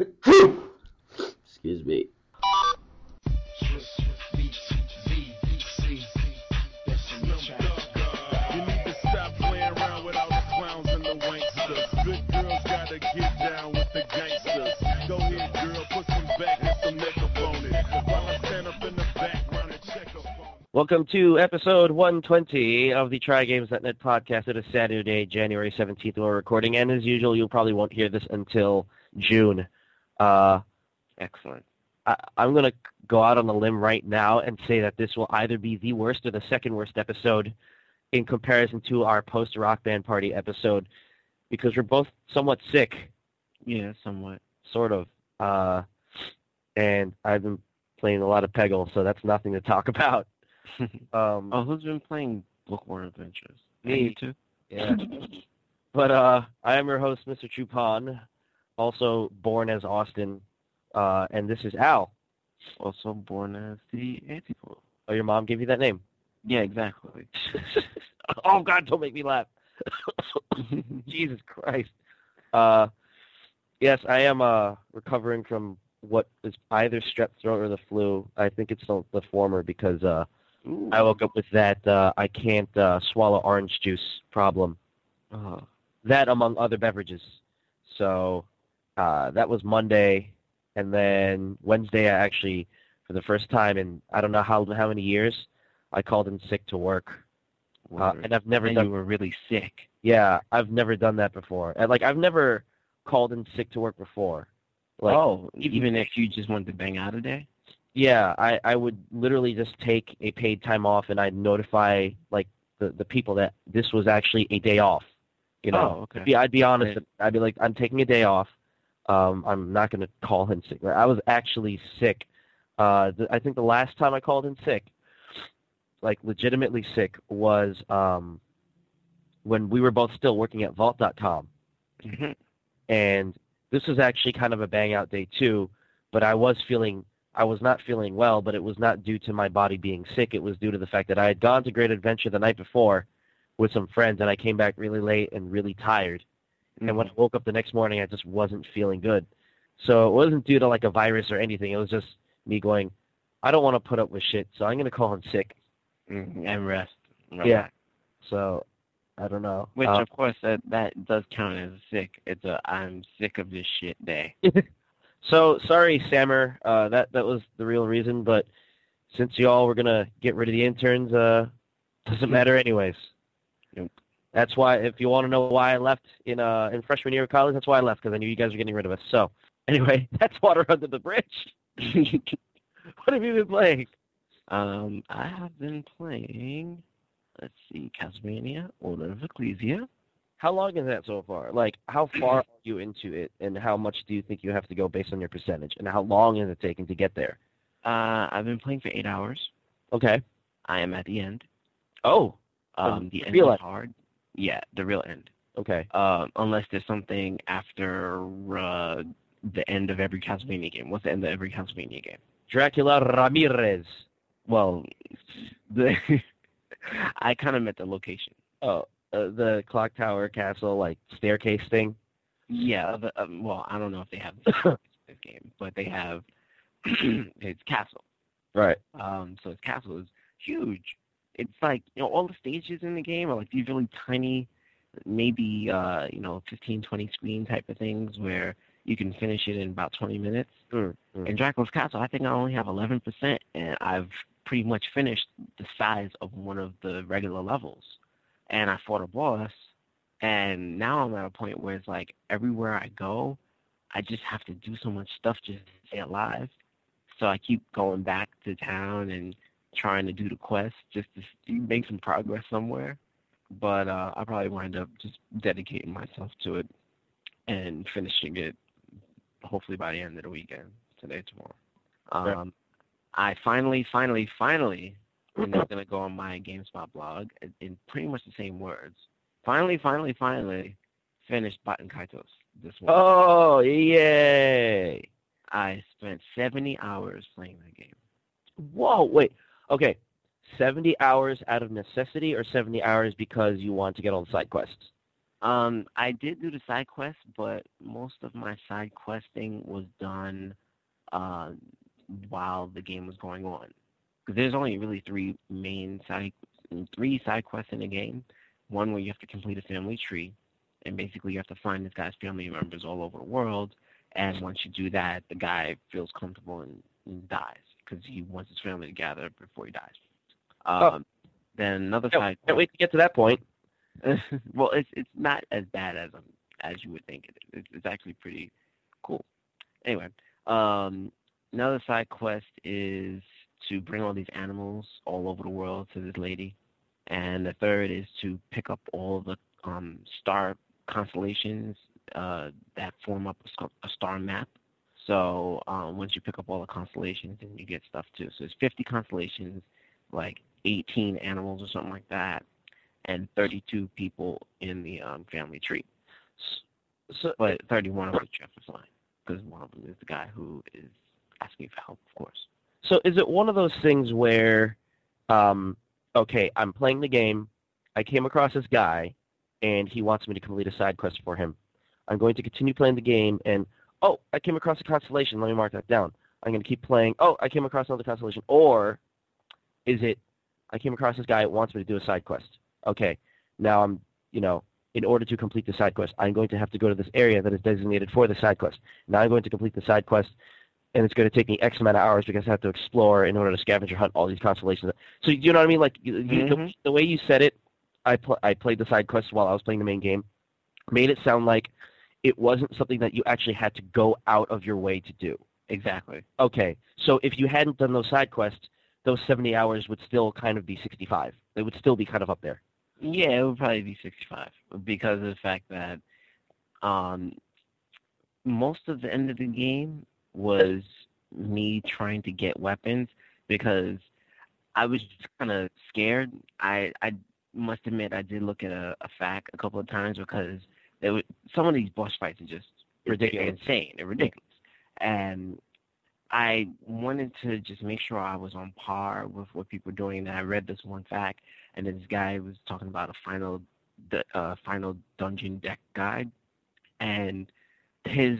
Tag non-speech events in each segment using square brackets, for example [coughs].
Excuse me. You need to stop playing around with all the clowns and the wanksters. Good girls gotta get down with the gangsters. Go ahead, girl, put some back and some makeup on it. While I stand up in the background and check up on it. Welcome to episode 120 of the TryGames.net podcast. It is Saturday, January 17th, we're recording, and as usual, you probably won't hear this until June. Uh, Excellent. I, I'm going to go out on a limb right now and say that this will either be the worst or the second worst episode in comparison to our post rock band party episode because we're both somewhat sick, Yeah, somewhat. sort of. Uh, and I've been playing a lot of Peggle, so that's nothing to talk [laughs] about. [laughs] Um, oh, who's been playing Bookworm Adventures? Me. You too. Yeah. but uh, I am your host, Mr. Chupan, also born as Austin, uh, and this is Al. Also born as the Antipole. Oh, your mom gave you that name? Yeah, exactly. [laughs] oh God, don't make me laugh. [laughs] Jesus Christ. Uh, yes, I am uh, recovering from what is either strep throat or the flu. I think it's the, the former because uh, Ooh. I woke up with that uh, I can't uh, swallow orange juice problem. Uh, that among other beverages. So uh, that was Monday, and then Wednesday I actually, for the first time in I don't know how how many years, I called in sick to work, uh, and I've never and done. you were really sick. Yeah, I've never done that before. And, like I've never called in sick to work before. Like, oh, even- even if you just wanted to bang out a day? Yeah, I, I would literally just take a paid time off and I'd notify like the, the people that this was actually a day off. You know, Oh, okay. I'd be, I'd be honest. Right. I'd be like, I'm taking a day off. Um, I'm not going to call in sick. I was actually sick. Uh, the, I think the last time I called in sick, like legitimately sick, was um, when we were both still working at Vault.com Mhm. and this was actually kind of a bang out day too but i was feeling i was not feeling well but it was not due to my body being sick it was due to the fact that i had gone to great adventure the night before with some friends and i came back really late and really tired and when i woke up the next morning i just wasn't feeling good so it wasn't due to like a virus or anything it was just me going i don't want to put up with shit so i'm going to call in sick Mhm. And rest. Yeah. So i don't know Which, Uh, of course, that, that does count as sick. It's a I'm sick of this shit day. [laughs] So sorry, Sammer. Uh, that that was the real reason. But since y'all were gonna get rid of the interns, uh, doesn't matter anyways. Nope. That's why. If you want to know why I left in uh in freshman year of college, that's why I left because I knew you guys were getting rid of us. So [laughs] anyway, that's water under the bridge. [laughs] what have you been playing? Um, I have been playing, let's see, Castlevania, Order of Ecclesia. How long is that so far? Like, how far are you into it, and how much do you think you have to go based on your percentage, and how long is it taking to get there? Uh, I've been playing for eight hours. Okay. I am at the end. Oh. Um, the end is hard. Yeah, the real end. Okay. Um, unless there's something after uh, the end of every Castlevania game. What's the end of every Castlevania game? Dracula Ramirez. Well, the [laughs] I kind of meant the location. Oh, uh, the clock tower castle like staircase thing. Yeah, the, um, well, I don't know if they have [coughs] this game, but they have [clears throat] it's castle. Right. Um, so its castle is huge. It's like you know all the stages in the game are like these really tiny, maybe uh, you know 15, 20 screen type of things where you can finish it in about 20 minutes. Mm, mm. In Dracula's Castle, I think I only have 11%, and I've pretty much finished the size of one of the regular levels. And I fought a boss, and now I'm at a point where it's like everywhere I go, I just have to do so much stuff just to stay alive. So I keep going back to town and trying to do the quest just to make some progress somewhere. But uh, I probably wind up just dedicating myself to it and finishing it hopefully by the end of the weekend, today, tomorrow. Um, I finally, finally, finally, and I'm going to go on my GameSpot blog in- in pretty much the same words. Finally, finally, finally, finished Baten Kaitos this week. Oh, yay! I spent 70 hours playing that game. Whoa, wait. Okay, seventy hours out of necessity, or seventy hours because you want to get all the side quests? Um, I did do the side quests, but most of my side questing was done uh, while the game was going on. Because there's only really three main side, three side quests in the game. One where you have to complete a family tree, and basically you have to find this guy's family members all over the world. And once you do that, the guy feels comfortable and, and dies because he wants his family to gather before he dies. Um, Oh. Then another Can't, side. can't wait to get to that point. [laughs] well, it's it's not as bad as um, as you would think it is. It's, it's actually pretty cool. Anyway, um, another side quest is to bring all these animals all over the world to this lady, and the third is to pick up all the um, star constellations uh, that form up a, a star map. So um, once you pick up all the constellations, then you get stuff too. So it's 50 constellations, like 18 animals or something like that and 32 people in the um, family tree. So, But 31 of which have to because one of them is the guy who is asking for help, of course. so is it one of those things where, um, okay, I'm playing the game, I came across this guy, and he wants me to complete a side quest for him. I'm going to continue playing the game, and oh, I came across a constellation. Let me mark that down. I'm going to keep playing. Oh, I came across another constellation. Or is it I came across this guy who wants me to do a side quest? Okay, now I'm, you know, in order to complete the side quest, I'm going to have to go to this area that is designated for the side quest. Now I'm going to complete the side quest, and it's going to take me X amount of hours because I have to explore in order to scavenger hunt all these constellations. So you know what I mean? Like you, you- the, mm-hmm. the way you said it, I pl- I played the side quest while I was playing the main game, made it sound like it wasn't something that you actually had to go out of your way to do. Exactly. Okay, so if you hadn't done those side quests, those 70 hours would still kind of be 65. They would still be kind of up there. Yeah, it would probably be 65 because of the fact that um, most of the end of the game was me trying to get weapons because I was just kind of scared. I I must admit I did look at a, a fact a couple of times because were, some of these boss fights are just ridiculous, insane, they're ridiculous, and I wanted to just make sure I was on par with what people were doing. And I read this one fact, and then this guy was talking about a final, the uh, final dungeon deck guide, and his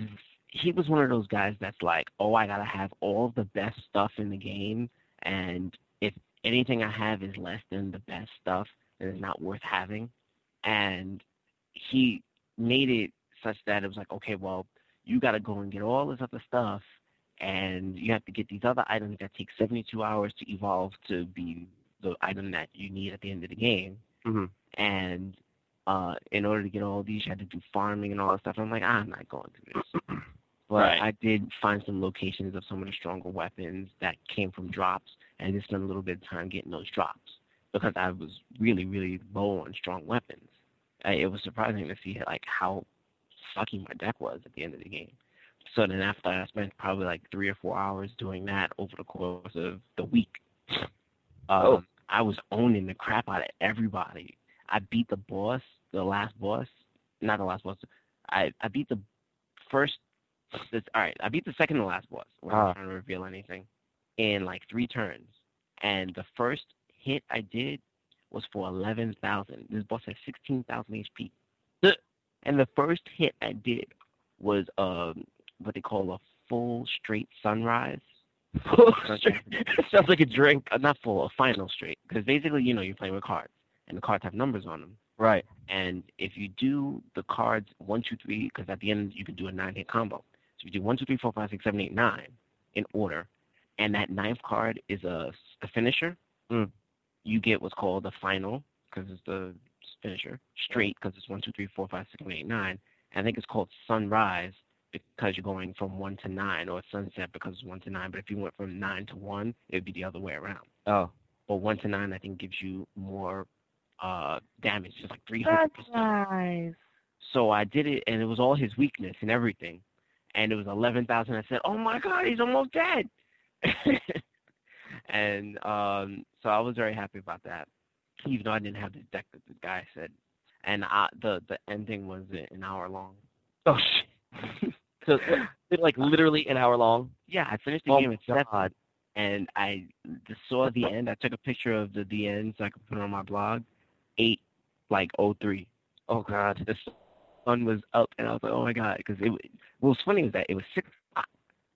he was one of those guys that's like, oh, I gotta have all the best stuff in the game, and if anything I have is less than the best stuff, then it's not worth having. And he made it such that it was like, okay, well, you gotta go and get all this other stuff, and you have to get these other items that take 72 hours to evolve to be the item that you need at the end of the game. Mhm. And uh, in order to get all these, you had to do farming and all that stuff. I'm like, I'm not going through this. [clears throat] But Right. I did find some locations of some of the stronger weapons that came from drops, and just spent a little bit of time getting those drops because I was really, really low on strong weapons. I, it was surprising to see like how sucky my deck was at the end of the game. So then after I spent probably like three or four hours doing that over the course of the week. Um, Oh. I was owning the crap out of everybody. I beat the boss, the last boss, not the last boss. I, I beat the first. This, all right, I beat the second to last boss. We're Ah. not trying to reveal anything. In like three turns, and the first hit I did was for eleven thousand. This boss has sixteen thousand HP. [laughs] And the first hit I did was um what they call a full straight sunrise. [laughs] [laughs] Sounds like a drink. Uh, not full, a final straight. Because basically, you know, you're playing with cards, and the cards have numbers on them. Right. And if you do the cards one, two, three, because at the end you can do a nine hit combo. So you do one, two, three, four, five, six, seven, eight, nine in order, and that ninth card is a, a finisher. Mm. You get what's called the final because it's the finisher. Straight because it's one, two, three, four, five, six, seven, eight, nine. I think it's called sunrise because you're going from one to nine, or sunset because it's one to nine. But if you went from nine to one, it would be the other way around. Oh. But one to nine, I think, gives you more uh, damage, just like 300 nice. So I did it, and it was all his weakness and everything. And it was 11,000. I said, oh my God, he's almost dead. [laughs] and um, so I was very happy about that, even though I didn't have the deck that the guy said. And I, the the ending was an hour long. Oh shit. [laughs] so like literally an hour long. Yeah, I finished the Oh game at seven. God. and I saw the end. I took a picture of the the end so I could put it on my blog. Eight, like oh three. Oh God. the sun was up, and I was like, oh my god, because it. What was funny was that it was six o'clock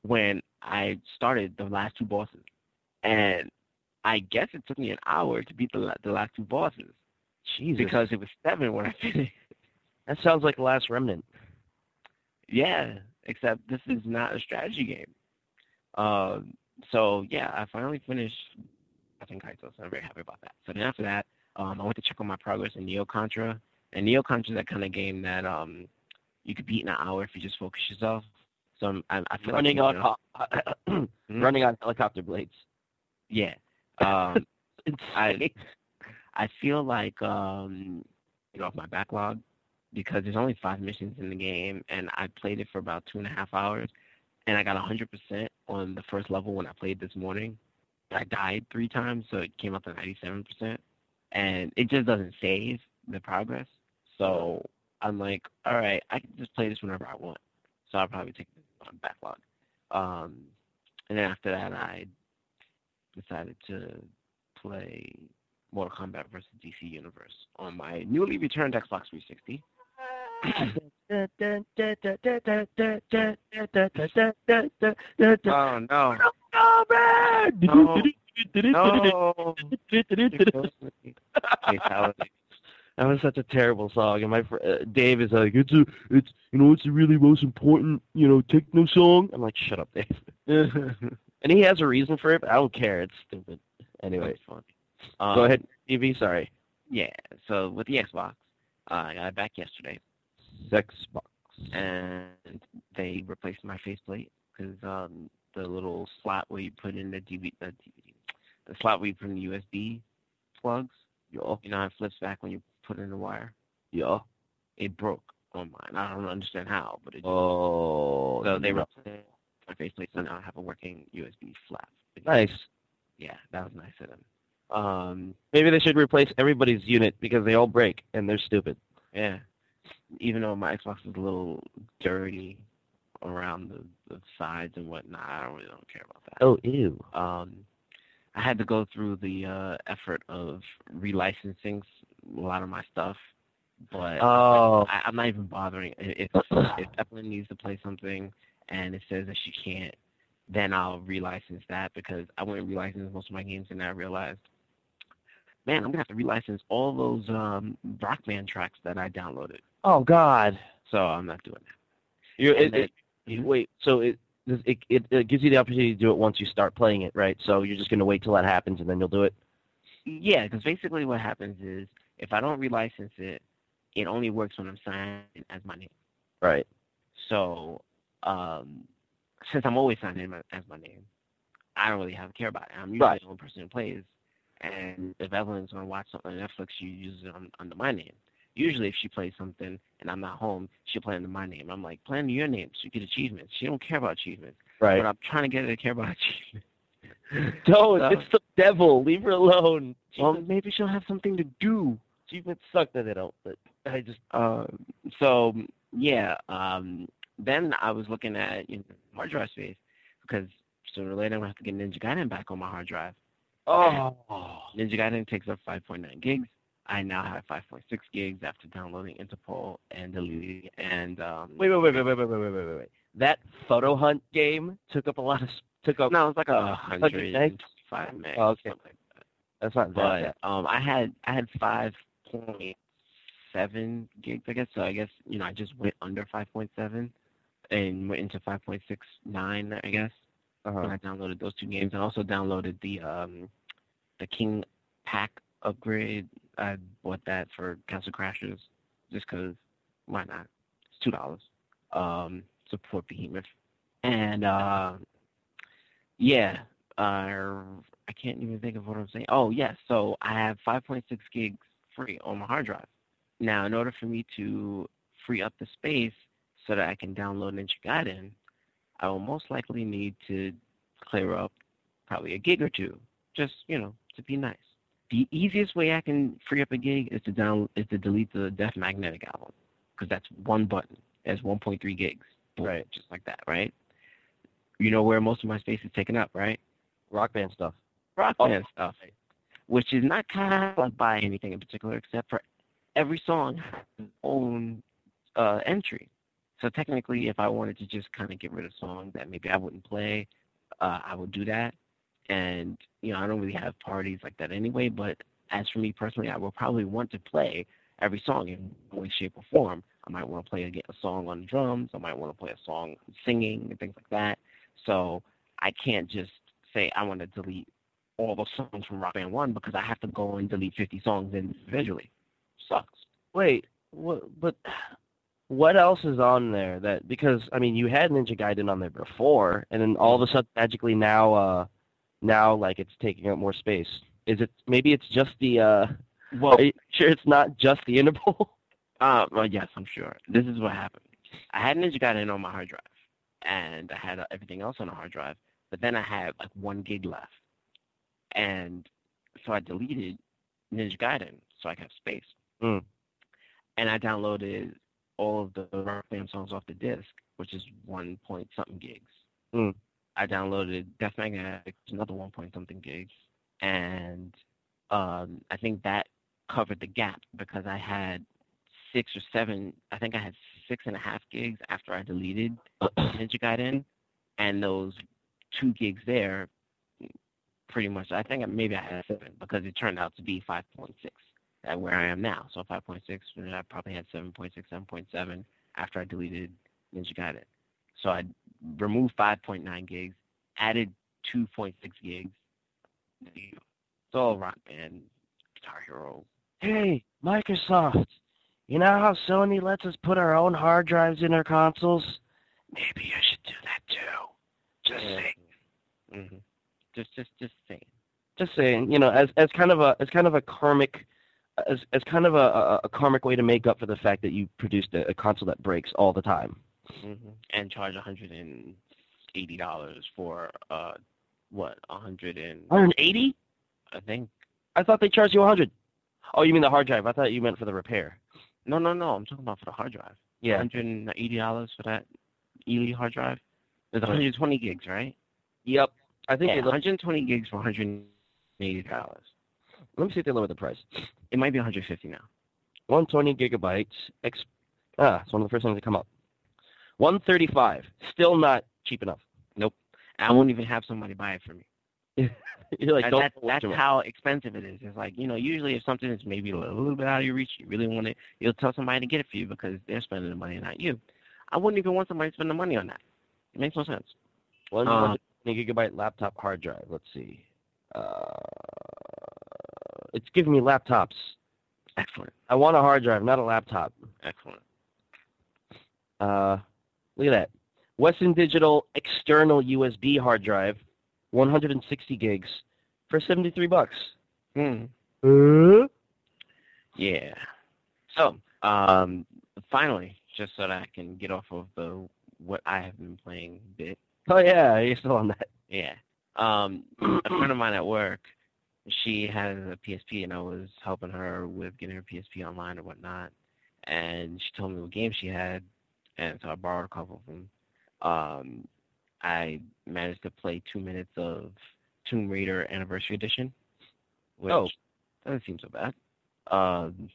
when I started the last two bosses, and I guess it took me an hour to beat the the last two bosses Jesus. because it was seven when I [laughs] finished. that sounds like Last Remnant. Yeah, except this is not a strategy game. Um, so yeah, I finally finished. Baten Kaitos, so I'm very happy about that. So then after that, um, I went to check on my progress in Neo Contra, and Neo Contra is that kind of game that um, you could beat in an hour if you just focus yourself. So I'm, I, I feel Running like, on you know, [clears throat] [clears throat] running on helicopter blades. Yeah. Um, I I feel like um, get off my backlog because there's only five missions in the game, and I played it for about two and a half hours, and I got 100% on the first level when I played this morning. I died three times, so it came up to 97%, and it just doesn't save the progress. So I'm like, all right, I can just play this whenever I want. So I'll probably take it on backlog. Um, and then after that, I decided to play Mortal Kombat vs. DC Universe on my newly returned Xbox 360. Oh no! No. No! [laughs] That was such a terrible song, and my fr- uh, Dave is like, "It's a, it's you know, it's the really most important, you know, techno song." I'm like, "Shut up, Dave." [laughs] and he has a reason for it, but I don't care. It's stupid. Anyway, funny. go Um, ahead, TV. Sorry, Yeah. So with the Xbox, uh, I got it back yesterday, sex box. and they replaced my faceplate because um, the little slot where you put in the DVD, the DVD, the slot where you put in the USB plugs, Yeah, you know, it flips back when you put in the wire. yeah. It broke on mine. I don't understand how, but it. Just, Oh, so they replaced faceplate, so now I have a working USB flap. nice. Yeah, that was nice of them. Um, Maybe they should replace everybody's unit because they all break and they're stupid. yeah. Even though my Xbox is a little dirty around the, the sides and whatnot, I don't really don't care about that. Oh, ew. Um, I had to go through the uh, effort of relicensing a lot of my stuff, but Oh. I, I'm not even bothering. If if [clears throat] Evelyn needs to play something and it says that she can't, then I'll relicense that because I went and relicensed most of my games and I realized, man, I'm gonna have to relicense all those um, Rock Band tracks that I downloaded. Oh God. So I'm not doing that. You And it, then- it, you- wait. So it, it it it gives you the opportunity to do it once you start playing it, right? So you're just gonna wait till that happens and then you'll do it. Yeah, because basically what happens is if I don't relicense it, it only works when I'm signed as my name. Right. So, um, since I'm always signed in my, as my name, I don't really have to care about it. I'm usually Right. the only person who plays. And if Evelyn's going to watch something on Netflix, she uses it on, under my name. Usually, if she plays something and I'm not home, she'll play under my name. I'm like, play under your name. So you get achievements. She don't care about achievements. Right. But I'm trying to get her to care about [laughs] achievements. Don't. So- It's the devil. Leave her alone. well, maybe she'll have something to do. achievements suck that they don't. But I just Uh, so yeah, um, then I was looking at you know, hard drive space because sooner or later I'm gonna have to get Ninja Gaiden back on my hard drive. oh. Ninja Gaiden takes up 5.9 gigs. I now have 5.6 gigs after downloading Interpol and deleting and um, Wait, wait, wait, wait, wait, wait, wait, wait, wait, wait. That photo hunt game took up a lot of took up. no, it's like a hundred and five meg. Oh, okay. something like that. That's not that. But um, I had I had 5.7 gigs, I guess. So I guess you know I just went under 5.7 and went into 5.69, I guess. Uh-huh. when I downloaded those two games. I also downloaded the um the King Pack upgrade. I bought that for Castle Crashers just because why not? It's two dollars. Um, support Behemoth, and uh, yeah, uh, I can't even think of what I'm saying. Oh yes, so I have 5.6 gigs free on my hard drive. Now, in order for me to free up the space so that I can download Ninja Gaiden, I will most likely need to clear up probably a gig or two, just you know, to be nice. The easiest way I can free up a gig is to down is to delete the Death Magnetic album because that's one button. That's 1.3 gigs, Boom, Right. Just like that, right? You know where most of my space is taken up, right? Rock band stuff. Rock Oh. band stuff, which is not kind of like by anything in particular except for every song has its own uh, entry. So technically, if I wanted to just kind of get rid of songs that maybe I wouldn't play, uh, I would do that. And you know, I don't really have parties like that anyway. But as for me personally, I will probably want to play every song in one shape, or form. I might want to play a, a song on drums. I might want to play a song singing and things like that. So I can't just say I want to delete all the songs from Rock Band One because I have to go and delete 50 songs individually. Sucks. Wait, what? But what else is on there? That because I mean, you had Ninja Gaiden on there before, and then all of a sudden, magically now, uh, now like it's taking up more space. Is it maybe it's just the? uh Well, [laughs] sure it's not just the Interpol? [laughs] Uh, well, yes, I'm sure. This is what happened. I had Ninja Gaiden on my hard drive, and I had uh, everything else on the hard drive. But then I had like one gig left, and so I deleted Ninja Gaiden so I could have space. Mm. And I downloaded all of the Rock Band songs off the disc, which is one point something gigs. Mm. I downloaded Death Magnetic, another one point something gigs, and um, I think that covered the gap because I had six or seven. I think I had six and a half gigs after I deleted [coughs] Ninja Gaiden, and those two gigs there, pretty much. I think maybe I had seven because it turned out to be 5.6 at where I am now. So 5.6, and I probably had 7.6, 7.7 after I deleted Ninja Gaiden. So I removed 5.9 gigs, added 2.6 gigs. It's all Rock Band, Guitar Hero. Hey, Microsoft. You know how Sony lets us put our own hard drives in our consoles? Maybe you should do that too. Just Yeah. saying. hmm Just, just, just saying. Just saying. You know, as as kind of a as kind of a karmic, as as kind of a, a, karmic way to make up for the fact that you produced a, a console that breaks all the time. hmm And charge 180 dollars for uh, what? 100 and 180? I think. I thought they charged you 100. Oh, you mean the hard drive? I thought you meant for the repair. No, no, no. I'm talking about for the hard drive. Yeah. 180 dollars for that Ely hard drive. Right. 120 gigs, right? Yep. I think Yeah, 120 gigs for 180 dollars. let me see if they lowered the price. It might be 150 now. 120 gigabytes. Ex- ah, it's one of the first things that come up. 135. Still not cheap enough. Nope. I won't even have somebody buy it for me. [laughs] You're like, That- that's how expensive it is. It's like you know, usually if something is maybe a little, little bit out of your reach, you really want it, you'll tell somebody to get it for you because they're spending the money, not you. I wouldn't even want somebody to spend the money on that. It makes no sense. One 120 gigabyte laptop hard drive. Let's see. Uh, it's giving me laptops. Excellent, I want a hard drive, not a laptop. excellent. Uh, look at that. Western Digital external USB hard drive, 160 gigs, for 73 bucks. Hmm. Uh? Yeah. So, um, finally, just so that I can get off of the what I have been playing bit. Oh yeah, you're still on that. Yeah. Um, a friend of mine at work, she had a PSP, and I was helping her with getting her PSP online or whatnot. And she told me what games she had, and so I borrowed a couple of them. Um, I managed to play two minutes of Tomb Raider Anniversary Edition, which Oh. doesn't seem so bad. Um,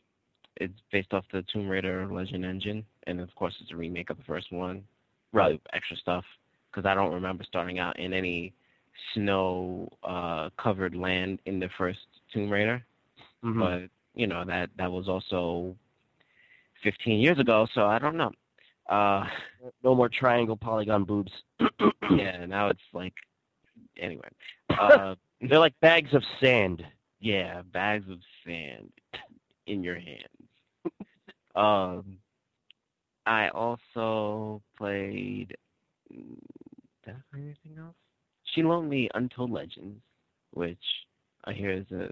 it's based off the Tomb Raider Legend engine, and of course, it's a remake of the first one. Right. Extra stuff because I don't remember starting out in any snow uh, covered land in the first Tomb Raider. Mhm. But you know that that was also 15 years ago, so I don't know. Uh, no more triangle polygon boobs. [coughs] yeah, now it's like anyway. Uh, [laughs] They're like bags of sand. yeah, bags of sand in your hands. um, I also played. mm, Did I play anything else? She loaned me Untold Legends, which I hear is a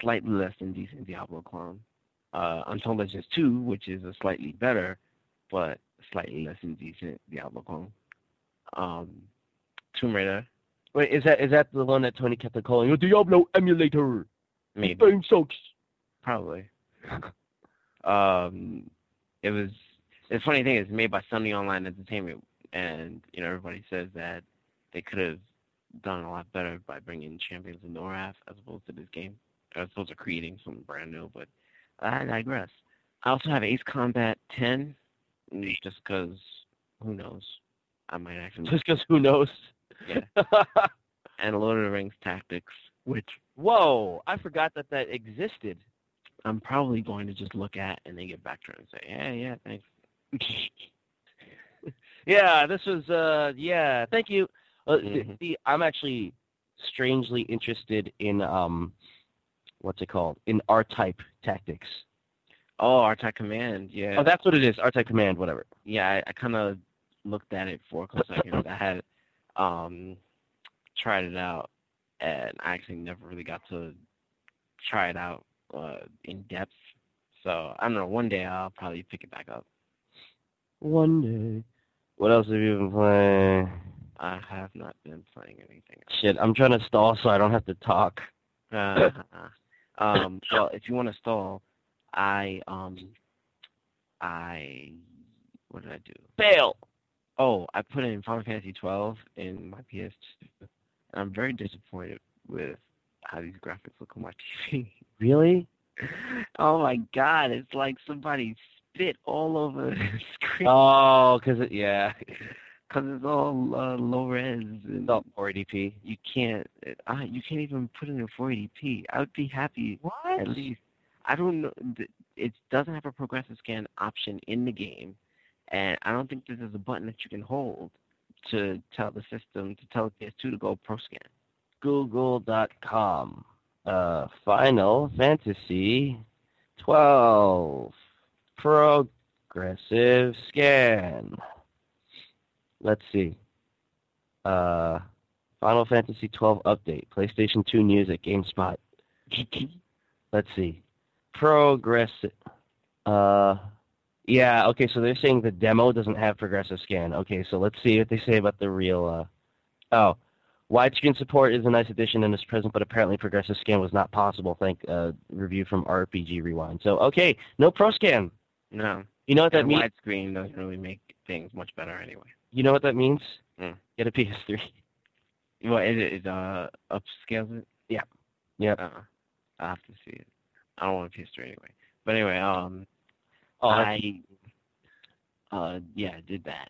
slightly less than decent Diablo clone. Uh, Untold Legends 2, which is a slightly better, but slightly less than decent Diablo clone. Um, Tomb Raider, Wait, is that is that the one that Tony kept calling a Diablo emulator? maybe. The game sucks. Probably. [laughs] um, it was. The funny thing is, made by Sony Online Entertainment, and you know everybody says that they could have done a lot better by bringing Champions of Norath as opposed to this game, as opposed to creating something brand new. But I digress. I also have Ace Combat 10, mm, just because who knows? I might actually. [laughs] Just because who knows? Yeah. [laughs] and Lord of the Rings Tactics, which Whoa! I forgot that that existed. I'm probably going to just look at and then get back to her and say, yeah, yeah, thanks. [laughs] Yeah, this was. Uh, yeah, thank you. Uh, Mhm. See, I'm actually strangely interested in um, what's it called? In R-type tactics. Oh, R-Type Command, yeah. Oh, that's what it is. R-type command, whatever. yeah, I, I kind of looked at it for a couple seconds. I had um tried it out, and I actually never really got to try it out uh, in depth. So I don't know. One day I'll probably pick it back up. One day. What else have you been playing? I have not been playing anything. Shit, I'm trying to stall so I don't have to talk. Uh, [laughs] um, well, if you want to stall, I um, I what did I do? Fail. Oh, I put in Final Fantasy 12 in my PS2, and I'm very disappointed with how these graphics look on my [laughs] TV. Really? [laughs] oh my god, it's like somebody spit all over the screen Oh, cause it, yeah, because it's all uh, low res and it's all 480p. you can't uh, you can't even put it in 480p. I would be happy What? at least. I don't know. It doesn't have a progressive scan option in the game, and I don't think there's a button that you can hold to tell the system to tell the PS2 to go pro scan. Google.com. Uh, Final Fantasy 12 progressive scan. Let's see. Uh, Final Fantasy 12 update. PlayStation 2 music. GameSpot. [laughs] Let's see. Progressive. Uh, yeah. Okay. So they're saying the demo doesn't have progressive scan. Okay. So let's see what they say about the real. Uh, oh. Widescreen support is a nice addition and is present, but apparently progressive scan was not possible. Thank uh, review from RPG Rewind. So okay, no pro scan. no, You know what that and means? widescreen doesn't really make things much better anyway. You know what that means? Mm. Get a PS3. [laughs] Well, it it uh upscales it. Yeah. Uh, I have to see it. I don't want a PS3 anyway. But anyway, um, Oh, I uh yeah did that,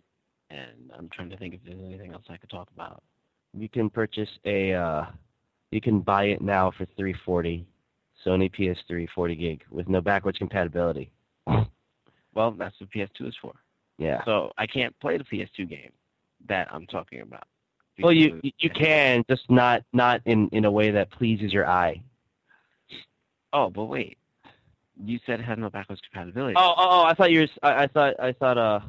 and I'm trying to think if there's anything else I could talk about. you can purchase a. Uh, you can buy it now for 340. Sony PS3 40 gig with no backwards compatibility. Well, that's what PS2 is for. Yeah. So I can't play the PS2 game that I'm talking about. Well, you you can just not not in in a way that pleases your eye. Oh, but wait. You said it had no backwards compatibility. Oh, oh, oh! I thought you were. I, I thought. I thought. Uh,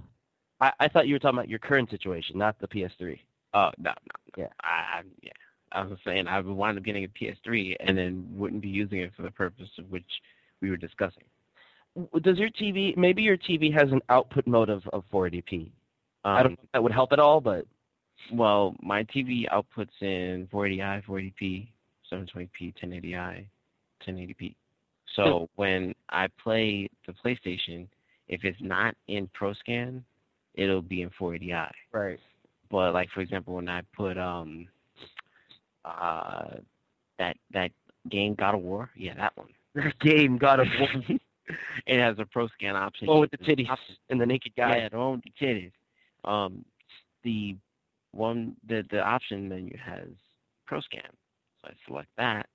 I, I thought you were talking about your current situation, not the PS3. Oh, no, no, no. Yeah. I, I, yeah. I was saying I would wind up getting a PS3 and then wouldn't be using it for the purpose of which we were discussing. Does your TV? Maybe your TV has an output mode of of 480p. I don't Um, know if that would help at all, but Well, my TV outputs in 480i, 480p, 720p, 1080i, 1080p. So when I play the PlayStation, if it's not in ProScan, it'll be in 480i. right. But like for example, when I put um uh that that game God of War, yeah, that one. [laughs] That Game God of War. [laughs] [laughs] it has a pro scan option. Oh, with the titties and the naked guy. Yeah, the one with the titties. Um, the one the the option menu has pro scan, so I select that,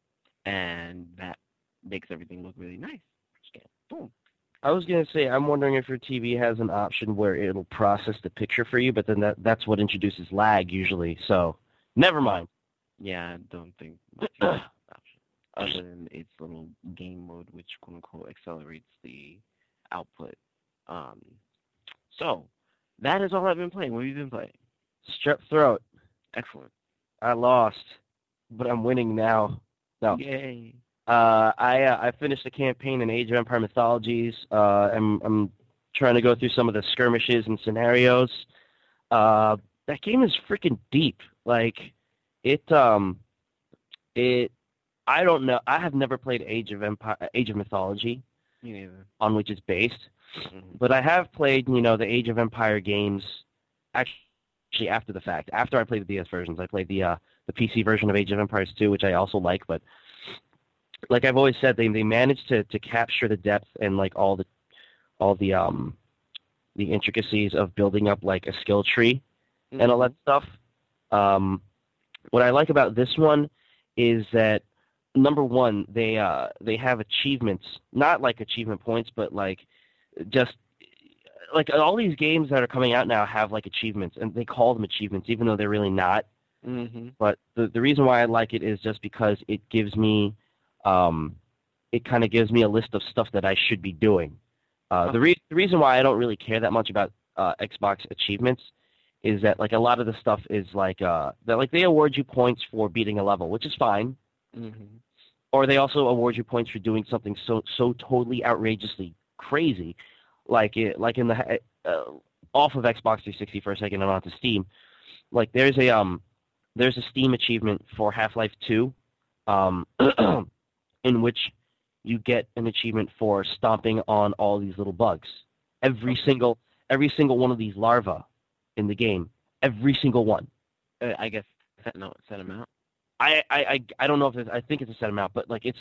and that makes everything look really nice. Scan, boom. I was gonna say, I'm wondering if your TV has an option where it'll process the picture for you, but then that that's what introduces lag usually. So, never mind. Yeah, I don't think [clears throat] my TV has that option other than its little game mode, which quote unquote accelerates the output. Um, so that is all I've been playing. What have you been playing? Strep throat. Excellent. I lost, but I'm winning now. No. Yay. Uh, I uh, I finished the campaign in Age of Empire Mythologies. Uh, I'm I'm trying to go through some of the skirmishes and scenarios. Uh, that game is freaking deep. Like it um it I don't know. I have never played Age of Empire Age of Mythology on which it's based, Mhm. but I have played you know the Age of Empire games actually after the fact. After I played the DS versions, I played the uh, the PC version of Age of Empires 2, which I also like, but like I've always said, they they managed to to capture the depth and like all the all the um the intricacies of building up like a skill tree and all that stuff. Um, what I like about this one is that number one, they uh they have achievements, not like achievement points, but like just like all these games that are coming out now have like achievements, and they call them achievements, even though they're really not. Mm-hmm. But the the reason why I like it is just because it gives me, um, it kind of gives me a list of stuff that I should be doing. Uh, the, re- the reason why I don't really care that much about uh, Xbox achievements is that like a lot of the stuff is like uh that like they award you points for beating a level, which is fine, Mm-hmm. or they also award you points for doing something so so totally outrageously crazy, like it like in the uh, off of Xbox 360 for a second and onto Steam. Like there's a um there's a Steam achievement for Half-Life 2, um, [clears throat] in which you get an achievement for stomping on all these little bugs. Every single every single one of these larvae in the game, every single one. Uh, I guess set no set them out. I I I, I don't know if it's, I think it's a set amount, but like it's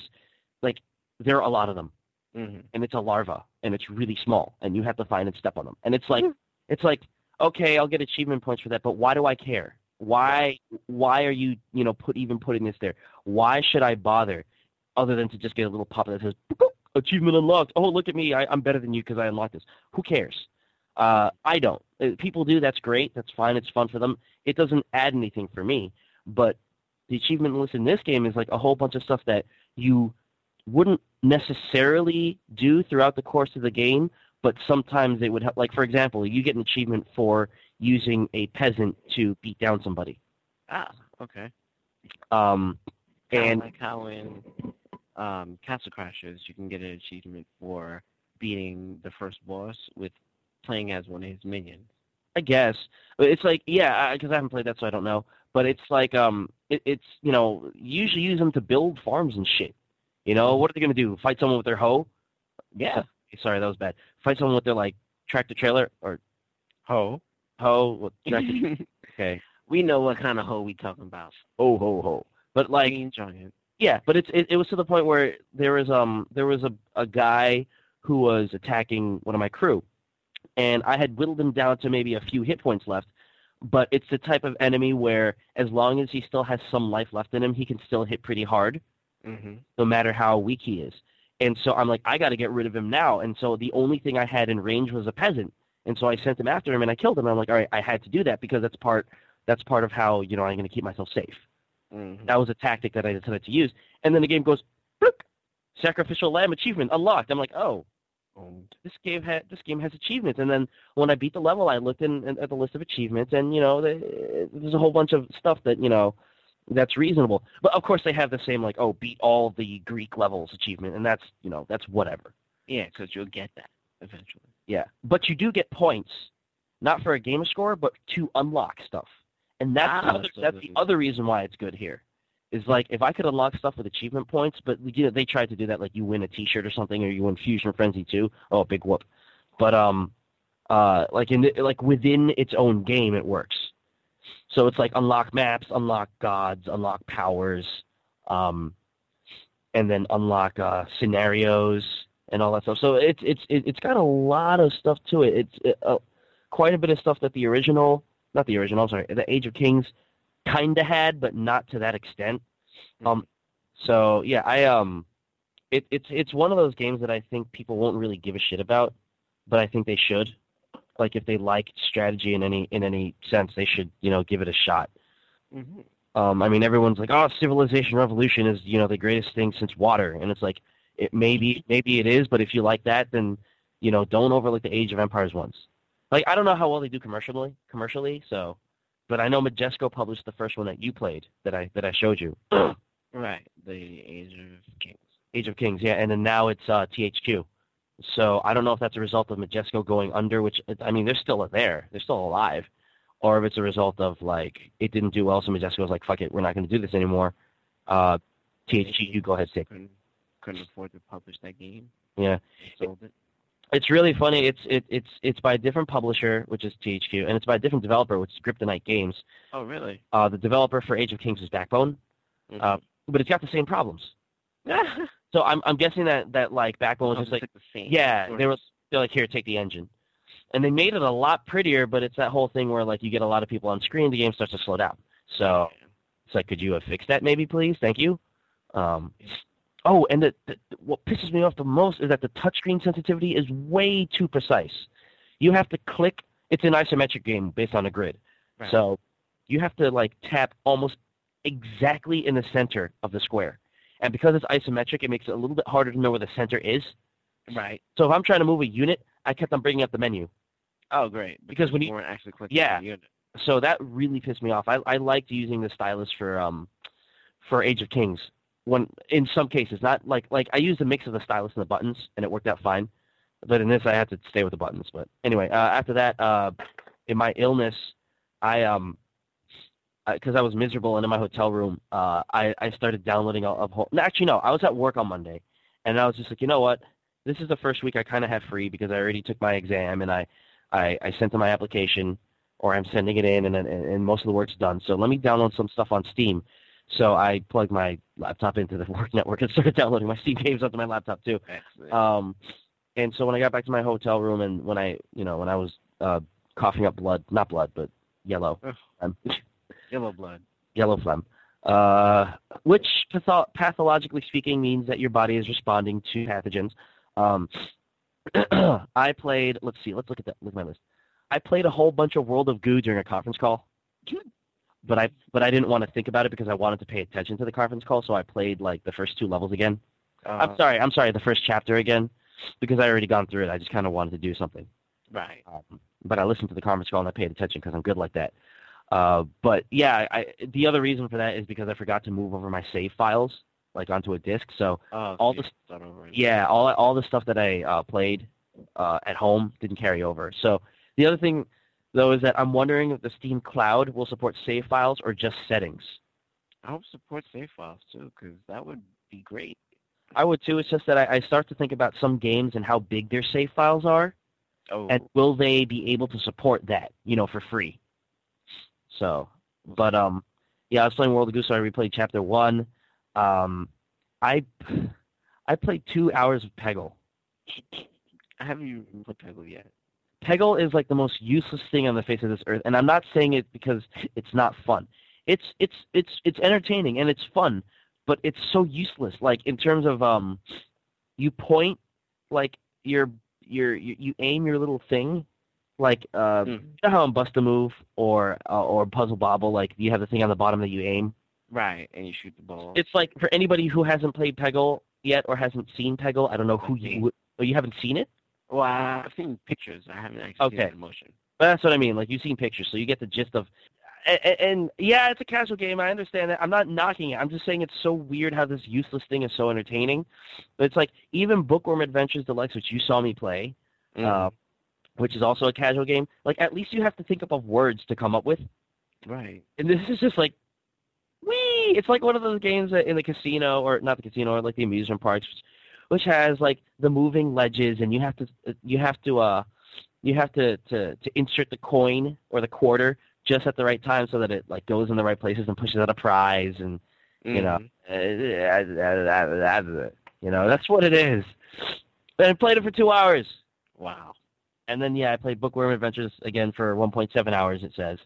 like there are a lot of them, Mm-hmm. and it's a larva, and it's really small, and you have to find and step on them, and it's like Hmm. it's like okay, I'll get achievement points for that, but why do I care? Why why are you you know put even putting this there? Why should I bother, other than to just get a little pop that says achievement unlocked? Oh look at me, I, I'm better than you because I unlocked this. Who cares? Uh, I don't. Uh, People do. That's great. That's fine. It's fun for them. It doesn't add anything for me. But the achievement list in this game is like a whole bunch of stuff that you wouldn't necessarily do throughout the course of the game, but sometimes it would help. Like for example, you get an achievement for using a peasant to beat down somebody. Ah, okay. Um, Kinda and like how in um, Castle Crashers you can get an achievement for beating the first boss with playing as one of his minions. I guess But it's like yeah, because I haven't played that, so I don't know. But it's like um, it, it's you know you usually use them to build farms and shit. You know what are they gonna do? Fight someone with their hoe? Yeah. Sorry, that was bad. Fight someone with their like tractor trailer or hoe? hoe? Tractor, [laughs] okay. we know what kind of hoe we talking about. Oh ho ho. But like. Yeah, but it's it, it was to the point where there was um there was a a guy who was attacking one of my crew, and I had whittled him down to maybe a few hit points left. But it's the type of enemy where as long as he still has some life left in him, he can still hit pretty hard, Mm-hmm. no matter how weak he is. And so I'm like, I got to get rid of him now. And so the only thing I had in range was a peasant, and so I sent him after him and I killed him. I'm like, all right, I had to do that because that's part that's part of how you know I'm going to keep myself safe. Mm-hmm. That was a tactic that I decided to use. And then the game goes, bloop, sacrificial lamb achievement unlocked. I'm like, oh, this game had this game has achievements. And then when I beat the level, I looked in, in, at the list of achievements, and you know, the, there's a whole bunch of stuff that you know that's reasonable. But of course, they have the same like, oh, beat all the Greek levels achievement, and that's you know that's whatever. Yeah, because you'll get that eventually. Yeah, but you do get points, not for a gamer score, but to unlock stuff, and that's the Ah, other, so that's the other reason why it's good here. Is like if I could unlock stuff with achievement points, but you know they tried to do that, like you win a T-shirt or something, or you win Fusion Frenzy too. Oh, big whoop! But um, uh, like in the, like within its own game, it works. So it's like unlock maps, unlock gods, unlock powers, um, and then unlock uh, scenarios and all that stuff. So it's it's it- it's got a lot of stuff to it. It's it, uh, quite a bit of stuff that the original, not the original, I'm sorry, the Age of Kings, kinda had, but not to that extent. Um, so yeah, I um, it, it's it's one of those games that I think people won't really give a shit about, but I think they should. Like if they like strategy in any in any sense, they should you know give it a shot. Mm-hmm. Um, I mean, everyone's like, "Oh, Civilization Revolution is you know the greatest thing since water," and it's like, it maybe maybe it is, but if you like that, then you know don't overlook the Age of Empires ones. Like I don't know how well they do commercially, commercially, so, but I know Majesco published the first one that you played that I that I showed you, [clears throat] Right. The Age of Kings. Age of Kings, yeah, and then now it's uh, THQ. So I don't know if that's a result of Majesco going under, which I mean they're still there, they're still alive, or if it's a result of like it didn't do well, so Majesco was like, "Fuck it, we're not going to do this anymore." Uh, THQ, you go ahead, take. Couldn't couldn't afford to publish that game. Yeah, Sold it. It's really funny. It's it, it's it's by a different publisher, which is THQ, and it's by a different developer, which is Griptonite Games. Oh really? Uh, the developer for Age of Kings is Backbone, uh, but it's got the same problems. [laughs] So I'm I'm guessing that that like Backbone was Oh, just like the same yeah, they were They're like, here, take the engine. And they made it a lot prettier, but it's that whole thing where like you get a lot of people on screen, the game starts to slow down. So it's like, could you have fixed that maybe, please? Thank you. Um, oh, and the, the, what pisses me off the most is that the touchscreen sensitivity is way too precise. You have to click. It's an isometric game based on a grid, Right. so you have to like tap almost exactly in the center of the square. And because it's isometric, it makes it a little bit harder to know where the center is. right. So if I'm trying to move a unit, I kept on bringing up the menu. Oh, great. Because when you- weren't actually clicking Yeah. the unit. So that really pissed me off. I, I liked using the stylus for um for Age of Kings. When in some cases, not like like I used a mix of the stylus and the buttons, and it worked out fine. But in this, I had to stay with the buttons. But anyway, uh, after that, uh, in my illness, I um because I was miserable and in my hotel room, uh, I I started downloading a, whole. Actually, no, I was at work on Monday, and I was just like, you know what? This is the first week I kind of have free because I already took my exam and I I, I sent in my application or I'm sending it in and, and and most of the work's done. So let me download some stuff on Steam. So I plugged my laptop into the [laughs] work network and started downloading my Steam games onto my laptop too. Um, and so when I got back to my hotel room and when I, you know, when I was uh, coughing up blood, not blood, but yellow, [laughs] Yellow blood. yellow phlegm, uh, which patho- pathologically speaking means that your body is responding to pathogens. Um, [clears throat] I played. Let's see. Let's look at that. Look at my list. I played a whole bunch of World of Goo during a conference call, but I but I didn't want to think about it because I wanted to pay attention to the conference call. So I played like the first two levels again. I'm Uh, sorry. I'm sorry. The first chapter again because I already gone through it. I just kind of wanted to do something. Right. Um, but I listened to the conference call and I paid attention because I'm good like that. Uh, but yeah, I, the other reason for that is because I forgot to move over my save files like onto a disk. So Oh, all so the you start over again. yeah, all all the stuff that I uh, played uh, at home didn't carry over. So the other thing though is that I'm wondering if the Steam Cloud will support save files or just settings. I hope support save files too, because that would be great. I would too. It's just that I, I start to think about some games and how big their save files are, Oh, and will they be able to support that, you know, for free? So, but um, yeah, I was playing World of Goose. So I replayed Chapter One. Um, I I played two hours of Peggle. I haven't even played Peggle yet. Peggle is like the most useless thing on the face of this earth, and I'm not saying it because it's not fun. It's it's it's it's entertaining and it's fun, but it's so useless. Like in terms of um, you point like your your you, you aim your little thing, like uh, Hmm. you know how in Bust a Move or uh, or Puzzle Bobble, like you have the thing on the bottom that you aim. Right, and you shoot the ball. It's like for anybody who hasn't played Peggle yet or hasn't seen Peggle, I don't know who you. You haven't seen it? Well, I've seen pictures. I haven't actually seen Okay. it in motion. But that's what I mean. Like you've seen pictures, so you get the gist of. And, and yeah, it's a casual game. I understand that. I'm not knocking it. I'm just saying it's so weird how this useless thing is so entertaining. But it's like even Bookworm Adventures Deluxe, which you saw me play, Mhm. uh, which is also a casual game. Like at least you have to think up of words to come up with. right. And this is just like, wee. It's like one of those games that in the casino or not the casino or like the amusement parks, which has like the moving ledges, and you have to you have to uh you have to to to insert the coin or the quarter just at the right time so that it like goes in the right places and pushes out a prize and You know. Mhm. uh, you know that's what it is. And I played it for two hours. Wow. And then yeah, I played Bookworm Adventures again for 1.7 hours. It says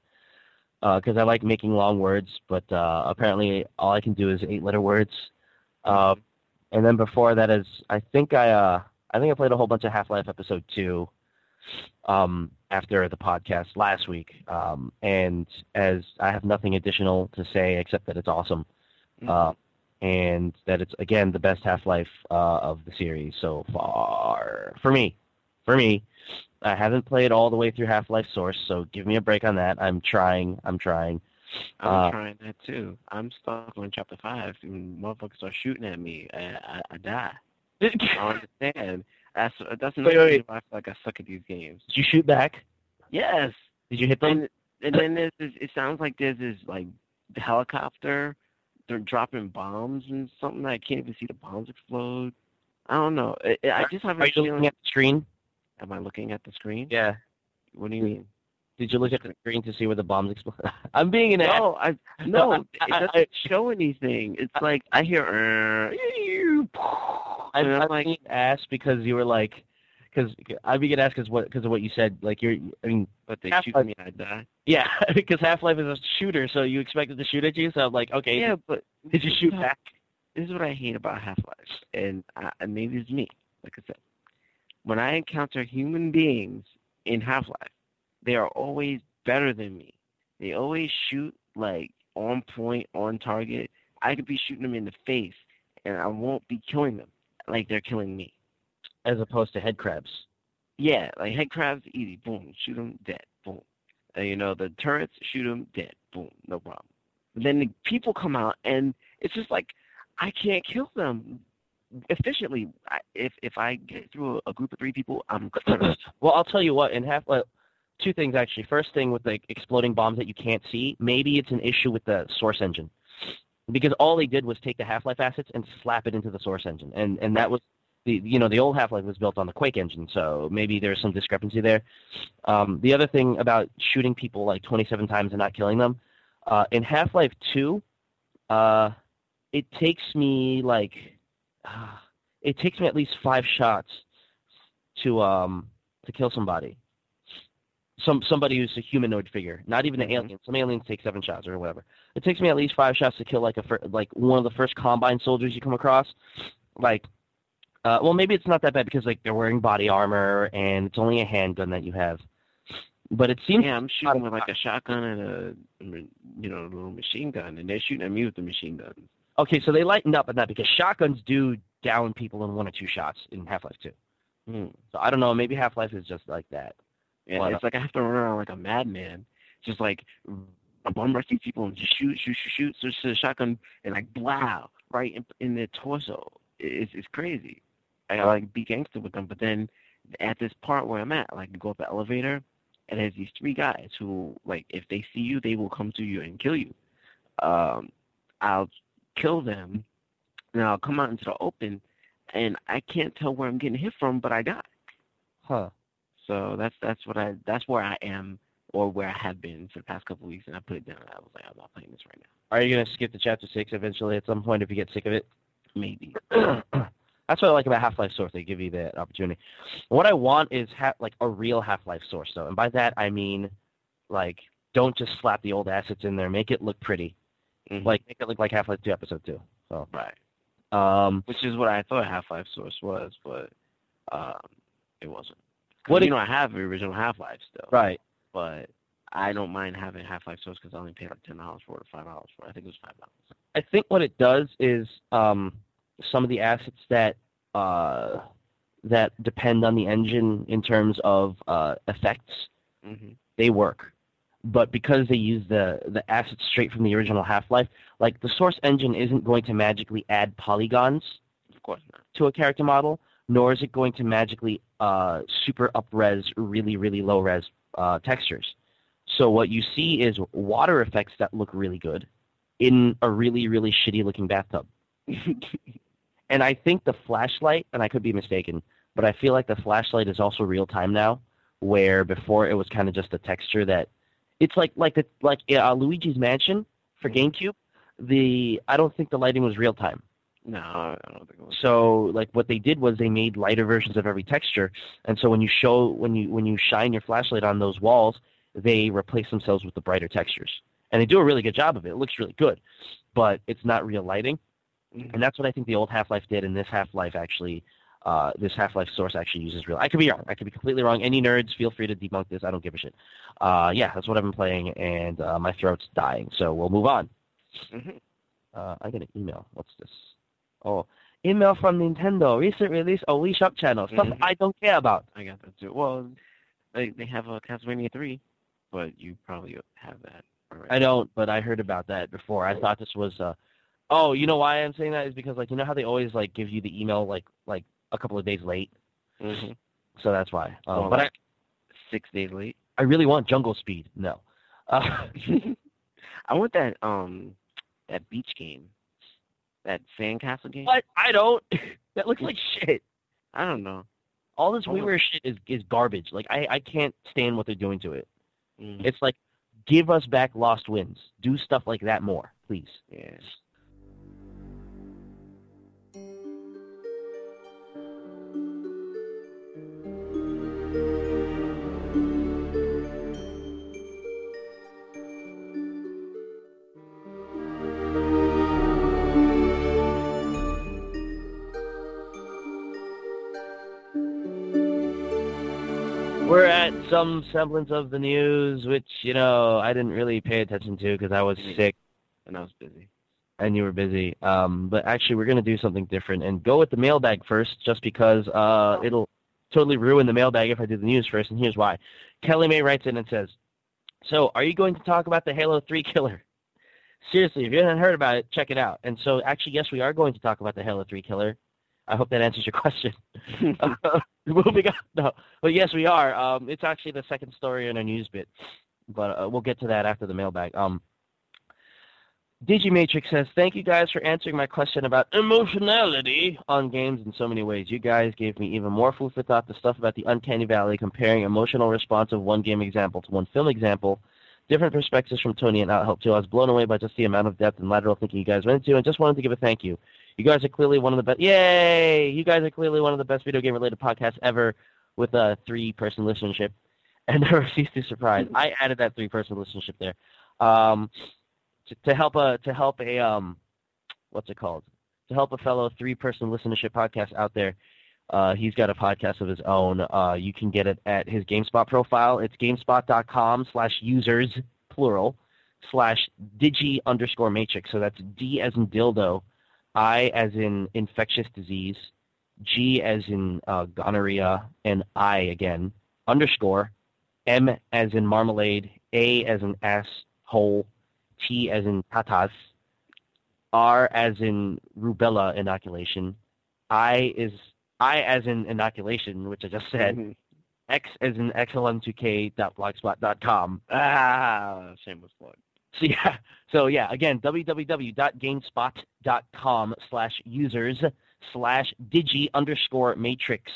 because I like making long words, but uh, apparently all I can do is eight-letter words. Uh, and then before that is I think I uh, I think I played a whole bunch of Half-Life Episode Two um, after the podcast last week. Um, and as I have nothing additional to say except that it's awesome, Mhm. uh, and that it's again the best Half-Life uh, of the series so far for me. For me, I haven't played all the way through Half-Life Source, so give me a break on that. I'm trying. I'm trying. I'm uh, trying that too. I'm stuck on chapter five, and motherfuckers are shooting at me. I, I, I die. I don't [laughs] understand. That's that's another wait, reason why I feel like I suck at these games. Did you shoot back? Yes, Did you hit them? and and then there's this. It sounds like there's this like the helicopter. They're dropping bombs and something. I can't even see the bombs explode. I don't know. I, I just have a Are you feeling. looking at the screen? Am I looking at the screen? Yeah. What do you mean? Did you look at the screen to see where the bombs explode? [laughs] I'm being an ass. No, I No, [laughs] no. I- it doesn't I- show anything. It's like I hear. [laughs] "Uh, I'm, I'm like, being an ass because you were like, because I begin to ask because what because of what you said. Like you're, I mean, But they shoot me, I die. yeah, because Half Life is a shooter, so you expected to shoot at you. So I'm like, okay, Yeah, but did you shoot back? this is what I hate about Half Life, and, I, maybe it's me. Like I said, when I encounter human beings in Half Life, they are always better than me. They always shoot like on point, on target. I could be shooting them in the face, and I won't be killing them like they're killing me. As opposed to head crabs. Yeah, like head crabs, easy, boom, shoot them, dead, boom. Uh, you know the turrets, shoot them, dead, boom, no problem. But then the people come out, and it's just like I can't kill them efficiently. I, if if I get through a, a group of three people, I'm. [coughs] Well, I'll tell you what. In Half Life, two things actually. First thing with like exploding bombs that you can't see. Maybe it's an issue with the source engine, because all they did was take the Half Life assets and slap it into the source engine, and and that was the you know the old Half Life was built on the Quake engine, so maybe there's some discrepancy there. Um, the other thing about shooting people like 27 times and not killing them, uh, in Half Life 2, uh, it takes me like uh, it takes me at least five shots to um to kill somebody. Some somebody who's a humanoid figure, not even an Mhm. alien. Some aliens take seven shots or whatever. It takes me at least five shots to kill like a fir- like one of the first combine soldiers you come across. Like, uh, well, maybe it's not that bad because like they're wearing body armor and it's only a handgun that you have. But it seems yeah, I'm shooting with like a shotgun and a you know a little machine gun, and they're shooting at me with the machine guns. okay. So they lightened up on that because shotguns do down people in one or two shots in Half Life Two. Hmm. So I don't know. Maybe Half Life is just like that. Why it's like I have to run around like a madman, just like a bum rush these people and just shoot, shoot, shoot, shoot, to the shotgun and like blow right in, in their torso. It's it's crazy. I gotta like be gangster with them, but then at this part where I'm at, like you go up the elevator, and there's these three guys who like if they see you, they will come to you and kill you. Um, I'll kill them, and I'll come out into the open, and I can't tell where I'm getting hit from, but I die. Huh. So that's that's what I that's where I am or where I have been for the past couple weeks, and I put it down. I was like, I'm not playing this right now. Are you gonna skip to chapter six eventually at some point if you get sick of it? Maybe. [clears throat] That's what I like about Half-Life Source. They give you that opportunity. What I want is ha- like a real Half-Life Source, though, and by that I mean, like, don't just slap the old assets in there. Make it look pretty. Mhm. Like, make it look like Half-Life Two, Episode Two. So, right, um, which is what I thought Half Life Source was, but um, it wasn't. What you know, I have the original Half Life still, right. but I don't mind having Half Life Source because I only paid like ten dollars for it, or five dollars for it. I think it was five dollars. I think what it does is um, some of the assets that uh, that depend on the engine in terms of uh, effects hmm they work. But because they use the the assets straight from the original Half-Life, like the Source engine isn't going to magically add polygons Of course not. to a character model, nor is it going to magically uh, super up-res really really low-res uh, textures. So what you see is water effects that look really good in a really really shitty looking bathtub. [laughs] And I think the flashlight, and I could be mistaken, but I feel like the flashlight is also real time now, where before it was kind of just a texture that it's like like the like uh, Luigi's Mansion for GameCube. The I don't think the lighting was real time. No, I don't think it was. So like what they did was they made lighter versions of every texture, and so when you show when you when you shine your flashlight on those walls, they replace themselves with the brighter textures, and they do a really good job of it. It looks really good, but it's not real lighting. Mhm. And that's what I think the old Half Life did, and this Half Life actually, uh, this Half Life source actually uses real. I could be wrong. I could be completely wrong. Any nerds, feel free to debunk this. I don't give a shit. Uh, yeah, that's what I've been playing, and uh, my throat's dying. So we'll move on. Mhm. Uh, I get an email. What's this? Oh, email from Nintendo. Recent release of Wii Shop channel. Stuff Mhm. I don't care about. I got that too. Well, they they have a Castlevania three, but you probably have that already. I don't, but I heard about that before. I thought this was. Uh, oh, you know why I'm saying that is because like you know how they always like give you the email like like a couple of days late. hmm So that's why. Um, Well, but I, six days late. I really want Jungle Speed. No. [laughs] Uh, [laughs] I want that um that beach game, that sandcastle game. what? I don't. [laughs] that looks like shit. I don't know. All this. WiiWare shit is is garbage. Like I I can't stand what they're doing to it. Mm, It's like give us back LostWinds. Do stuff like that more, please. yeah. Some semblance of the news, which you know I didn't really pay attention to because I was Yeah. sick and I was busy. and you were busy. Um, but actually, we're gonna do something different and go with the mailbag first, just because uh, it'll totally ruin the mailbag if I do the news first. And here's why: Kelly May writes in and says, "So, are you going to talk about the Halo 3 killer?" Seriously, if you haven't heard about it, check it out. And so, actually, yes, we are going to talk about the Halo 3 killer. I hope that answers your question. [laughs] [laughs] Uh, moving on. No, but yes, we are. Um, it's actually the second story in our news bit, but uh, we'll get to that after the mailbag. Um, Digimatrix says, "Thank you guys for answering my question about emotionality on games in so many ways. You guys gave me even more food for thought. The stuff about the uncanny valley, comparing emotional response of one game example to one film example." Different perspectives from Tony and Al helped too. I was blown away by just the amount of depth and lateral thinking you guys went into, and just wanted to give a thank you. You guys are clearly one of the best. Yay! You guys are clearly one of the best video game related podcasts ever, with a three-person listenership, [laughs] and never cease to surprise. I added that three-person listenership there, um, to, to help a to help a um, what's it called? To help a fellow three-person listenership podcast out there. Uh, he's got a podcast of his own. Uh, you can get it at his GameSpot profile. It's gamespot.com slash users, plural, slash digi underscore matrix. So that's D as in dildo, I as in infectious disease, G as in uh, gonorrhea, and I again, underscore, M as in marmalade, A as in asshole, T as in tatas, R as in rubella inoculation, I is I as in inoculation, which I just said, X as in xlm2k.blogspot.com. ah, shameless plug. [laughs] So yeah, so yeah, again, www.gamespot.com slash users slash digi underscore matrix.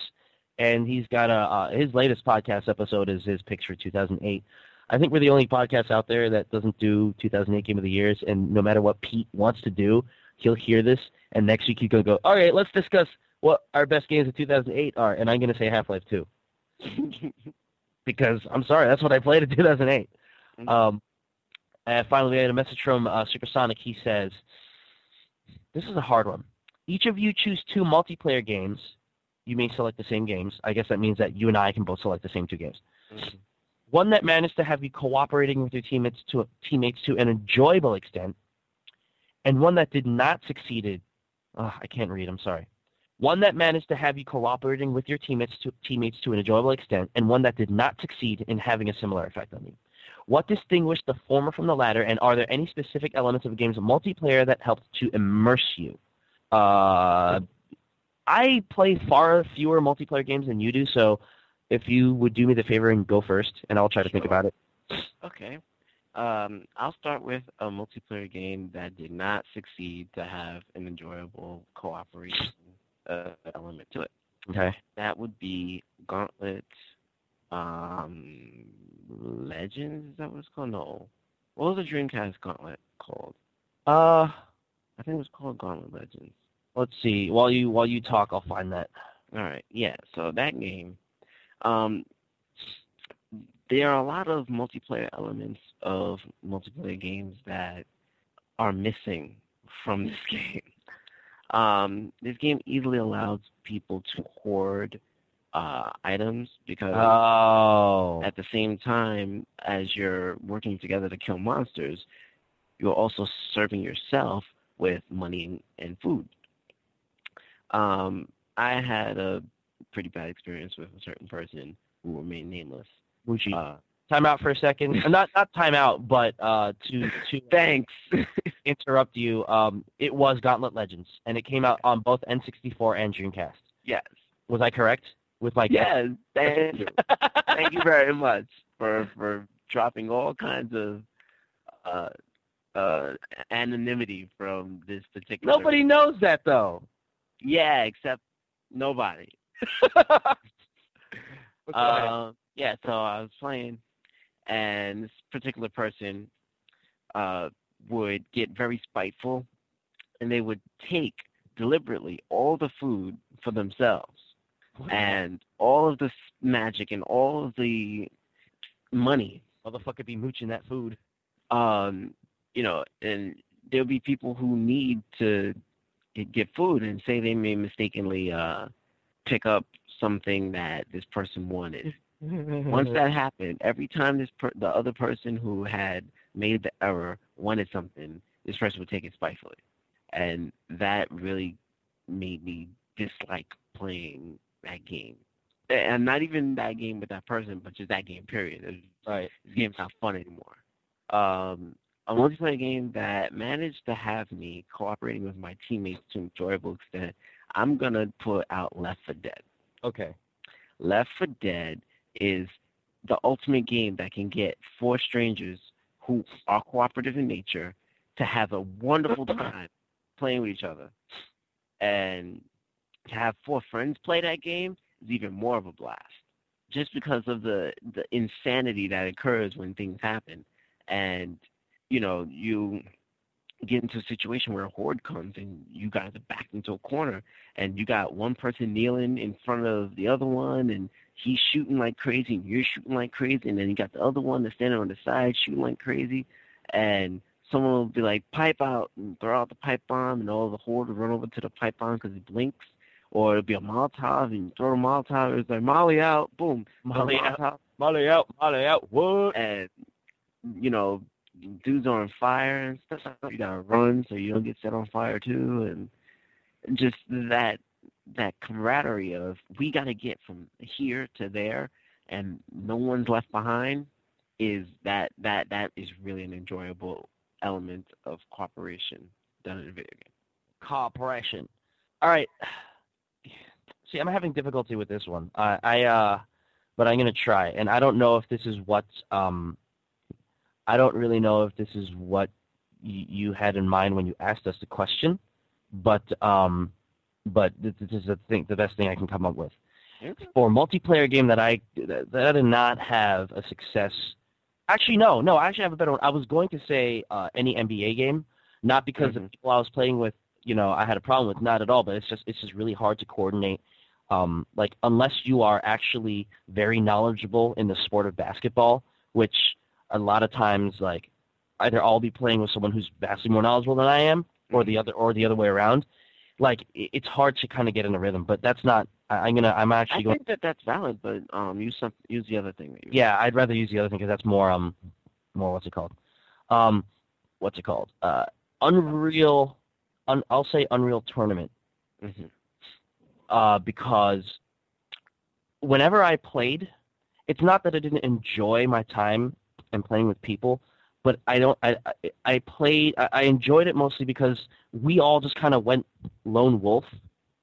And he's got a, uh, his latest podcast episode is his picks for 2008. I think we're the only podcast out there that doesn't do 2008 Game of the Years, and no matter what Pete wants to do, he'll hear this, and next week he's going to go, all right, let's discuss what our best games of 2008 are, and I'm going to say Half-Life 2 [laughs] because I'm sorry, that's what I played in 2008. Mhm. Um, and finally, we had a message from uh, Supersonic. He says, "This is a hard one. Each of you choose two multiplayer games. You may select the same games. I guess that means that you and I can both select the same two games. Mhm. One that managed to have you cooperating with your teammates to teammates to an enjoyable extent, and one that did not succeed. Oh, I can't read. I'm sorry. One that managed to have you cooperating with your teammates to teammates to an enjoyable extent, and one that did not succeed in having a similar effect on you. What distinguished the former from the latter, and are there any specific elements of a game's multiplayer that helped to immerse you? Uh, I play far fewer multiplayer games than you do, so if you would do me the favor and go first, and I'll try to think about it. Okay. Um, I'll start with a multiplayer game that did not succeed to have an enjoyable cooperation uh, element to it. Okay. That would be Gauntlet um, Legends. Is that what it's called? No. What was the Dreamcast Gauntlet called? Uh, I think it was called Gauntlet Legends. let's see. While you while you talk, I'll find that. All right, yeah. So that game, um, there are a lot of multiplayer elements of multiplayer games that are missing from this [laughs] game. Um, this game easily allows people to hoard uh, items because Oh. at the same time as you're working together to kill monsters, you're also serving yourself with money and, food. Um, I had a pretty bad experience with a certain person who remained nameless. Wuchi. Uh, time out for a second. [laughs] Not not time out, but uh, to to [laughs] thanks. [laughs] interrupt you. Um, it was Gauntlet Legends, and it came out on both N64 and Dreamcast. yes. Was I correct with guess? Yes. Thank you. Thank you very much for for dropping all kinds of uh, uh, anonymity from this particular. Nobody knows that though. Yeah, except nobody. [laughs] Uh, yeah, so I was playing, and this particular person uh, would get very spiteful, and they would take deliberately all the food for themselves, and all of the magic and all of the money. motherfucker be mooching that food. Um, you know, and there'll be people who need to get food, and say they may mistakenly uh, pick up something that this person wanted Once that [laughs] happened, every time this per- the other person who had made the error wanted something, this person would take it spitefully, and that really made me dislike playing that game. And not even that game with that person, but just that game. Period. It was right. this game's not fun anymore. Um, Once you play a multiplayer game that managed to have me cooperating with my teammates to an enjoyable extent. I'm gonna put out Left 4 Dead. Okay. Left 4 Dead is the ultimate game that can get four strangers who are cooperative in nature to have a wonderful [laughs] time playing with each other. And to have four friends play that game is even more of a blast. Just because of the, the insanity that occurs when things happen. And, you know, you get into a situation where a horde comes and you guys are backed into a corner and you got one person kneeling in front of the other one and he's shooting like crazy and you're shooting like crazy and then you got the other one that's standing on the side shooting like crazy and someone will be like pipe out and throw out the pipe bomb and all the horde will run over to the pipe bomb because it blinks or it'll be a molotov and you throw a molotov it's like molly out boom Molly Molotov, out. Molly out. Molly out. What? and you know dudes are on fire and stuff you gotta run so you don't get set on fire too and just that that camaraderie of we gotta get from here to there and no one's left behind is that that that is really an enjoyable element of cooperation done in a video game Cooperation. All right. See, I'm having difficulty with this one. I, I uh, but I'm gonna try, and I don't know if this is what um, I don't really know if this is what y- you had in mind when you asked us the question, but um, but this, this is the thing, the best thing I can come up with for a multiplayer game that I that, that I did not have a success. Actually, no, no. I actually have a better one. I was going to say uh, any NBA game, not because the Mhm. people I was playing with, you know, I had a problem with, not at all. But it's just it's just really hard to coordinate. Um, like unless you are actually very knowledgeable in the sport of basketball, which a lot of times like either I'll be playing with someone who's vastly more knowledgeable than I am, or the other or the other way around. Like it's hard to kind of get in a rhythm. But that's not. I, I'm gonna. I'm I actually going. think that that's valid but um use some use the other thing you Yeah, I'd rather use the other thing because that's more um more what's it called? Um, what's it called? Uh, Unreal. Un, I'll say Unreal Tournament. hmm Uh, because whenever I played, it's not that I didn't enjoy my time and playing with people, but I don't. I I, played. I, enjoyed it mostly because we all just kind of went lone wolf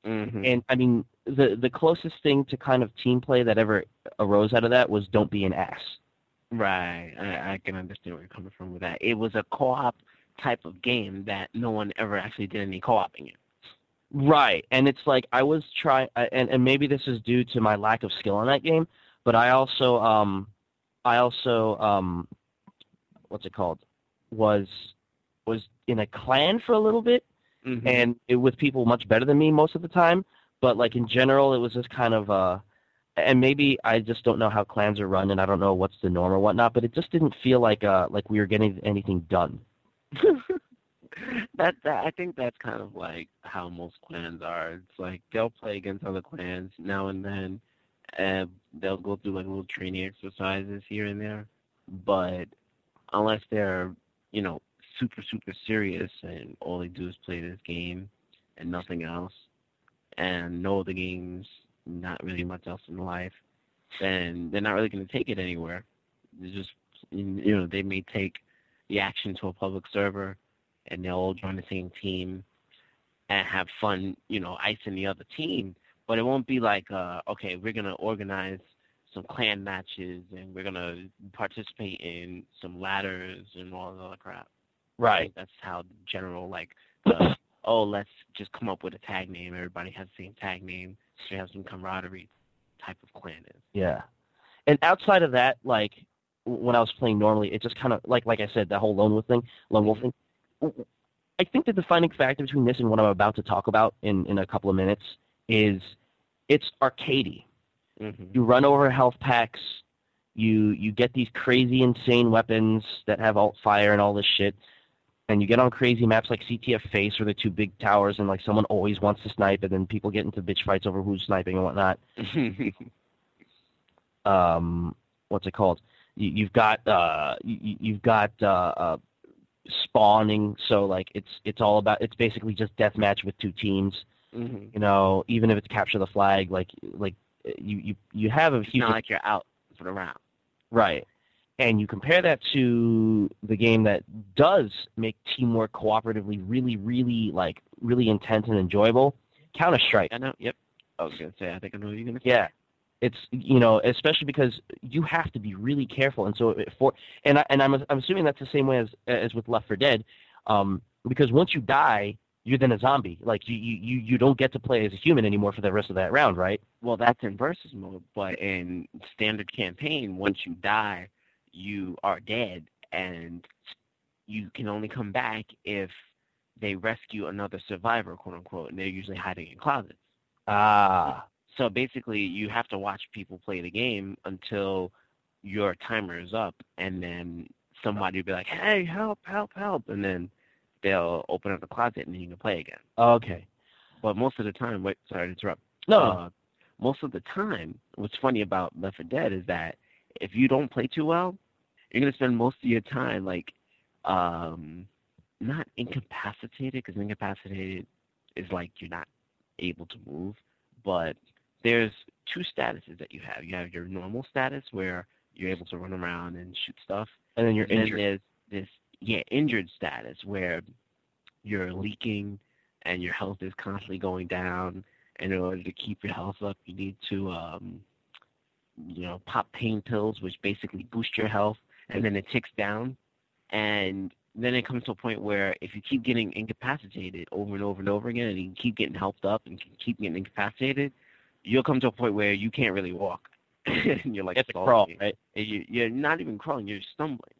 hmm and I mean, the the closest thing to kind of team play that ever arose out of that was "Don't be an ass." Right. I, I can understand where you're coming from with that. It was a co-op type of game that no one ever actually did any co-oping in. Right, and it's like I was trying, and and maybe this is due to my lack of skill in that game, but I also um, I also um, what's it called? Was was in a clan for a little bit, Mhm. and it with people much better than me most of the time. But like in general, it was just kind of uh, and maybe I just don't know how clans are run, and I don't know what's the norm or whatnot. But it just didn't feel like uh like we were getting anything done. [laughs] [laughs] that, that I think that's kind of like how most clans are. It's like they'll play against other clans now and then, and they'll go through like little training exercises here and there. But unless they're, you know, super super serious and all they do is play this game and nothing else, and no other games, not really much else in life, then they're not really going to take it anywhere. They just, you know, they may take the action to a public server and they'll all join the same team and have fun, you know, icing the other team. But it won't be like, uh, okay, we're gonna organize some clan matches and we're gonna participate in some ladders and all that other crap. Right. that's how the general like, the, [clears throat] oh, let's just come up with a tag name. Everybody has the same tag name, so you have some camaraderie type of clan is. Yeah. And outside of that, like when I was playing normally, it just kind of like like I said, that whole lone wolf thing, lone wolf thing. I think the defining factor between this and what I'm about to talk about in in a couple of minutes is it's arcadey. Mm-hmm. You run over health packs, you you get these crazy insane weapons that have alt fire and all this shit. And you get on crazy maps like CTF Face where the two big towers and like someone always wants to snipe and then people get into bitch fights over who's sniping and whatnot. [laughs] um, what's it called? You, you've got uh, you, you've got uh, uh, spawning. So like it's it's all about it's basically just deathmatch with two teams. hmm You know, even if it's capture the flag, like like you you you have a It's huge not like you're out for the round. right, and you compare that to the game that does make teamwork cooperatively really really like really intense and enjoyable. Counter Strike. I know. Yep. I was gonna say. I think I know what you're gonna say. Yeah, it's you know especially because you have to be really careful, and so for and I, and I'm I'm assuming that's the same way as as with Left 4 Dead, um, because once you die, you're then a zombie. Like you you you you don't get to play as a human anymore for the rest of that round, right? Well, that's in versus mode, but in standard campaign, once you die, you are dead, and you can only come back if they rescue another survivor, quote unquote, and they're usually hiding in closets. Ah, So basically, you have to watch people play the game until your timer is up, and then somebody will be like, "Hey, help, help, help!" and then they'll open up the closet, and then you can play again. okay. But most of the time, wait, sorry to interrupt. No, Uh, most of the time, what's funny about Left 4 Dead is that if you don't play too well, you're gonna spend most of your time like, um, not incapacitated because incapacitated is like you're not able to move, but there's two statuses that you have. You have your normal status where you're able to run around and shoot stuff, and then you're and then there's this yeah injured status where you're leaking and your health is constantly going down. And in order to keep your health up, you need to um, you know pop pain pills, which basically boost your health, and then it ticks down. And then it comes to a point where if you keep getting incapacitated over and over and over again, and you keep getting helped up and keep getting incapacitated, you'll come to a point where you can't really walk. [laughs] and you're like to crawl, right? And you, you're not even crawling, you're stumbling.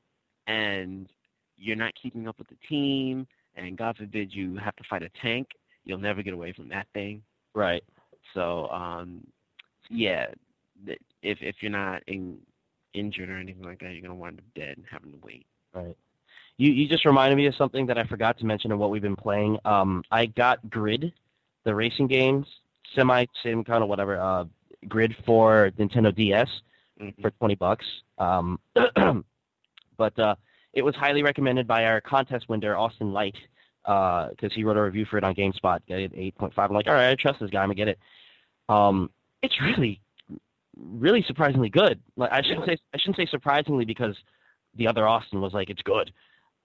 And you're not keeping up with the team. And God forbid you have to fight a tank. You'll never get away from that thing. Right. So, um, yeah, if if you're not in, injured or anything like that, you're gonna wind up dead and having to wait. Right. You you just reminded me of something that I forgot to mention in what we've been playing. Um, I got Grid, the racing games, semi sim kind of whatever. Uh, Grid for Nintendo DS Mhm. for twenty bucks. Um, [clears throat] but uh, it was highly recommended by our contest winner Austin Light because he wrote a review for it on GameSpot. Got it eight point five. I'm like, all right, I trust this guy. I'm gonna get it. Um, it's really, really surprisingly good. Like I shouldn't say I shouldn't say surprisingly because the other Austin was like it's good.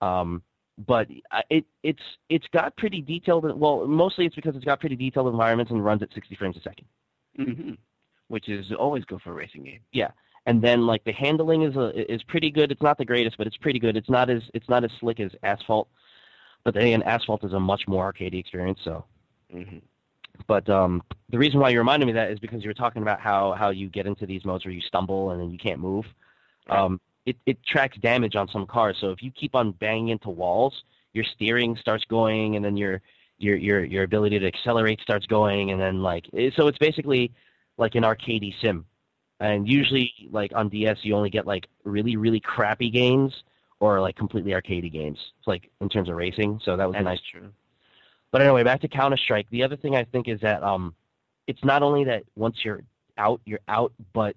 Um, but it it's it's got pretty detailed. Well, mostly it's because it's got pretty detailed environments and runs at 60 frames a second. hmm Which is always good for a racing game. Yeah, and then like the handling is a, is pretty good. It's not the greatest, but it's pretty good. It's not as it's not as slick as Asphalt, but then again, Asphalt is a much more arcadey experience. So, hmm but um, the reason why you reminded me of that is because you were talking about how how you get into these modes where you stumble and then you can't move. Right. Um, it it tracks damage on some cars, so if you keep on banging into walls, your steering starts going, and then your your your your ability to accelerate starts going, and then like so it's basically like an arcadey sim. And usually, like on DS, you only get like really really crappy games or like completely arcadey games. It's like in terms of racing. So that was That's nice. true. But anyway, back to Counter Strike. The other thing I think is that um, it's not only that once you're out, you're out, but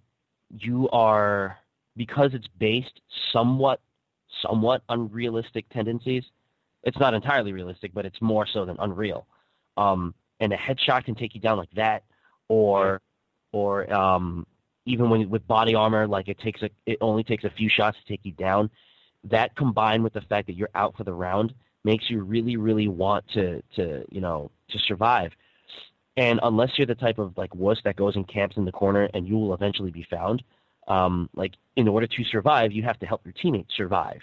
you are because it's based somewhat, somewhat unrealistic tendencies. It's not entirely realistic, but it's more so than unreal. Um, and a headshot can take you down like that, or, or um, even when with body armor, like it takes a, it only takes a few shots to take you down. That combined with the fact that you're out for the round makes you really, really want to, to you know, to survive. And unless you're the type of like wuss that goes and camps in the corner and you will eventually be found, um, like in order to survive, you have to help your teammates survive.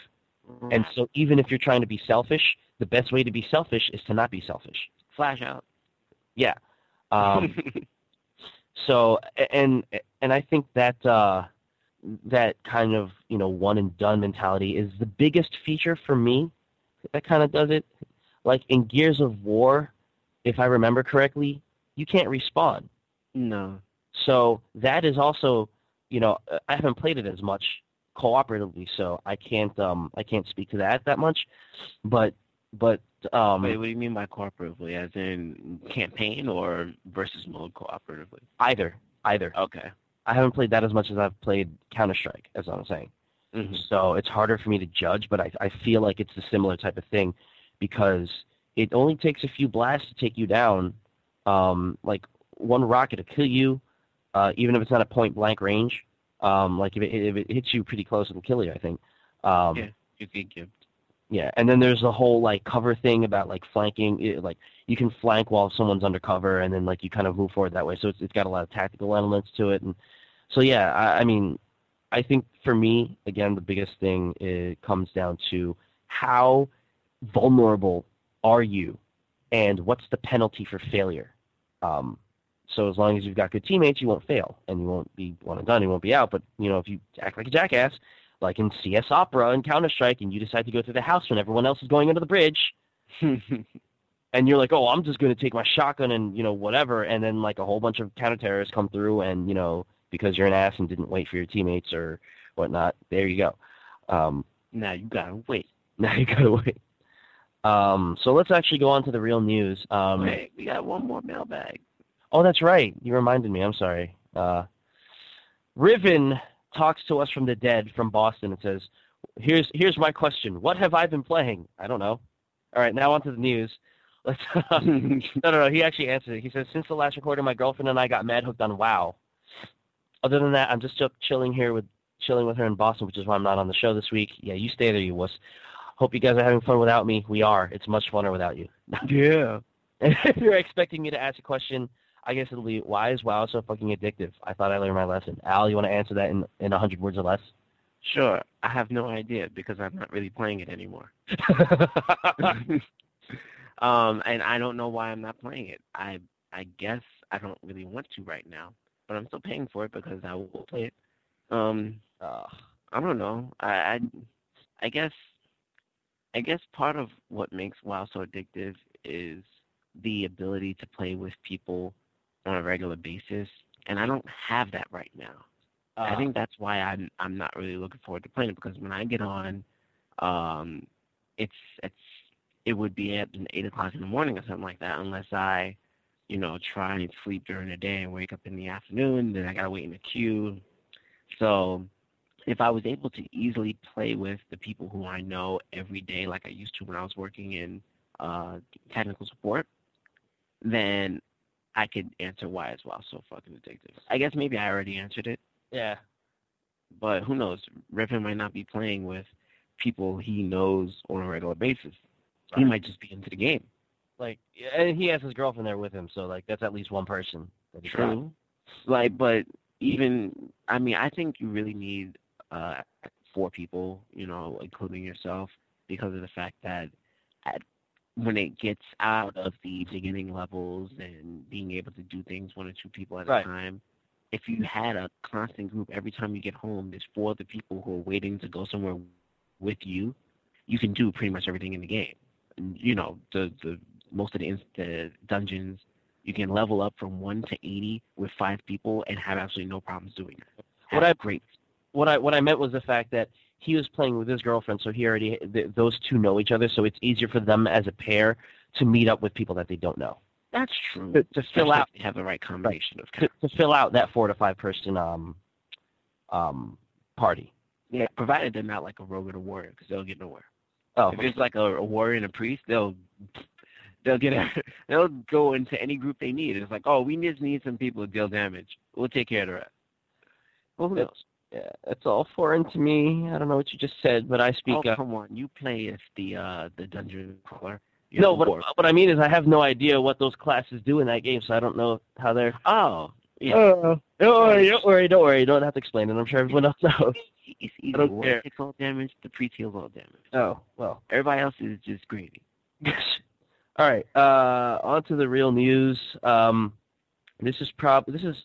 And so even if you're trying to be selfish, the best way to be selfish is to not be selfish. Flash out. Yeah. Um, [laughs] so and and I think that uh, that kind of you know one and done mentality is the biggest feature for me that kind of does it. Like in Gears of War, if I remember correctly, you can't respawn. no. So that is also, you know, I haven't played it as much cooperatively, so I can't um I can't speak to that that much. But but um Wait, what do you mean by cooperatively? As in campaign or versus mode cooperatively? either either Okay. I haven't played that as much as I've played Counter Strike, as I'm saying. hmm So it's harder for me to judge, but I, I feel like it's a similar type of thing because it only takes a few blasts to take you down. Um, like one rocket to kill you, uh, even if it's not a point blank range. Um, like if it, if it hits you pretty close, it'll kill you. I think. Um, Yeah. You get gift. yeah, and then there's the whole like cover thing about like flanking. It, like you can flank while someone's under cover, and then like you kind of move forward that way. So it's it's got a lot of tactical elements to it, and so yeah, I, I mean, I think for me, again, the biggest thing it comes down to how vulnerable are you, and what's the penalty for failure. Um, so as long as you've got good teammates, you won't fail, and you won't be one and done. You won't be out. But you know, if you act like a jackass, like in CS Opera and Counter Strike, and you decide to go through the house when everyone else is going under the bridge, [laughs] and you're like, oh, I'm just going to take my shotgun and you know whatever, and then like a whole bunch of counter terrorists come through, and you know because you're an ass and didn't wait for your teammates or whatnot, there you go. Um, now you gotta wait. [laughs] now you gotta wait. Um, so let's actually go on to the real news. Um, Wait, we got one more mailbag. Oh, that's right. You reminded me. I'm sorry. Uh, Riven talks to us from the dead from Boston and says, "Here's here's my question. What have I been playing? I don't know. All right, now on to the news. Let's. [laughs] no, no, no. He actually answered it. He says, "Since the last recording, my girlfriend and I got mad hooked on WoW. Other than that, I'm just up chilling here with chilling with her in Boston, which is why I'm not on the show this week. Yeah, you stay there, you wuss. Hope you guys are having fun without me. We are. It's much funner without you. [laughs] yeah. And if you're expecting me to ask a question, I guess it'll be why is WoW so fucking addictive? I thought I learned my lesson. Al, you want to answer that in in a hundred words or less? Sure. I have no idea because I'm not really playing it anymore. [laughs] [laughs] um, and I don't know why I'm not playing it. I I guess I don't really want to right now, but I'm still paying for it because I will play it. Um. I don't know. I, I I guess I guess part of what makes WoW so addictive is the ability to play with people on a regular basis, and I don't have that right now. I Uh, think that's why I'm I'm not really looking forward to playing it because when I get on, um, it's it's it would be at eight o'clock in the morning or something like that unless I, you know, try and sleep during the day and wake up in the afternoon. Then I gotta wait in the queue. So if I was able to easily play with the people who I know every day, like I used to when I was working in uh, technical support, then I could answer why as well. So fucking addictive. I guess maybe I already answered it yeah. but who knows? Riven might not be playing with people he knows on a regular basis. He might just be into the game. Like, and he has his girlfriend there with him, so like that's at least one person. that he's got. True. Like, but even I mean, I think you really need uh four people, you know, including yourself, because of the fact that at when it gets out of the beginning levels and being able to do things one or two people at Right. a time, if you had a constant group every time you get home, there's four other people who are waiting to go somewhere with you, you can do pretty much everything in the game. You know, the the most of the, the dungeons you can level up from one to eighty with five people and have absolutely no problems doing it. What I- great What I what I meant was the fact that he was playing with his girlfriend, so he already th- those two know each other, so it's easier for them as a pair to meet up with people that they don't know That's true. to, to fill out have the right combination of to, to fill out that four to five person um um party. Yeah, provided they're not like a rogue and a warrior, because they'll get nowhere. Oh, If it's like a, a warrior and a priest, they'll they'll get a, [laughs] they'll go into any group they need. It's like, oh, we just need some people to deal damage. We'll take care of the rest. Well, who knows? Yeah, it's all foreign to me. I don't know what you just said, but I speak. oh, uh, come on, you play as the uh the dungeon crawler. No, the what what I mean is I have no idea what those classes do in that game, so I don't know how they're. Oh, yeah. Uh, don't worry, don't worry, don't worry. You don't have to explain it. I'm sure everyone else knows. it's easy. don't One care. takes all damage, the priest heals all damage. Oh well. Everybody else is just gravy. All right. Uh, on to the real news. Um, this is prob. This is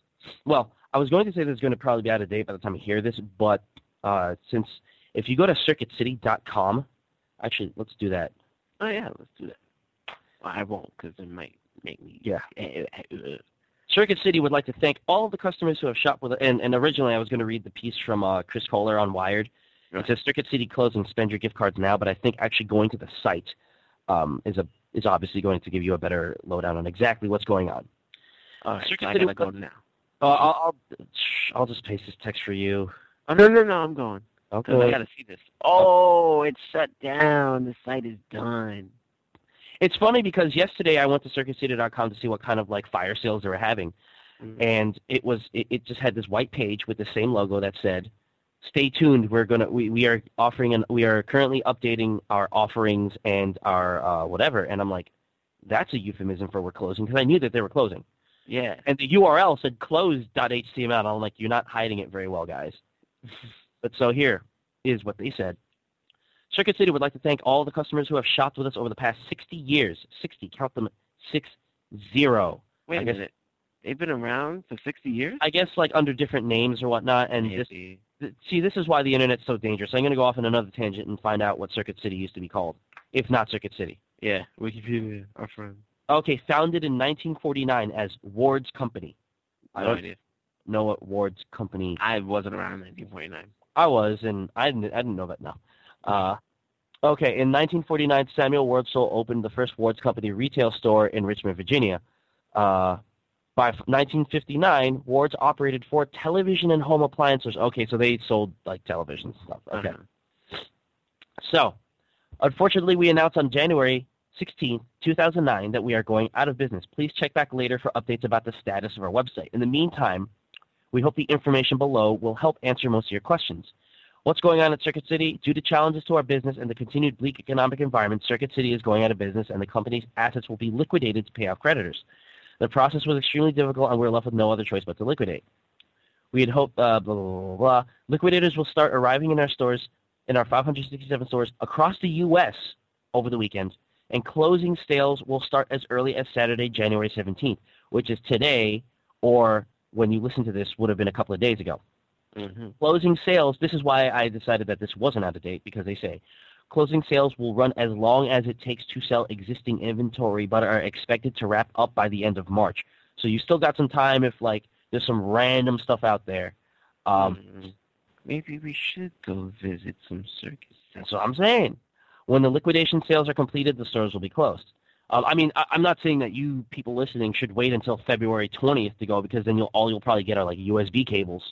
well. I was going to say this is going to probably be out of date by the time you hear this, but uh, since if you go to circuitcity.com, actually, let's do that. Oh yeah, let's do that. Well, I won't because it might make me. Yeah. [laughs] Circuit City would like to thank all of the customers who have shopped with and, and originally I was going to read the piece from uh, Chris Kohler on Wired. It Right. says Circuit City closed and spend your gift cards now, but I think actually going to the site um, is a is obviously going to give you a better lowdown on exactly what's going on. All right, Circuit so I City gotta was- go now. Oh, I'll, I'll I'll just paste this text for you. Oh no no no! I'm going. Okay. I gotta see this. Oh, it's shut down. The site is done. It's funny because yesterday I went to CircuitCity.com to see what kind of like fire sales they were having, Mm. and it was it, it just had this white page with the same logo that said, "Stay tuned. We're gonna we, we are offering and we are currently updating our offerings and our uh, whatever." And I'm like, "That's a euphemism for we're closing," because I knew that they were closing. Yeah. And the URL said closed.html. I'm like, "You're not hiding it very well, guys." [laughs] but so here is what they said. Circuit City would like to thank all the customers who have shopped with us over the past 60 years. 60, count them, six zero. Wait I a guess- minute. They've been around for 60 years. I guess like under different names or whatnot. And th- see, this is why the internet's so dangerous. I'm going to go off on another tangent and find out what Circuit City used to be called, if not Circuit City. Yeah. Wikipedia, our friend. Okay, founded in 1949 as Ward's Company. I don't idea. know what Ward's Company. I wasn't around in 1949. I was, and I didn't. I didn't know that now. Uh, okay, in 1949, Samuel Wurtzel opened the first Ward's Company retail store in Richmond, Virginia. Uh, by 1959, Ward's operated four television and home appliances. Okay, so they sold like televisions and stuff. Okay. Uh-huh. So, unfortunately, we announced on January 16, 2009, that we are going out of business. Please check back later for updates about the status of our website. In the meantime, we hope the information below will help answer most of your questions. What's going on at Circuit City? Due to challenges to our business and the continued bleak economic environment, Circuit City is going out of business and the company's assets will be liquidated to pay off creditors. The process was extremely difficult and we're left with no other choice but to liquidate. We had hoped, uh, blah, blah, blah, blah. Liquidators will start arriving in our stores, in our 567 stores across the U.S. over the weekend, and closing sales will start as early as Saturday, January 17th, which is today, or when you listen to this, would have been a couple of days ago. hmm Closing sales, this is why I decided that this wasn't out of date, because they say closing sales will run as long as it takes to sell existing inventory, but are expected to wrap up by the end of March. So you still got some time if, like, there's some random stuff out there. Um, Mhm. Maybe we should go visit some circus. That's what I'm saying. When the liquidation sales are completed, the stores will be closed. Um, I mean, I, I'm not saying that you people listening should wait until February 20th to go because then you'll all you'll probably get are like USB cables.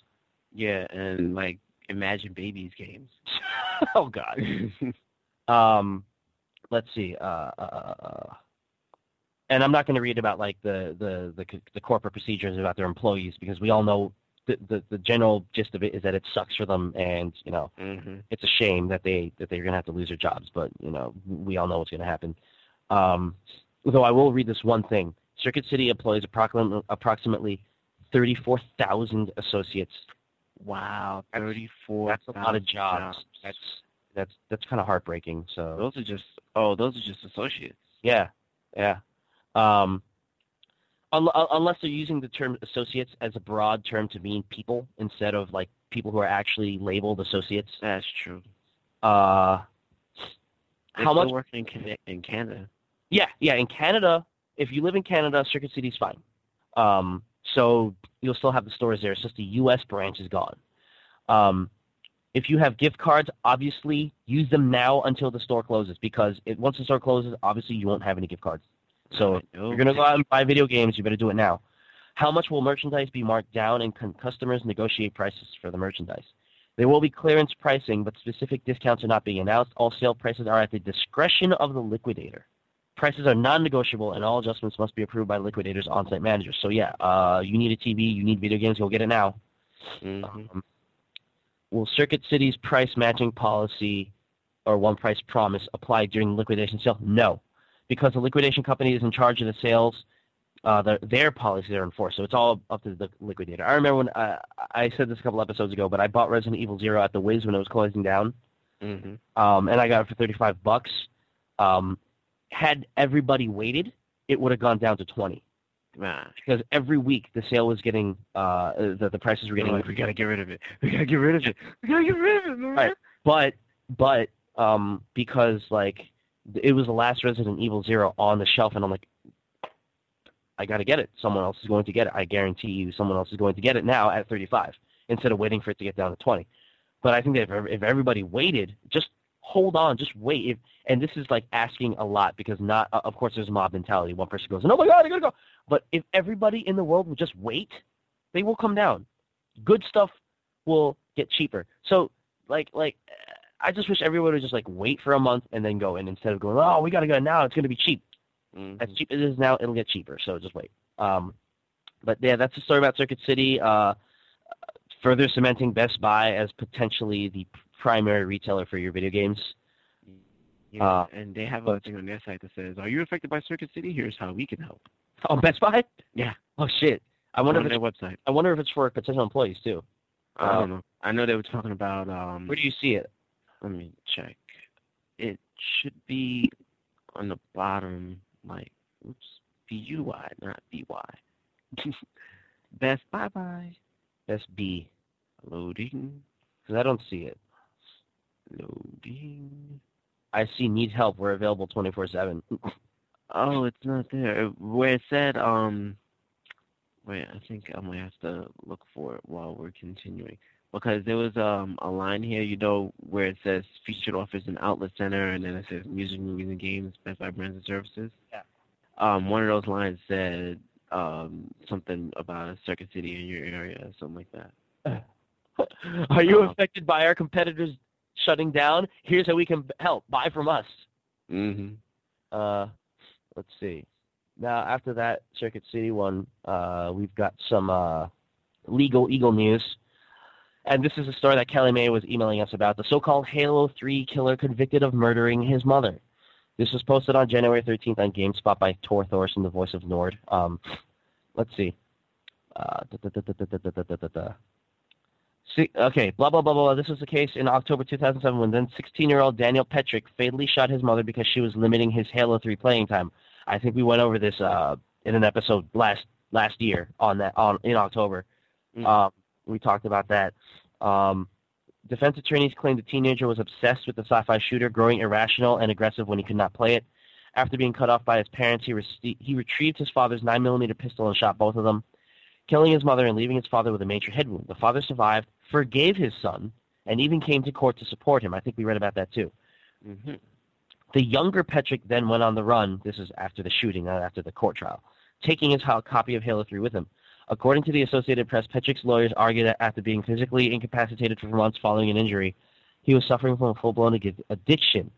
Yeah, and like Imagine Babyz games. [laughs] oh God. [laughs] Um, let's see. Uh, uh, uh, and I'm not going to read about like the, the the the corporate procedures about their employees because we all know the, the the general gist of it is that it sucks for them and you know hmm it's a shame that they that they're going to have to lose their jobs, but you know we all know what's going to happen. Um, though I will read this one thing: Circuit City employs approximately approximately thirty-four thousand associates. Wow, thirty-four. That's a lot of jobs. That's that's that's kind of heartbreaking. So those are just oh, those are just associates. yeah, yeah. Um, unless they're using the term associates as a broad term to mean people instead of like people who are actually labeled associates. That's true. Uh, They're how much working in, in Canada? Yeah, yeah. In Canada, if you live in Canada, Circuit City's fine. Um, so you'll still have the stores there. It's just the U.S. branch is gone. Um, if you have gift cards, obviously use them now until the store closes because it, once the store closes, obviously you won't have any gift cards. So if you're gonna go out and buy video games, you better do it now. How much will merchandise be marked down and can customers negotiate prices for the merchandise? There will be clearance pricing, but specific discounts are not being announced. All sale prices are at the discretion of the liquidator. Prices are non-negotiable, and all adjustments must be approved by liquidators' on-site managers. So yeah, uh, you need a TV, you need video games, go get it now. Mhm. Um, will Circuit City's price matching policy or one price promise apply during liquidation sale? No, because the liquidation company is in charge of the sales. Uh, the, their policies are enforced, so it's all up to the liquidator. I remember when uh, I said this a couple episodes ago, but I bought Resident Evil Zero at the Wiz when it was closing down, Mhm. um, and I got it for thirty-five bucks. Um, had everybody waited, it would have gone down to twenty Nah. because every week the sale was getting uh, the the prices were getting Like, we gotta get rid of it. We gotta get rid of it. We gotta get rid of it, man. Right. but but um because like it was the last Resident Evil Zero on the shelf, and I'm like, I got to get it. Someone else is going to get it. I guarantee you, someone else is going to get it now at 35 instead of waiting for it to get down to 20. But I think that if, if everybody waited, just hold on, just wait. If, and this is like asking a lot because not, uh, of course, there's mob mentality. One person goes, "Oh my God, I gotta go." But if everybody in the world would just wait, They will come down. Good stuff will get cheaper. So like like I just wish everyone would just like wait for a month and then go in instead of going, oh, we got to go now. It's going to be cheap. Mhm. As cheap as it is now, it'll get cheaper. So just wait. Um, but yeah, that's the story about Circuit City. Uh, further cementing Best Buy as potentially the primary retailer for your video games. Yeah, Uh, and they have a thing on their site that says, "Are you affected by Circuit City? Here's how we can help." Oh, Best Buy? Yeah. Oh shit. I wonder on if their it's, website. I wonder if it's for potential employees too. I Uh, don't know. I know they were talking about. Um, Where do you see it? Let me check. It should be on the bottom, like, oops, B U Y, not B Y. [laughs] Best Bye Bye. Best B. Loading, Because I don't see it. loading. I see need help. We're available 24/7. [laughs] Oh, it's not there. Where it said, um, wait, I think I might have to look for it while we're continuing. Because there was um a line here, you know, where it says featured offers an outlet center, and then it says music, movies, and games, Best Buy brands and services. Yeah. Um, one of those lines said um something about a Circuit City in your area, or something like that. [laughs] Are you Uh-huh. affected by our competitors shutting down? Here's how we can help. Buy from us. Mm-hmm. Uh, let's see. Now, after that Circuit City one, uh, we've got some uh, legal Eagle news. And this is a story that Kelly May was emailing us about the so called Halo 3 killer convicted of murdering his mother. This was posted on January 13th on GameSpot by Tor Thorsen, the voice of Nord. Um, let's see. See. Okay, blah, blah, blah, blah. This was the case in October 2007 when then 16 year old Daniel Petric fatally shot his mother because she was limiting his Halo 3 playing time. I think we went over this uh, in an episode last last year on that on in October. Mm-hmm. Um, we talked about that. Um, defense attorneys claimed the teenager was obsessed with the sci-fi shooter, growing irrational and aggressive when he could not play it. After being cut off by his parents, he, rece- he retrieved his father's 9mm pistol and shot both of them, killing his mother and leaving his father with a major head wound. The father survived, forgave his son, and even came to court to support him. I think we read about that too. Mm-hmm. The younger Petric then went on the run. This is after the shooting, not after the court trial, taking his ho- copy of Halo 3 with him. According to the Associated Press, Petric's lawyers argued that after being physically incapacitated for months following an injury, he was suffering from a full-blown addiction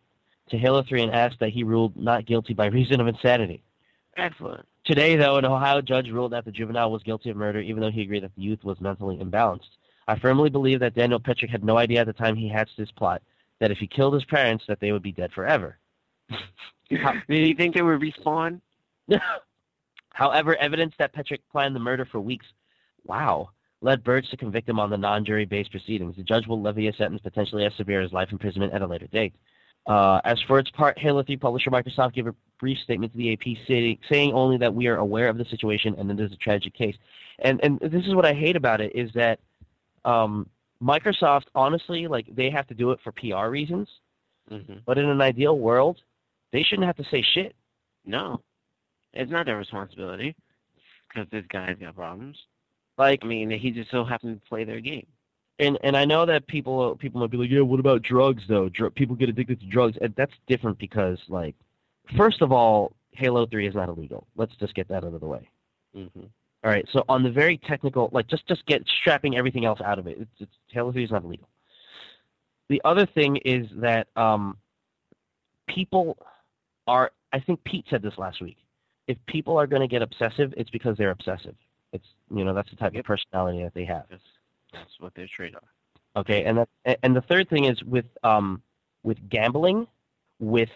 to Halo 3 and asked that he ruled not guilty by reason of insanity. Excellent. Today, though, an Ohio judge ruled that the juvenile was guilty of murder, even though he agreed that the youth was mentally imbalanced. I firmly believe that Daniel Petric had no idea at the time he hatched this plot that if he killed his parents, that they would be dead forever. How- [laughs] Did you think they would respawn? [laughs] However, evidence that Petric planned the murder for weeks, wow, led Burge to convict him on the non-jury based proceedings. The judge will levy a sentence potentially as severe as life imprisonment at a later date. Uh, as for its part, Halo 3 publisher Microsoft gave a brief statement to the AP saying, saying only that we are aware of the situation and that it is a tragic case. And and this is what I hate about it is that um, Microsoft, honestly, like they have to do it for PR reasons. Mm-hmm. But in an ideal world, they shouldn't have to say shit. No, it's not their responsibility because this guy's got problems. Like I mean, he just so happened to play their game. and and I know that people people might be like, yeah, what about drugs though? Dr- people get addicted to drugs, and that's different because like, first of all, Halo Three is not illegal. Let's just get that out of the way. Mm-hmm. All right. So on the very technical, like just just get strapping everything else out of it. It's, it's Halo Three is not illegal. The other thing is that um, people are. I think Pete said this last week. If people are going to get obsessive, it's because they're obsessive. It's you know that's the type Yep. of personality that they have. That's, that's what their trade are. Okay, and that, and the third thing is with um with gambling, with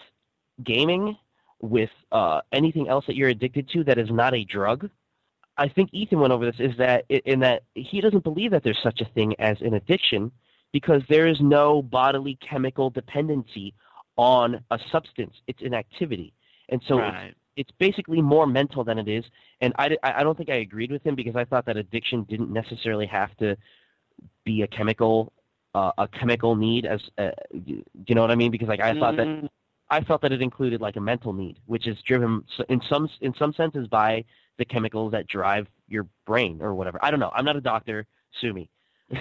gaming, with uh, anything else that you're addicted to that is not a drug. I think Ethan went over this. Is that in that he doesn't believe that there's such a thing as an addiction because there is no bodily chemical dependency on a substance. It's an activity, and so right. It's basically more mental than it is. And I, I don't think I agreed with him because I thought that addiction didn't necessarily have to be a chemical uh, a chemical need as uh, you know what I mean? Because like I thought that Mm, I felt that it included like a mental need, which is driven in some in some senses by the chemicals that drive your brain or whatever. I don't know. I'm not a doctor. Sue me. [laughs]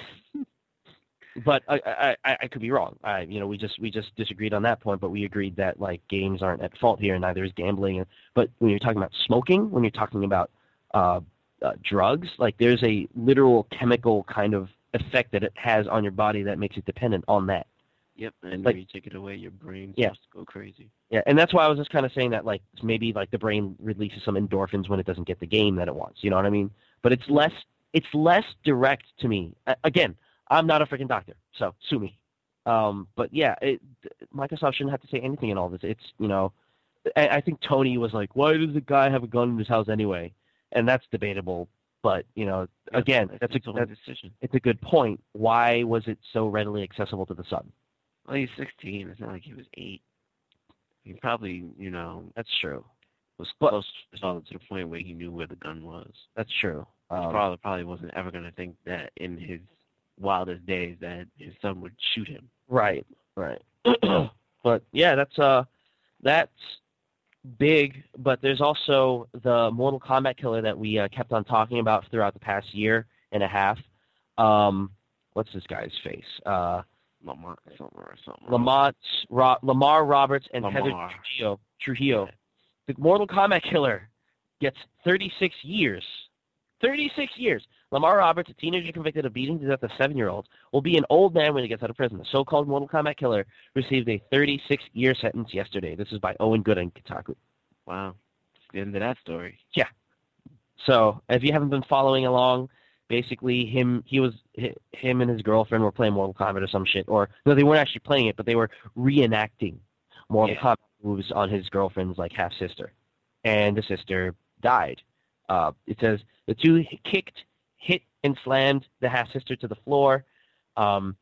but I, I I could be wrong. I you know we just we just disagreed on that point, but we agreed that like games aren't at fault here, and neither is gambling. But when you're talking about smoking, when you're talking about uh, uh, drugs. Like there's a literal chemical kind of effect that it has on your body that makes it dependent on that. Yep, and Like- when you take it away, your brain Yeah. starts to go crazy. Yeah, and that's why I was just kind of saying that like maybe like the brain releases some endorphins when it doesn't get the game that it wants. You know what I mean? But it's less it's less direct to me. A- Again, I'm not a freaking doctor, so sue me. Um, but yeah, it, Microsoft shouldn't have to say anything in all this. It's you know, I, I think Tony was like, why does the guy have a gun in his house anyway? And that's debatable. But you know, Yep, again, that's a his that's, decision. it's a good point. Why was it so readily accessible to the son? Well, he's 16. It's not like he was eight. He probably, you know, That's true. was But- close to the point where he knew where the gun was. That's true. His Um, father probably wasn't ever going to think that in his wildest days that his son would shoot him. Right, right. [clears throat] but yeah, that's uh, that's big. But there's also the Mortal Kombat killer that we uh, kept on talking about throughout the past year and a half. Um, what's this guy's face? Uh, Lamont something or something. Lamont, Ro- Lamar Roberts, and Heather Lamar. Trujillo. Trujillo. The Mortal Kombat killer gets 36 years. 36 years. Lamar Roberts, a teenager convicted of beating to death a seven-year-old, will be an old man when he gets out of prison. The so-called Mortal Kombat killer received a 36-year sentence yesterday. This is by Owen Good on Kotaku. Wow. That's the end of that story. Yeah. So if you haven't been following along, basically him he was him and his girlfriend were playing Mortal Kombat or some shit, or no, they weren't actually playing it, but they were reenacting Mortal Yeah. Kombat moves on his girlfriend's like half sister, and the sister died. Uh, it says the two kicked, hit, and slammed the half sister to the floor. Um,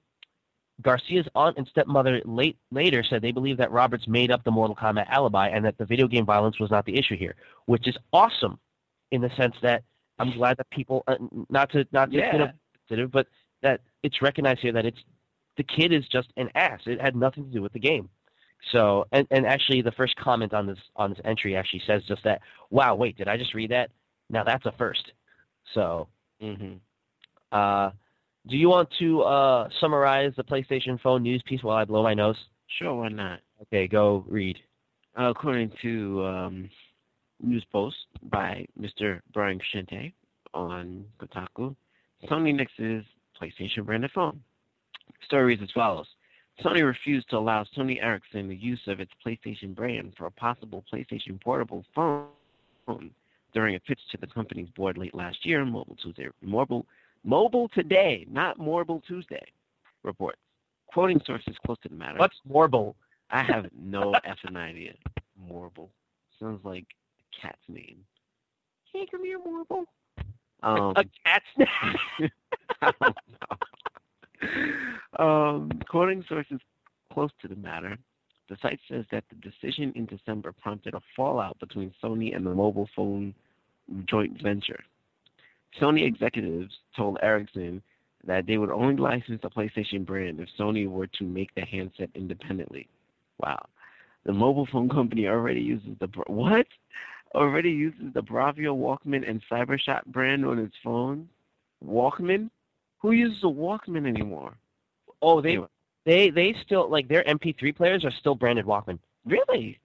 Garcia's aunt and stepmother late, later said they believe that Roberts made up the Mortal Kombat alibi and that the video game violence was not the issue here, which is awesome in the sense that I'm glad that people, uh, not to not to you know, but that it's recognized here that it's the kid is just an ass. It had nothing to do with the game. So, and, and actually, the first comment on this on this entry actually says just that. Wow, wait, did I just read that? Now that's a first. So, hmm uh, do you want to uh, summarize the PlayStation Phone news piece while I blow my nose? Sure, why not? Okay, go read. Uh, according to um, news post by Mr. Brian Shente on Kotaku, Sony nixes PlayStation branded phone. Story reads as follows. Sony refused to allow Sony Ericsson the use of its PlayStation brand for a possible PlayStation portable phone during a pitch to the company's board late last year, Mobile Tuesday, Mobile, Mobile Today, not Mobile Tuesday, reports. Quoting sources close to the matter. What's Morble? I have no [laughs] effing idea. Morble. Sounds like a cat's name. Hey, come here, Morble. Um, a cat's [laughs] name? I don't know. um, quoting sources close to the matter, the site says that the decision in December prompted a fallout between Sony and the mobile phone joint venture. Sony executives told Ericsson that they would only license the PlayStation brand if Sony were to make the handset independently. Wow. The mobile phone company already uses the what? Already uses the Bravia Walkman and CyberShot brand on its phone? Walkman? Who uses a Walkman anymore? Oh, they they they still like their MP3 players are still branded Walkman. Really?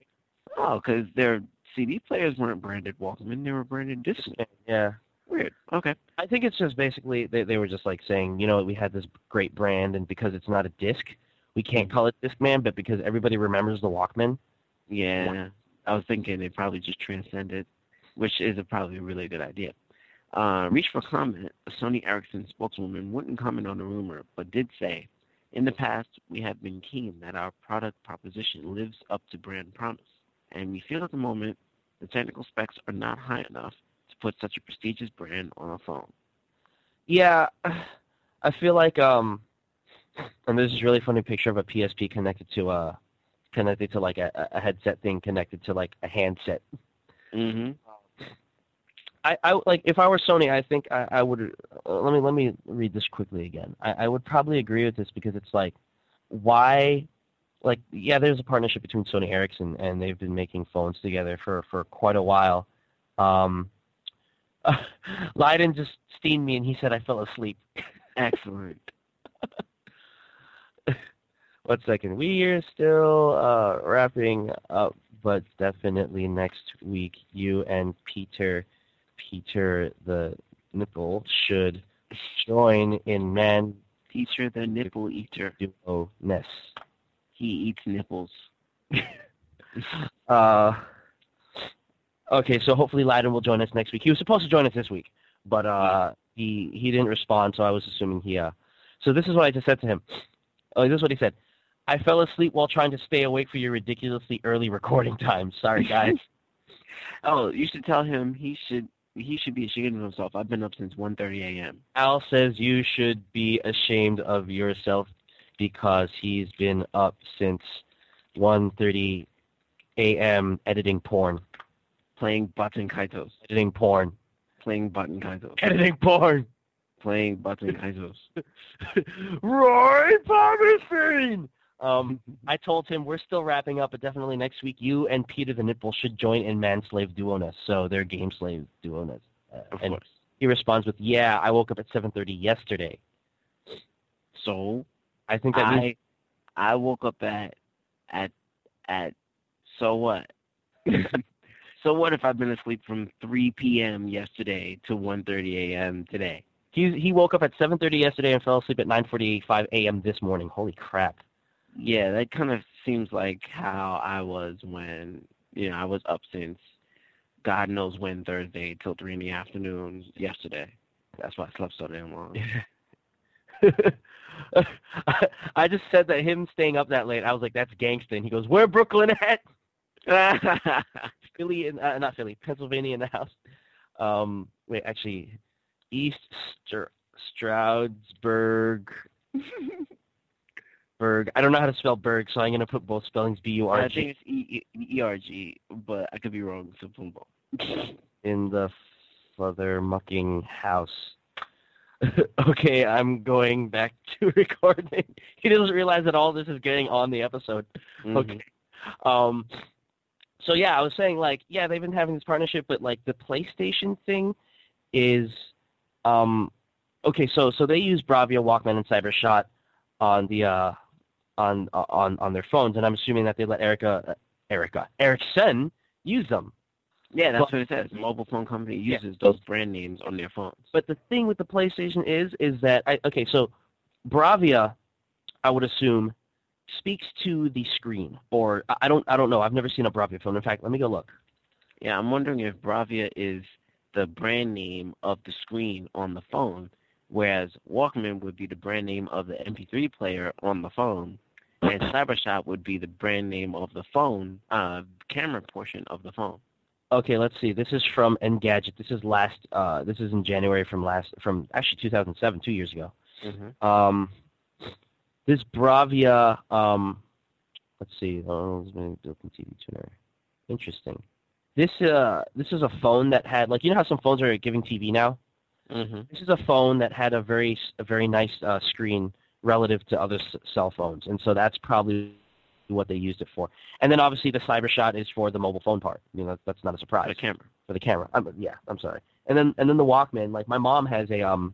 Oh, because their CD players weren't branded Walkman; they were branded Discman. Yeah. Weird. Okay. I think it's just basically they, they were just like saying, you know, we had this great brand, and because it's not a disc, we can't call it Discman, but because everybody remembers the Walkman, Yeah, I was thinking they probably just transcended, which is a probably a really good idea. Uh, reach for comment. A Sony Ericsson spokeswoman wouldn't comment on the rumor, but did say, "In the past, we have been keen that our product proposition lives up to brand promise, and we feel at the moment the technical specs are not high enough to put such a prestigious brand on a phone." yeah, [sighs] I feel like um, [sighs] and there's this really funny picture of a PSP connected to a connected to like a, a headset thing connected to like a handset. Mm-hmm. I, I like if I were Sony, I think I, I would. Uh, let me let me read this quickly again. I, I would probably agree with this because it's like, why, like yeah, there's a partnership between Sony Ericsson and they've been making phones together for for quite a while. Um, [laughs] Leiden just steamed me and he said I fell asleep. Excellent. [laughs] One second, we are still uh, wrapping up, but definitely next week, you and Peter Peter the Nipple should join in man Peter the nipple eater. duo ness. He eats nipples. [laughs] Uh, okay, so hopefully Lyden will join us next week. He was supposed to join us this week, but uh, he he didn't respond, so I was assuming he. Uh, so this is what I just said to him. Oh, this is what he said. I fell asleep while trying to stay awake for your ridiculously early recording time. Sorry, guys. [laughs] Oh, you should tell him he should he should be ashamed of himself. I've been up since 1:30 a.m. Al says you should be ashamed of yourself because he's been up since 1:30 a.m. editing porn, playing Baten Kaitos, editing porn, playing Baten Kaitos, editing porn. playing Baten Kaitos. [laughs] Roy Palmerstein. Um, I told him we're still wrapping up, but definitely next week you and Peter the Nipple should join in Manslave Duoness. So they're Game Slave Duoness. Uh, Of and course. he responds with, "Yeah, I woke up at 7:30 yesterday." So I think that means I I woke up at at at so what? [laughs] so what if I've been asleep from 3 p.m. yesterday to 1:30 a.m. today? he he woke up at 7:30 yesterday and fell asleep at 9:45 a.m. this morning. Holy crap! Yeah, that kind of seems like how I was when you know I was up since God knows when Thursday till three in the afternoon yesterday. That's why I slept so damn long. [laughs] [laughs] I just said that him staying up that late. I was like, "That's gangsta." And he goes, "Where Brooklyn at?" [laughs] Philly, in, uh, not Philly, Pennsylvania in the house. Um, wait, actually, East Str- Stroudsburg. [laughs] Berg. I don't know how to spell Berg, so I'm gonna put both spellings B U R I G think it's E E R G, but I could be wrong. So boom, boom. in the father mucking house. [laughs] okay, I'm going back [laughs] to recording. He doesn't realize that all this is getting on the episode. Mhm. Okay. Um, so yeah, I was saying like, yeah, they've been having this partnership, but like the PlayStation thing is, um, okay. So so they use Bravia, Walkman, and CyberShot on the uh, on on on their phones, and I'm assuming that they let Erica, uh, Erica, Ericsson use them. Yeah, that's But- what it says. Mobile phone company Yeah. uses those brand names on their phones. But the thing with the PlayStation is, is that I, okay, so Bravia, I would assume, speaks to the screen, or I I don't, I don't know. I've never seen a Bravia phone. In fact, let me go look. Yeah, I'm wondering if Bravia is the brand name of the screen on the phone, whereas Walkman would be the brand name of the MP3 player on the phone, and CyberShot would be the brand name of the phone, uh, camera portion of the phone. Okay, let's see. This is from Engadget. This is last. Uh, this is in January from last, from actually 2007, two years ago. Mm-hmm. Um, this Bravia. Um, let's see. Oh, it's been built-in TV tuner. Interesting. This uh, this is a phone that had like you know how some phones are giving TV now. Mm-hmm. This is a phone that had a very a very nice uh, screen relative to other s- cell phones, and so that's probably what they used it for. And then obviously the CyberShot is for the mobile phone part. You know, that's not a surprise The camera. for the camera. I'm, yeah, I'm sorry. And then and then the Walkman. Like my mom has a um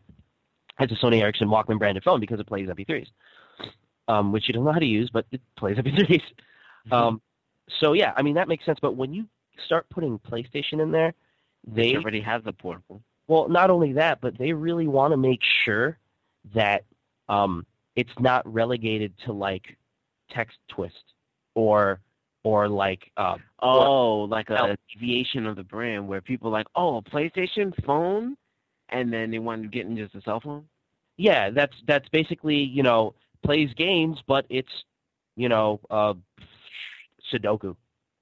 has a Sony Ericsson Walkman branded phone because it plays MP3s, um, which she doesn't know how to use, but it plays MP3s. Um, so yeah, I mean that makes sense. But when you start putting PlayStation in there, they they already have the portable. well, not only that, but they really want to make sure that um, it's not relegated to like text twist or or like uh, Oh, like Now- a [laughs] deviation of the brand where people are like, oh, a PlayStation phone, and then they want to get into just a cell phone. yeah, that's that's basically you know plays games, but it's you know uh, Sudoku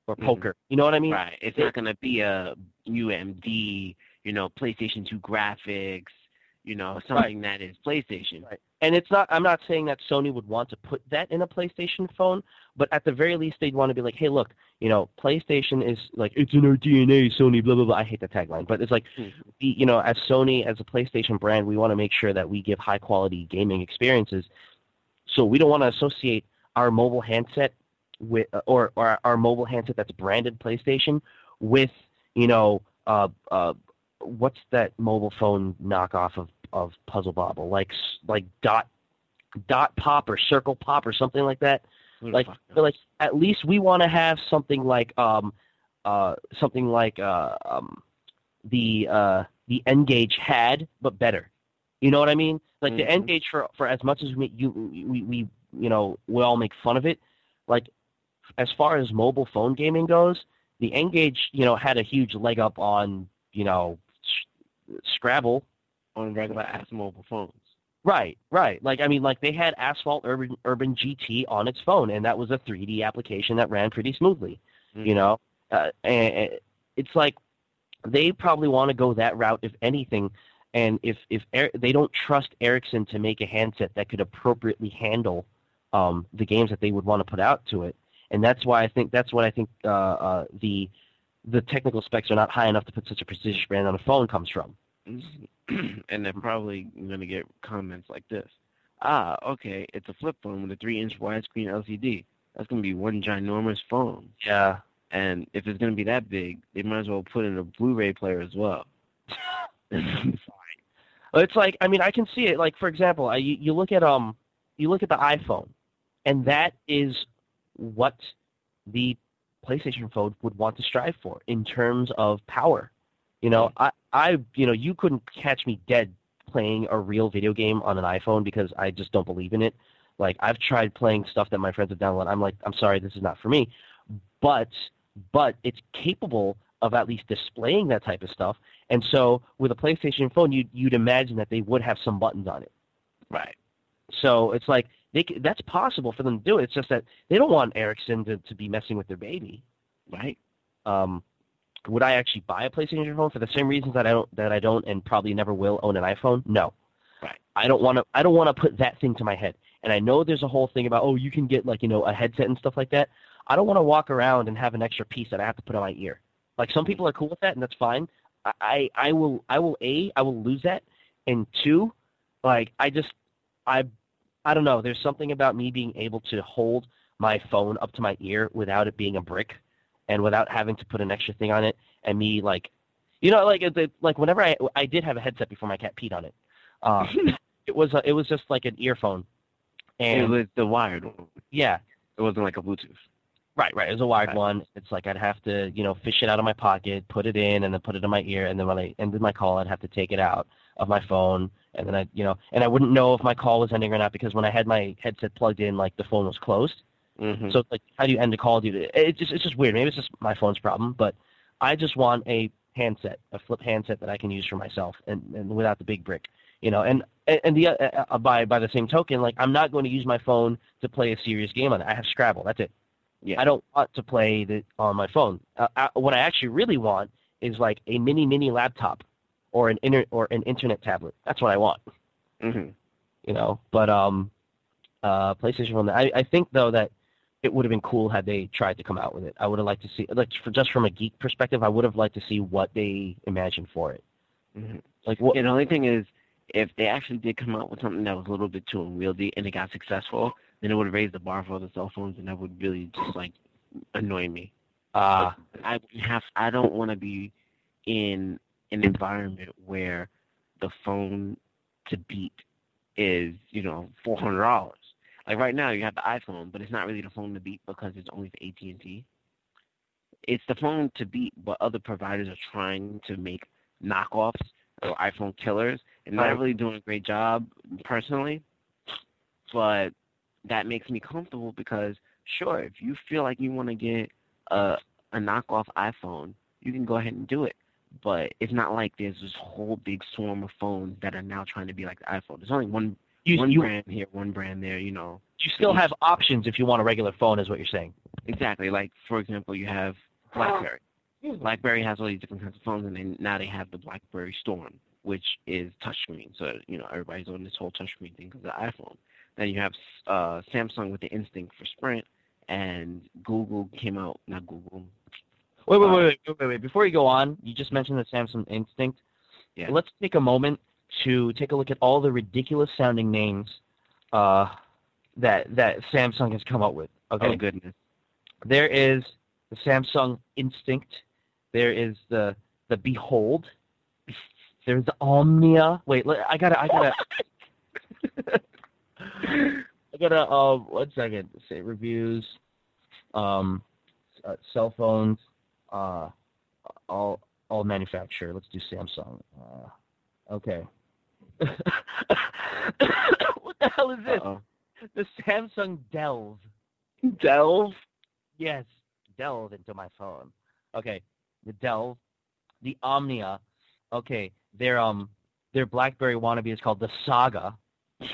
or Mhm. poker. You know what I mean? Right. It's not going to be a UMD, you know, PlayStation 2 graphics, you know, something that is PlayStation. Right. And it's not. I'm not saying that Sony would want to put that in a PlayStation phone, but at the very least, they'd want to be like, hey, look, you know, PlayStation is like it's in our DNA. Sony, blah blah blah. I hate the tagline, but it's like, the- you know, as Sony, as a PlayStation brand, we want to make sure that we give high quality gaming experiences. So we don't want to associate our mobile handset with, or or our mobile handset that's branded PlayStation with, you know, uh, uh, what's that mobile phone knockoff of of Puzzle Bobble, like like dot dot pop or circle pop or something like that. Like, like at least we want to have something like um uh something like uh um the uh, the N-Gage had, but better. You know what I mean? Like the Mhm. N-Gage for for as much as we you we, we you know we all make fun of it, like as far as mobile phone gaming goes, the N-Gage you know had a huge leg up on you know Scrabble. On regular ass mobile phones. Right, right. Like I mean, like they had Asphalt Urban Urban GT on its phone, and that was a 3D application that ran pretty smoothly. Mhm. You know, uh, and and it's like they probably want to go that route, if anything. And if if Er- they don't trust Ericsson to make a handset that could appropriately handle um, the games that they would want to put out to it, and that's why I think that's what I think uh, uh, the the technical specs are not high enough to put such a prestigious brand on a phone comes from. [clears throat] and they're probably going to get comments like this. Ah, okay, it's a flip phone with a three-inch widescreen LCD. That's going to be one ginormous phone. Yeah. And if it's going to be that big, they might as well put in a Blu-ray player as well. [laughs] Well, It's like I mean I can see it. Like for example, I, you, you look at um you look at the iPhone, and that is what the PlayStation phone would want to strive for in terms of power. You know, I I you know you couldn't catch me dead playing a real video game on an iPhone because I just don't believe in it. Like I've tried playing stuff that my friends have downloaded. I'm like I'm sorry, this is not for me. But but it's capable of at least displaying that type of stuff. And so with a PlayStation phone, you'd, you'd imagine that they would have some buttons on it. right. So it's like they that's possible for them to do it. It's just that they don't want Ericsson to, to be messing with their baby. Right. Um, would I actually buy a PlayStation phone for the same reasons that I don't that I don't and probably never will own an iPhone? No. Right. I don't want to. I don't want to put that thing to my head. And I know there's a whole thing about oh you can get like you know a headset and stuff like that. I don't want to walk around and have an extra piece that I have to put on my ear. Like some people are cool with that and that's fine. I I, I will I will a I will lose that, and two, like I just I I don't know. There's something about me being able to hold my phone up to my ear without it being a brick, and without having to put an extra thing on it, and me like, you know, like it, like whenever I I did have a headset before my cat peed on it. Uh, [laughs] it was a, it was just like an earphone, and it was the wired one. yeah, It wasn't like a Bluetooth. Right, right. It was a wired Right. one. It's like I'd have to, you know, fish it out of my pocket, put it in, and then put it in my ear. And then when I ended my call, I'd have to take it out of my phone, and then I, you know, and I wouldn't know if my call was ending or not because when I had my headset plugged in, like the phone was closed. Mm-hmm. So like, how do you end a call? You, it's just, it's just weird. Maybe it's just my phone's problem, but I just want a handset, a flip handset that I can use for myself, and, and without the big brick, you know. And and the uh, uh, by by the same token, like I'm not going to use my phone to play a serious game on it. I have Scrabble. That's it. yeah. I don't want to play the, on my phone. Uh, uh, what I actually really want is like a mini mini laptop or an inter- or an internet tablet. That's what I want, Mm-hmm. you know. But um, uh, PlayStation One. I, I think though that it would have been cool had they tried to come out with it. I would have liked to see, like, for, just from a geek perspective, I would have liked to see what they imagined for it. Mm-hmm. Like what? Yeah, the only thing is, if they actually did come out with something that was a little bit too unwieldy and it got successful, then it would have raised the bar for other cell phones, and that would really just like annoy me. Uh, I have. I don't want to be in an environment where the phone to beat is you know four hundred dollars. Like right now, you have the iPhone, but it's not really the phone to beat because it's only for AT and T. It's the phone to beat, but other providers are trying to make knockoffs or iPhone killers, and not really doing a great job personally. But that makes me comfortable because sure, if you feel like you want to get a a knockoff iPhone, you can go ahead and do it. But it's not like there's this whole big swarm of phones that are now trying to be like the iPhone. There's only one you one you, brand here, one brand there. You know you still have options if you want a regular phone, is what you're saying. exactly. Like for example, you have BlackBerry. BlackBerry has all these different kinds of phones, and then now they have the BlackBerry Storm, which is touchscreen. So you know everybody's on this whole touchscreen thing because of the iPhone. Then you have uh, Samsung with the Instinct for Sprint, and Google came out. Not Google. Wait, wait, Uh, wait, wait, wait, wait, wait. Before you go on, you just mentioned the Samsung Instinct. Yeah. Let's take a moment to take a look at all the ridiculous sounding names uh, that that Samsung has come up with. Okay. Oh goodness. There is the Samsung Instinct. There is the the Behold. There's the Omnia. Wait, I gotta, I gotta, [laughs] I gotta. Uh, one second. Say reviews. Um, uh, cell phones. Uh, all all manufacturer. Let's do Samsung. Uh, okay. What the hell is this? Uh-oh. The Samsung Delve. Delve. Yes, delve into my phone. Okay, the Delve, the Omnia. Okay, their um their BlackBerry wannabe is called the Saga. [laughs]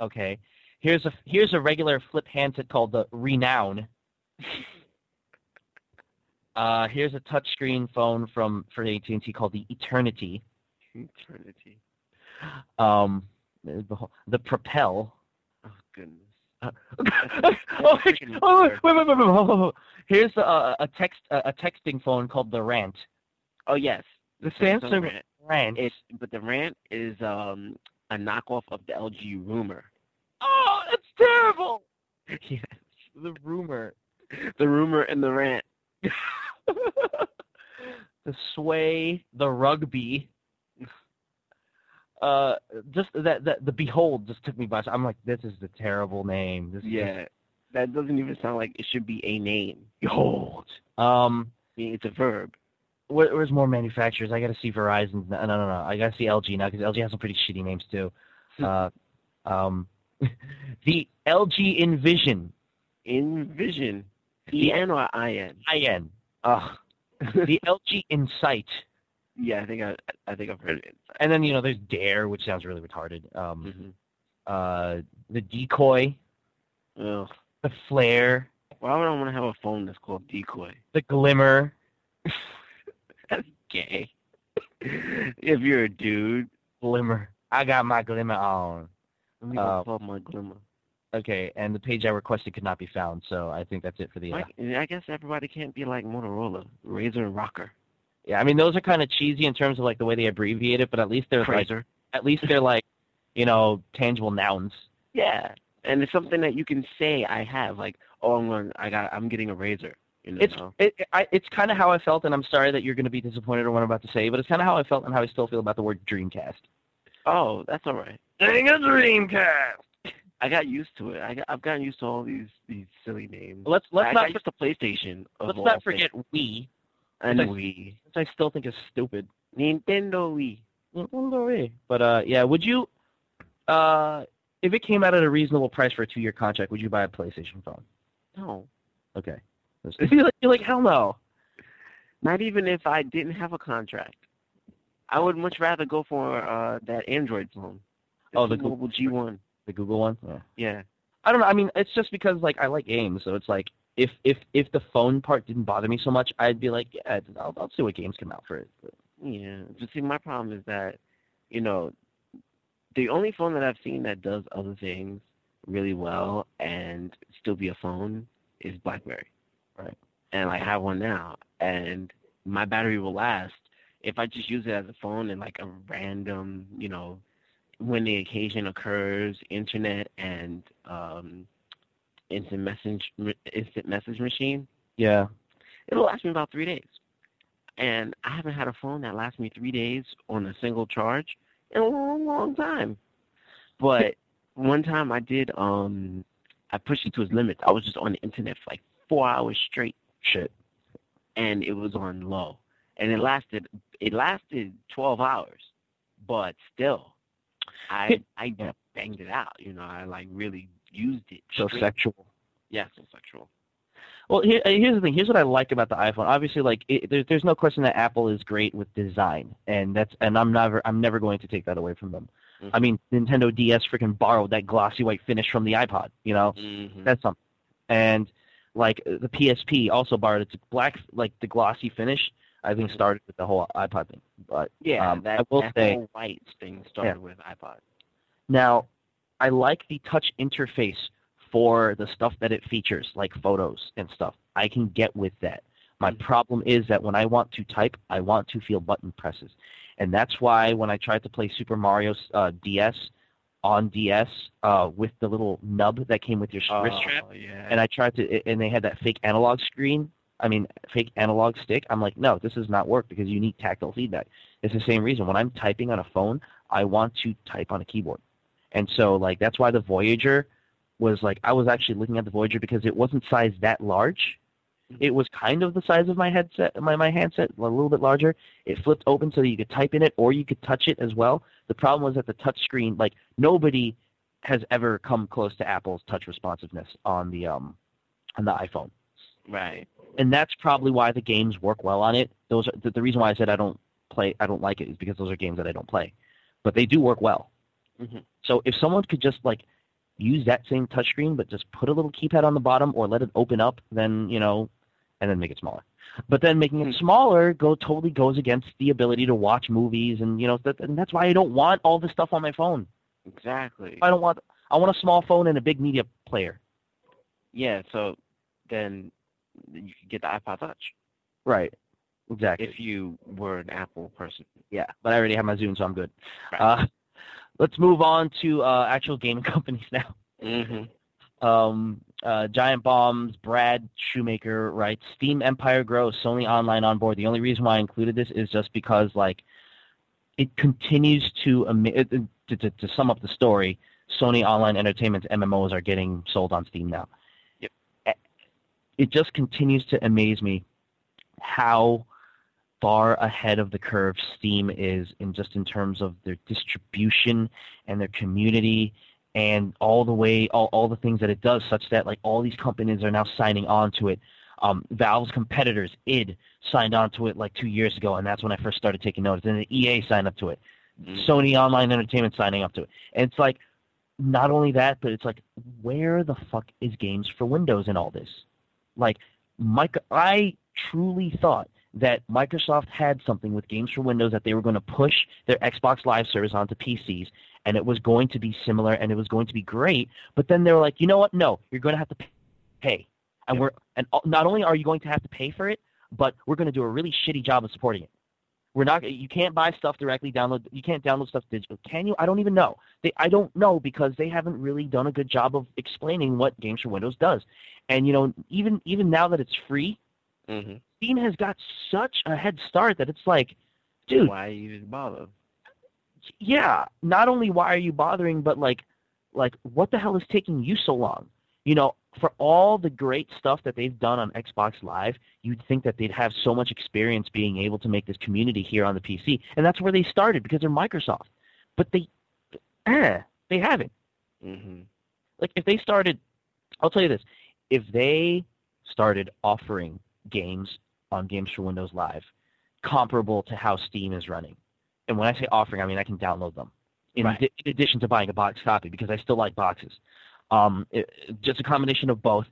Okay, here's a here's a regular flip handset called the Renown. Uh, here's a touchscreen phone from for AT&T called the Eternity. Eternity. Um, the, whole- the Propel. Oh goodness. [laughs] oh, that's freaking [laughs] oh, wait, wait, wait, wait, wait. Here's a, a text a, a texting phone called the Rant. Oh yes. The Samsung Rant. Rant. It's but the rant is um a knockoff of the LG rumor. oh, that's terrible. [laughs] yes. The rumor. The rumor and the rant. the sway, the rugby. Uh, just that that the behold just took me by. I'm like, this is the terrible name. This is Yeah. That doesn't even sound like it should be a name. behold. Um, I mean, it's a verb. where, where's more manufacturers? I got to see Verizon. No, no, no, no. I got to see LG now because LG has some pretty shitty names too. Uh, um, [laughs] the LG Envision. Envision. E N or I N? IN. Ugh. the LG Insight. Yeah, I think I I think I've heard it. And then, you know, there's Dare, which sounds really retarded. Um, Mm-hmm. uh, the Decoy, Ugh. the Flare, Why would I want to have a phone that's called Decoy? the Glimmer. [laughs] That's gay. if you're a dude, Glimmer. I got my Glimmer on. let me Uh, go my glimmer. Okay, and the page I requested could not be found, so I think that's it for the. Uh, Like, I guess everybody can't be like Motorola, Razor and Rocker, yeah, I mean those are kind of cheesy in terms of like the way they abbreviate it, but at least they're like at least they're like you know tangible nouns. Yeah, and it's something that you can say I have. Like, oh, I'm going, I got, I'm getting a Razor. You know? It's it, I, it's kind of how I felt, and I'm sorry that you're going to be disappointed in what I'm about to say, but it's kind of how I felt and how I still feel about the word Dreamcast. oh, that's all right. Dang a Dreamcast. I got used to it. I got, I've gotten used to all these these silly names. Let's let's I not got used to PlayStation. Let's all not things. forget Wii, and Wii, which I still think is stupid. Nintendo Wii. Nintendo Wii. But uh, yeah, would you, uh, if it came out at a reasonable price for a two-year contract, would you buy a PlayStation phone? No, Okay. [laughs] You're like, you're like hell no. not even if I didn't have a contract. I would much rather go for uh that Android phone. Oh, the T-Mobile G1. The Google one. Yeah. Yeah. I don't know. I mean, it's just because like I like games, so it's like if if if the phone part didn't bother me so much, I'd be like, yeah, I'll, I'll see what games come out for it. But, Yeah. But see, my problem is that, you know, the only phone that I've seen that does other things really well and still be a phone is BlackBerry. Right. And I have one now, and my battery will last if I just use it as a phone and like a random, you know, when the occasion occurs, internet and um, instant message instant message machine yeah. it'll last me about three days. And I haven't had a phone that lasts me three days on a single charge in a long, long time. But [laughs] one time I did, um, I pushed it to its limits. I was just on the internet for like four hours straight, Shit. and it was on low, and it lasted. It lasted twelve hours, but still, I I banged it out. You know, I like really used it. So straight. sexual. Yeah, so sexual. Well, here, uh, here's the thing. Here's what I like about the iPhone. Obviously, like it, there's there's no question that Apple is great with design, and that's and I'm never I'm never going to take that away from them. Mhm. I mean, Nintendo DS freaking borrowed that glossy white finish from the iPod. You know, Mm-hmm. that's something. And like the PSP also borrowed its black like the glossy finish. I think Mhm. started with the whole iPod thing. But Yeah, um, that, I will that say whole white thing started with iPod. Now, I like the touch interface for the stuff that it features, like photos and stuff. I can get with that. My Mhm. problem is that when I want to type, I want to feel button presses. And that's why when I tried to play Super Mario uh, DS on DS uh, with the little nub that came with your wrist strap, Oh, yeah. and I tried to, and they had that fake analog screen. I mean, fake analog stick. I'm like, no, this does not work because you need tactile feedback. It's the same reason. When I'm typing on a phone, I want to type on a keyboard, and so like that's why the Voyager was like I was actually looking at the Voyager because it wasn't sized that large, It was kind of the size of my headset, my my handset, a little bit larger. It flipped open so that you could type in it or you could touch it as well. The problem was that the touch screen, like nobody has ever come close to Apple's touch responsiveness on the um on the iPhone. Right. And that's probably why the games work well on it. Those are the, the reason why I said I don't play I don't like it is because those are games that I don't play. But they do work well. Mhm. So if someone could just like use that same touchscreen but just put a little keypad on the bottom or let it open up, then you know, and then make it smaller. But then making it Hmm. smaller go totally goes against the ability to watch movies and you know that, and that's why I don't want all this stuff on my phone. Exactly. I don't want I want a small phone and a big media player. Yeah. So then you could get the iPod Touch Right. Exactly. if you were an Apple person. Yeah, but I already have my Zune, so I'm good. Right. Uh, let's move on to uh, actual gaming [laughs] companies now. Mm-hmm. Um, uh, Giant Bomb's, Brad Shoemaker writes, Steam Empire grows, Sony Online on board. The only reason why I included this is just because, like, it continues to, ama- it- it- to, to, to sum up the story, Sony Online Entertainment's MMOs are getting sold on Steam now. Yep. It just continues to amaze me how far ahead of the curve Steam is in just in terms of their distribution and their community and all the way all, all the things that it does such that like all these companies are now signing on to it. Um, valve's competitors id signed on to it like two years ago and that's when i first started taking notice. And then ea signed up to it. Mhm. sony online entertainment signing up to it. And it's like not only that but it's like where the fuck is games for windows in all this? Like Mike, i truly thought that Microsoft had something with Games for Windows that they were going to push their Xbox Live service onto PCs, and it was going to be similar, and it was going to be great. But then they were like, you know what? No, you're going to have to pay, and Yep. we're and not only are you going to have to pay for it, but we're going to do a really shitty job of supporting it. We're not. You can't buy stuff directly. Download. You can't download stuff digital. Can you? I don't even know. They. I don't know because they haven't really done a good job of explaining what Games for Windows does. And you know, even even now that it's free, Mm-hmm. Steam has got such a head start that it's like, dude, Why are you even bother? yeah. Not only why are you bothering, but like, like what the hell is taking you so long? You know, for all the great stuff that they've done on Xbox Live, you'd think that they'd have so much experience being able to make this community here on the PC, and that's where they started because they're Microsoft. But they, eh, they haven't. Mm-hmm. like if they started I'll tell you this, if they started offering games on Games for Windows Live comparable to how Steam is running. And when I say offering, I mean I can download them. In, Right. in addition to buying a box copy because I still like boxes. Um, it- just a combination of both.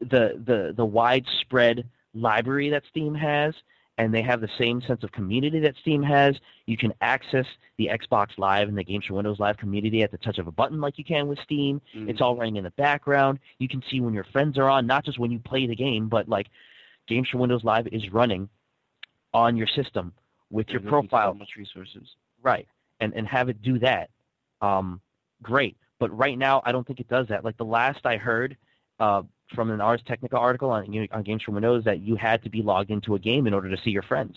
The the the widespread library that Steam has and they have the same sense of community that Steam has. You can access the Xbox Live and the Games for Windows Live community at the touch of a button like you can with Steam. Mm-hmm. It's all running in the background. You can see when your friends are on, not just when you play the game, but like Games for Windows Live is running on your system with your They're looking for profile, So much resources. right? And and have it do that. Um, great. But right now, I don't think it does that. Like the last I heard uh, from an Ars Technica article on on Games for Windows that you had to be logged into a game in order to see your friends.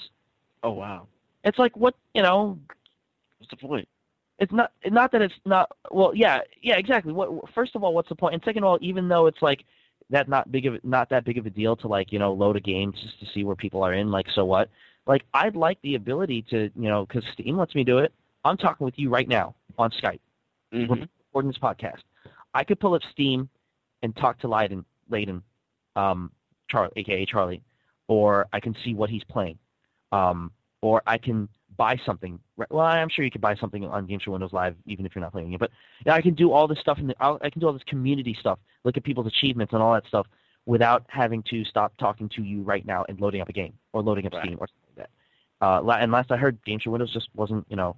Oh wow. It's like what you know. What's the point? it's not not that it's not well yeah yeah exactly what first of all what's the point and second of all even though it's like that not big of not that big of a deal to like you know load a game just to see where people are in like so what? Like i'd like the ability to you know because steam lets me do it. I'm talking with you right now on skype. Mm-hmm. recording this podcast. I could pull up steam and talk to Leiden, Layden, um, Charlie, aka Charlie, or I can see what he's playing, um, or I can buy something. Right- Well, I'm sure you could buy something on Games for Windows Live even if you're not playing it. But yeah, I can do all this stuff, and I can do all this community stuff, look at people's achievements and all that stuff, without having to stop talking to you right now and loading up a game or loading up Right. Steam or something like that. Uh, and last I heard, Games for Windows just wasn't, you know,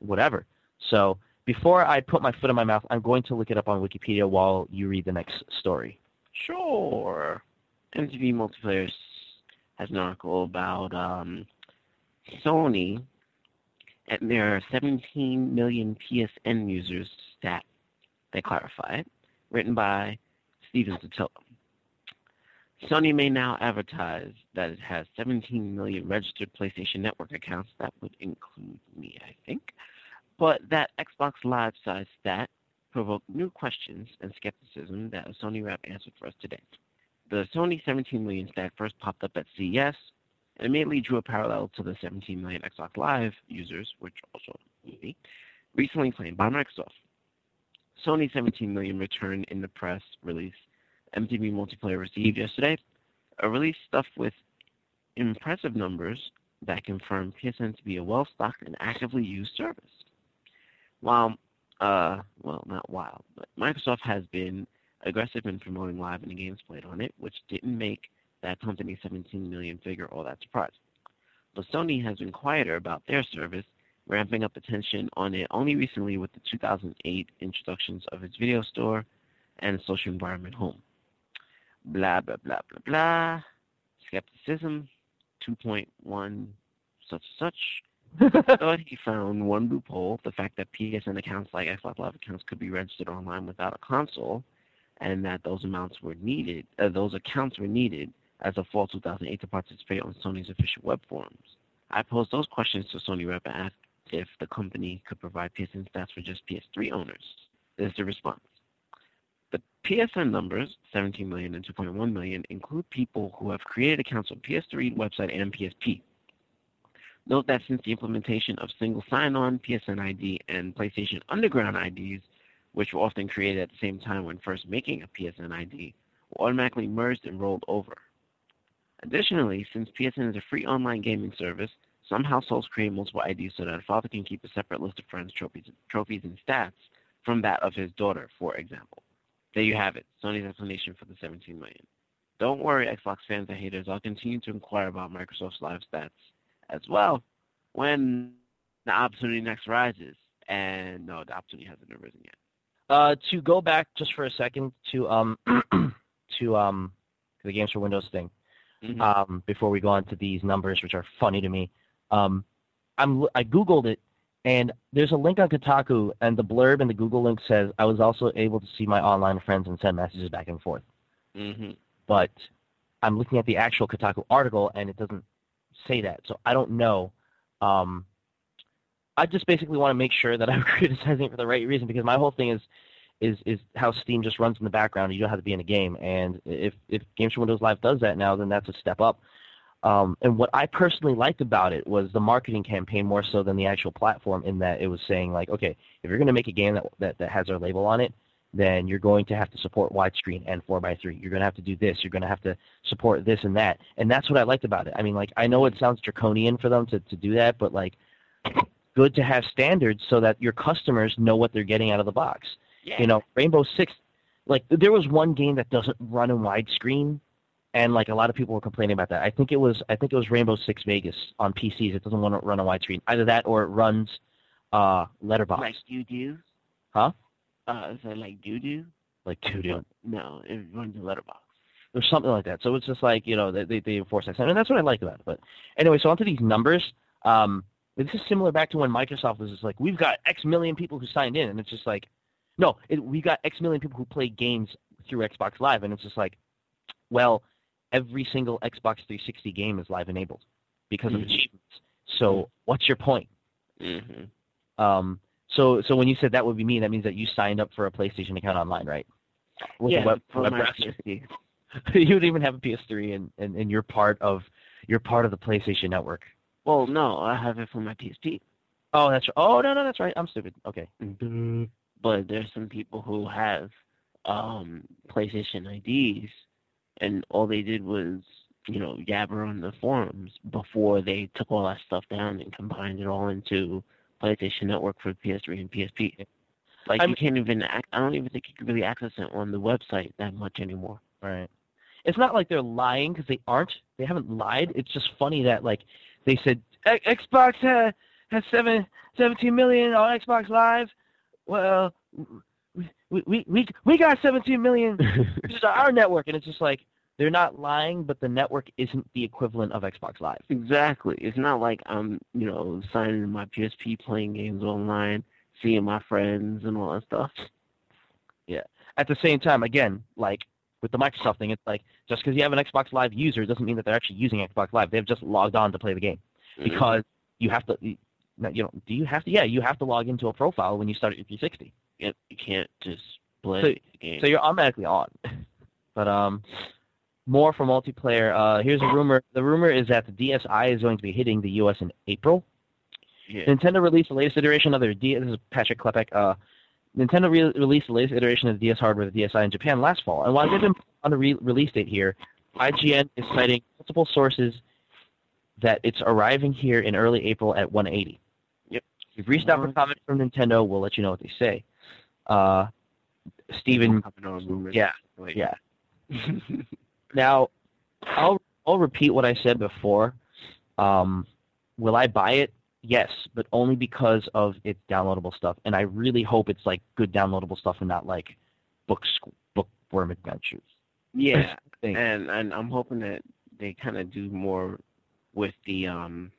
whatever. So before I put my foot in my mouth, I'm going to look it up on Wikipedia while you read the next story. Sure. MTV Multiplayer has an article about um, Sony and their 17 million PSN users stat. They clarify it. Written by Stephen Totilo. Sony may now advertise that it has 17 million registered PlayStation Network accounts. That would include me, I think. But that Xbox Live size stat provoked new questions and skepticism that a Sony rep answered for us today. the Sony 17 million stat first popped up at CES and immediately drew a parallel to the 17 million Xbox Live users, which also recently claimed by Microsoft. Sony 17 million returned in the press release MTV Multiplayer received yesterday, a release stuffed with impressive numbers that confirm PSN to be a well-stocked and actively used service. While, uh, well, not while, but Microsoft has been aggressive in promoting live and the games played on it, which didn't make that company's 17 million figure all that surprising. But Sony has been quieter about their service, ramping up attention on it only recently with the 2008 introductions of its video store and social environment home. Blah, blah, blah, blah, blah. Skepticism, 2.1 such such. [laughs] thought he found one loophole, the fact that PSN accounts like Xbox Live accounts could be registered online without a console, and that those amounts were needed, uh, those accounts were needed as of fall 2008 to participate on Sony's official web forums. I posed those questions to Sony rep and asked if the company could provide PSN stats for just PS3 owners. This is the response. The PSN numbers, 17 million and 2.1 million, include people who have created accounts on PS3 website and PSP. Note that since the implementation of single sign-on, PSN ID, and PlayStation Underground IDs, which were often created at the same time when first making a PSN ID, were automatically merged and rolled over. Additionally, since PSN is a free online gaming service, some households create multiple IDs so that a father can keep a separate list of friends, trophies, trophies, and stats from that of his daughter, for example. There you have it, Sony's explanation for the 17 million. Don't worry, Xbox fans and haters. I'll continue to inquire about Microsoft's live stats as well when the opportunity next rises. And no, the opportunity hasn't arisen yet. Uh, to go back just for a second to um [clears throat] to um the games for Windows thing. Mhm. Um, before we go on to these numbers, which are funny to me, um, I'm I googled it, and there's a link on Kotaku, and the blurb in the Google link says I was also able to see my online friends and send messages back and forth. Mhm. But I'm looking at the actual Kotaku article, and it doesn't say that, so I don't know. Um, I just basically want to make sure that I'm [laughs] criticizing it for the right reason because my whole thing is is is how Steam just runs in the background. You don't have to be in a game, and if if Games for Windows Live does that now, then that's a step up. Um, and what I personally liked about it was the marketing campaign more so than the actual platform. In that it was saying like, okay, if you're going to make a game that, that that has our label on it, then you're going to have to support widescreen and 4x3. You're going to have to do this. You're going to have to support this and that. And that's what I liked about it. I mean, like I know it sounds draconian for them to to do that, but like good to have standards so that your customers know what they're getting out of the box. Yeah. You know, Rainbow Six, like there was one game that doesn't run in widescreen, and like a lot of people were complaining about that. I think it was I think it was Rainbow Six Vegas on PCs. It doesn't want to run on widescreen. Either that or it runs uh, letterbox. Like doo doo. Huh? Uh, is it like doo doo? Like two do No, it runs a letterbox. or something like that. So it's just like you know they they, they enforce that, and that's what I like about it. But anyway, so onto these numbers. Um, this is similar back to when Microsoft was just like, we've got X million people who signed in, and it's just like, no, it, we got X million people who play games through Xbox Live, and it's just like, well, every single Xbox 360 game is live enabled because of Mhm. achievements. So what's your point? Mm-hmm. Um, so so when you said that would be me, that means that you signed up for a PlayStation account online, right? With yeah, web- for web my browser. PSP. [laughs] you would even have a PS3, and, and, and you're part of you're part of the PlayStation Network. Well, no, I have it for my PSP. Oh, that's oh no no that's right. I'm stupid. Okay. But there's some people who have um, PlayStation IDs, and all they did was, you know, yabber on the forums before they took all that stuff down and combined it all into PlayStation Network for PS3 and PSP. Like I'm- you can't even. Ac- I don't even think you can really access it on the website that much anymore. Right. It's not like they're lying because they aren't. They haven't lied. It's just funny that like they said Xbox has has seven, 17 million on Xbox Live. Well, we we we we got 17 million. [laughs] this is our network, and it's just like they're not lying, but the network isn't the equivalent of Xbox Live. Exactly. It's not like I'm, you know, signing my PSP, playing games online, seeing my friends and all that stuff. Yeah. At the same time, again, like with the Microsoft thing, it's like just because you have an Xbox Live user doesn't mean that they're actually using Xbox Live. They've just logged on to play the game. Mm-hmm. because you have to. You know, do you have to? Yeah, you have to log into a profile when you start your 360. Yep, you can't just play So- the game. So you're automatically on. [laughs] But um, more for multiplayer. Uh, here's a rumor. The rumor is that the DSi is going to be hitting the U.S. in April. Yeah. Nintendo released the latest iteration of their DS. This is Patrick Klepek. Uh, Nintendo re- released the latest iteration of the DS hardware, the DSi, in Japan last fall. And while they didn't put on the re- release date here, IGN is citing multiple sources that it's arriving here in early April at 180. Yep. We've reached out for comment from Nintendo. We'll let you know what they say. Uh, Steven, Hopping on rumors. yeah, yeah. [laughs] Now, I'll I'll repeat what I said before. Um, will I buy it? Yes, but only because of its downloadable stuff, and I really hope it's like good downloadable stuff and not like book bookworm adventures. yeah. [laughs] And and I'm hoping that they kind of do more with the um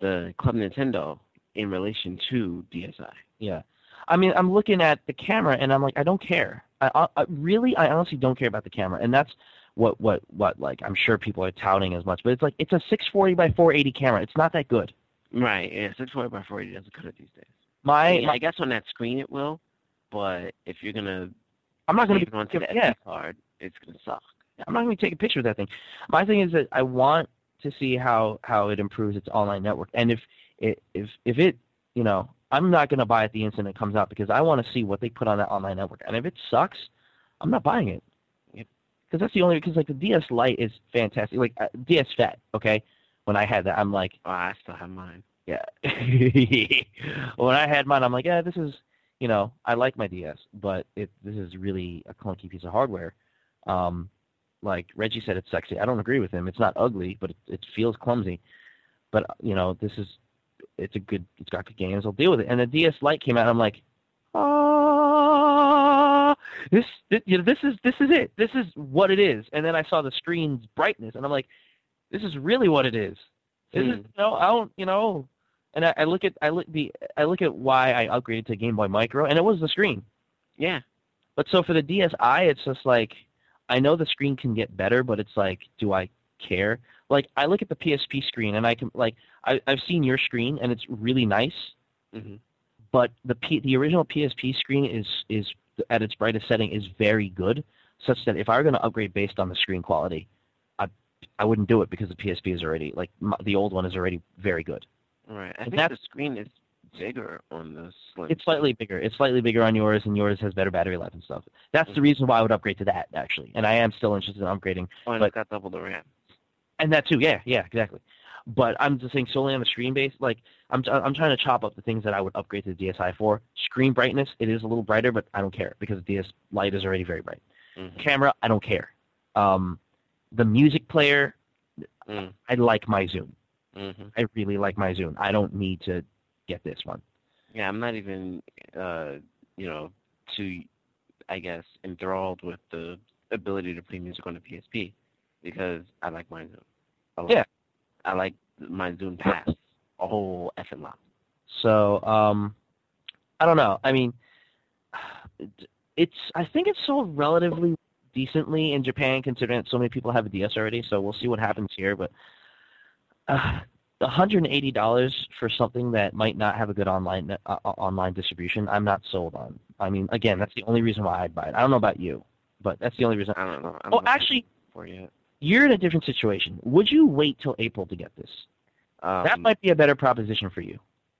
the Club Nintendo in relation to DSi. Yeah, I mean, I'm looking at the camera and I'm like, I don't care. I, I, I really, I honestly don't care about the camera, and that's what what what like I'm sure people are touting as much, but it's like it's a 640 by 480 camera. It's not that good. Right. Yeah. 640 by 480 doesn't cut it these days. My, I, mean, my I guess on that screen it will, but if you're gonna I'm not going to save be onto yeah. SD card, it's gonna suck. I'm not going to take a picture of that thing. My thing is that I want to see how how it improves its online network, and if it if if it you know I'm not going to buy it the instant it comes out because I want to see what they put on that online network, and if it sucks, I'm not buying it. Because that's the only because like the DS Lite is fantastic, like uh, DS Fat. Okay, when I had that, I'm like, Oh, I still have mine. yeah. [laughs] when I had mine, I'm like, yeah, this is, you know, I like my DS, but it this is really a clunky piece of hardware. Um, like Reggie said, it's sexy. I don't agree with him. It's not ugly, but it, it feels clumsy. But you know, this is, it's a good, it's got good games. I'll deal with it. And the DS Lite came out, and I'm like, ah, this, this, you know, this is this is it. This is what it is. And then I saw the screen's brightness, and I'm like, this is really what it is. This is, Hmm. you know, I don't, you know, and I, I look at I look the I look at why I upgraded to Game Boy Micro, and it was the screen. Yeah. But so for the DSi, it's just like I know the screen can get better, but it's like, do I care? Like I look at the PSP screen, and I can like I, I've seen your screen, and it's really nice. hmm But the P, the original PSP screen is is at its brightest setting is very good, such that if I were going to upgrade based on the screen quality, I I wouldn't do it because the PSP is already like m the old one is already very good. Right. I And think the screen is bigger on the Slim. It's slightly bigger. It's slightly bigger on yours, and yours has better battery life and stuff. That's the Mhm. reason why I would upgrade to that actually, and I am still interested in upgrading, Oh, and but- it's got double the RAM. and that too. Yeah, yeah, exactly. But I'm just saying solely on the screen base. Like I'm I'm trying to chop up the things that I would upgrade to the DSi for. Screen brightness, it is a little brighter, but I don't care because the DS Lite is already very bright. Mhm. Camera, I don't care. Um, the music player, Mm. I like my Zune. Mhm. I really like my Zune. I don't need to get this one. Yeah, I'm not even, uh, you know, too, I guess, enthralled with the ability to play music on the PSP because I like my Zune. I like, Yeah. I like my Zune Pass a whole effing lot. So um, I don't know. I mean, it's I think it's sold relatively decently in Japan, considering so many people have a DS already. So we'll see what happens here. But uh, $180 for something that might not have a good online uh, uh, online distribution, I'm not sold on. I mean, again, that's the only reason why I'd buy it. I don't know about you, but that's the only reason. I don't know. I'm Oh, looking actually, you're in a different situation. Would you wait till April to get this? Um, that might be a better proposition for you.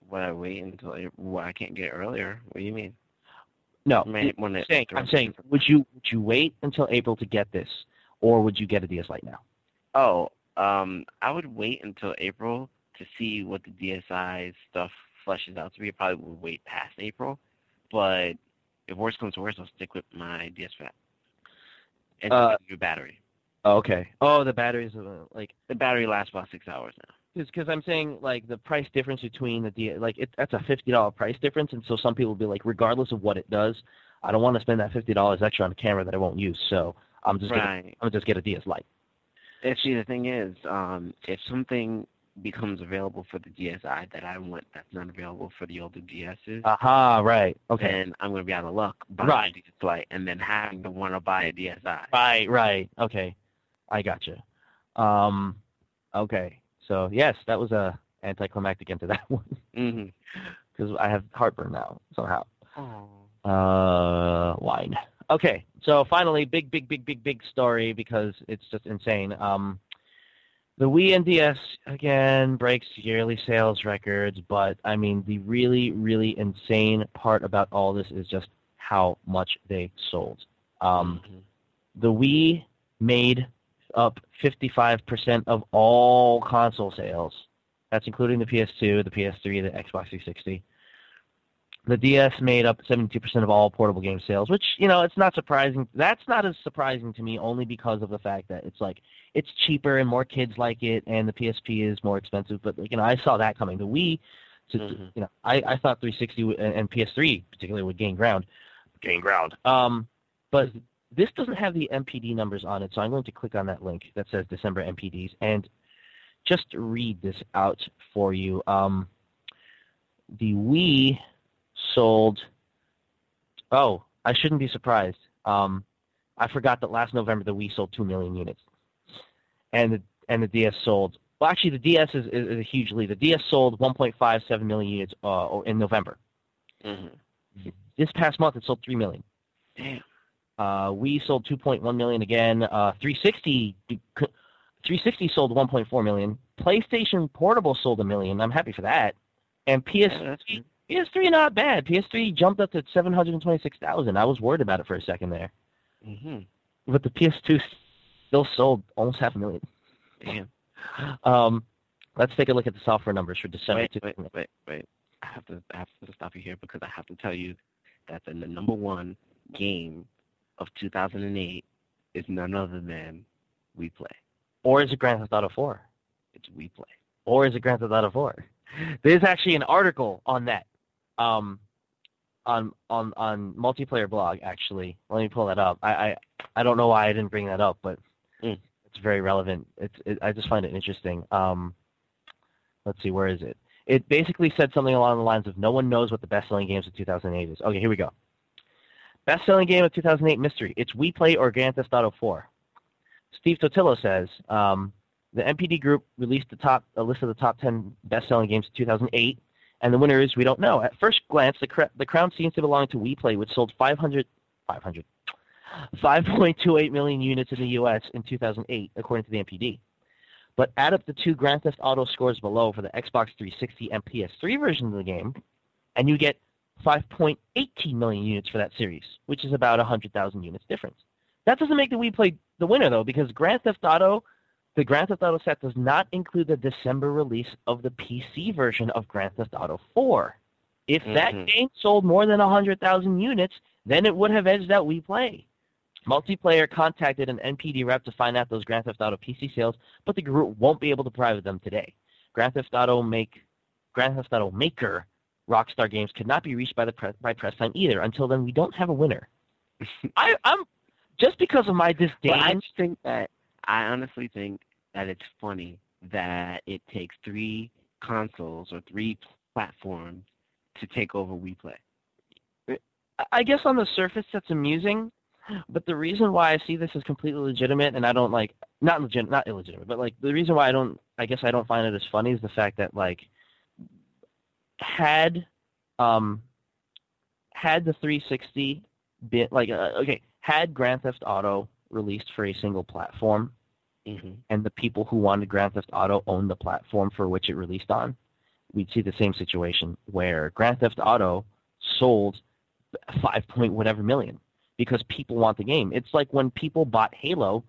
Would I wait until I, well, I can't get it earlier? What do you mean? No, May- I'm saying, I'm saying, would you would you wait until April to get this, or would you get a DS Lite now? Oh, um, I would wait until April to see what the DSi stuff fleshes out to be. I probably would wait past April, but if worse comes to worse, I'll stick with my DS Fat and Uh, new battery. Oh, okay. Oh, the batteries, uh, like, The battery lasts about six hours now. because I'm saying like the price difference between the D, like it, that's a fifty dollar price difference, and so some people will be like, regardless of what it does, I don't want to spend that fifty dollars extra on a camera that I won't use, so I'm just gonna, I'm just get a DS Lite. Actually, the thing is, um, if something becomes available for the DSi that I want that's not available for the older DSs, Aha, right. Okay. And I'm going to be out of luck buying Right. a DS Lite and then having to want to buy a DSi. Right, right. Okay. I gotcha. Um, okay. So yes, that was a anticlimactic into that [laughs] one Mm-hmm. because I have heartburn now somehow. Oh. Uh, wine. Okay, so finally, big, big, big, big, big story because it's just insane. Um, the Wii and DS again breaks yearly sales records, but I mean the really, really insane part about all this is just how much they sold. Um, Mhm. the Wii made up 55% of all console sales. That's including the PS2, the PS3, the Xbox 360. The DS made up 72% of all portable game sales, which, you know, it's not surprising. That's not as surprising to me only because of the fact that it's like it's cheaper and more kids like it and the PSP is more expensive, but like, you know, I saw that coming. The Wii to, Mhm. you know, I, I thought 360 and, and PS3 particularly would gain ground. Gain ground. Um, but this doesn't have the NPD numbers on it, so I'm going to click on that link that says December NPDs and just read this out for you. Um, the Wii sold. Oh, I shouldn't be surprised. Um, I forgot that last November the Wii sold two million units, and the and the DS sold. Well, actually, the DS is, is, is a huge lead. The DS sold 1.57 million units uh, in November. Mhm. This past month, it sold three million. Damn. Uh, Wii sold 2.1 million again. Uh, 360 360 sold 1.4 million. PlayStation Portable sold a million. I'm happy for that. And PS Yeah. PS3 not bad. PS3 jumped up to 726,000. I was worried about it for a second there, Mhm. but the PS2 still sold almost half a million. Damn. Um, let's take a look at the software numbers for December. Wait, wait, wait, wait. I have to, I have to stop you here because I have to tell you that the, the number one game of 2008 is none other than Wii Play. Or is it Grand Theft Auto 4? It's Wii Play. Or is it Grand Theft Auto 4? There's actually an article on that, um, on on on multiplayer blog. Actually, let me pull that up. I I, I don't know why I didn't bring that up, but Mm. it's very relevant. It's it, I just find it interesting. Um, let's see, where is it? It basically said something along the lines of, "No one knows what the best-selling games of 2008 is." Okay, here we go. Best-selling game of 2008 mystery. It's Wii Play or Grand Theft Auto 4. Steve Totilo says. Um, the NPD group released the top a list of the top 10 best-selling games of 2008, and the winner is we don't know. At first glance, the, cr- the crown seems to belong to Wii Play, which sold 500, 500, 5.28 million units in the U.S. in 2008, according to the NPD. But add up the two Grand Theft Auto scores below for the Xbox 360 and PS3 version of the game, and you get 5.18 million units for that series, which is about 100,000 units difference. That doesn't make the Wii Play the winner, though, because Grand Theft Auto the Grand Theft Auto set does not include the December release of the PC version of Grand Theft Auto 4. If that Mhm. game sold more than 100,000 units, then it would have edged out Wii Play. Multiplayer contacted an NPD rep to find out those Grand Theft Auto PC sales, but the group won't be able to provide them today. Grand Theft Auto make Grand Theft Auto maker Rockstar Games could not be reached by the press, by press time either. Until then, we don't have a winner. [laughs] I, I'm just because of my disdain. But I think that I honestly think that it's funny that it takes three consoles or three platforms to take over Wii Play. I guess on the surface that's amusing, but the reason why I see this as completely legitimate and I don't like not legit not illegitimate, but like the reason why I don't I guess I don't find it as funny is the fact that like had um had the 360 been like uh, okay had Grand Theft Auto released for a single platform Mm-hmm. and the people who wanted Grand Theft Auto owned the platform for which it released on, we'd see the same situation where Grand Theft Auto sold five point whatever million because people want the game. It's like when people bought Halo,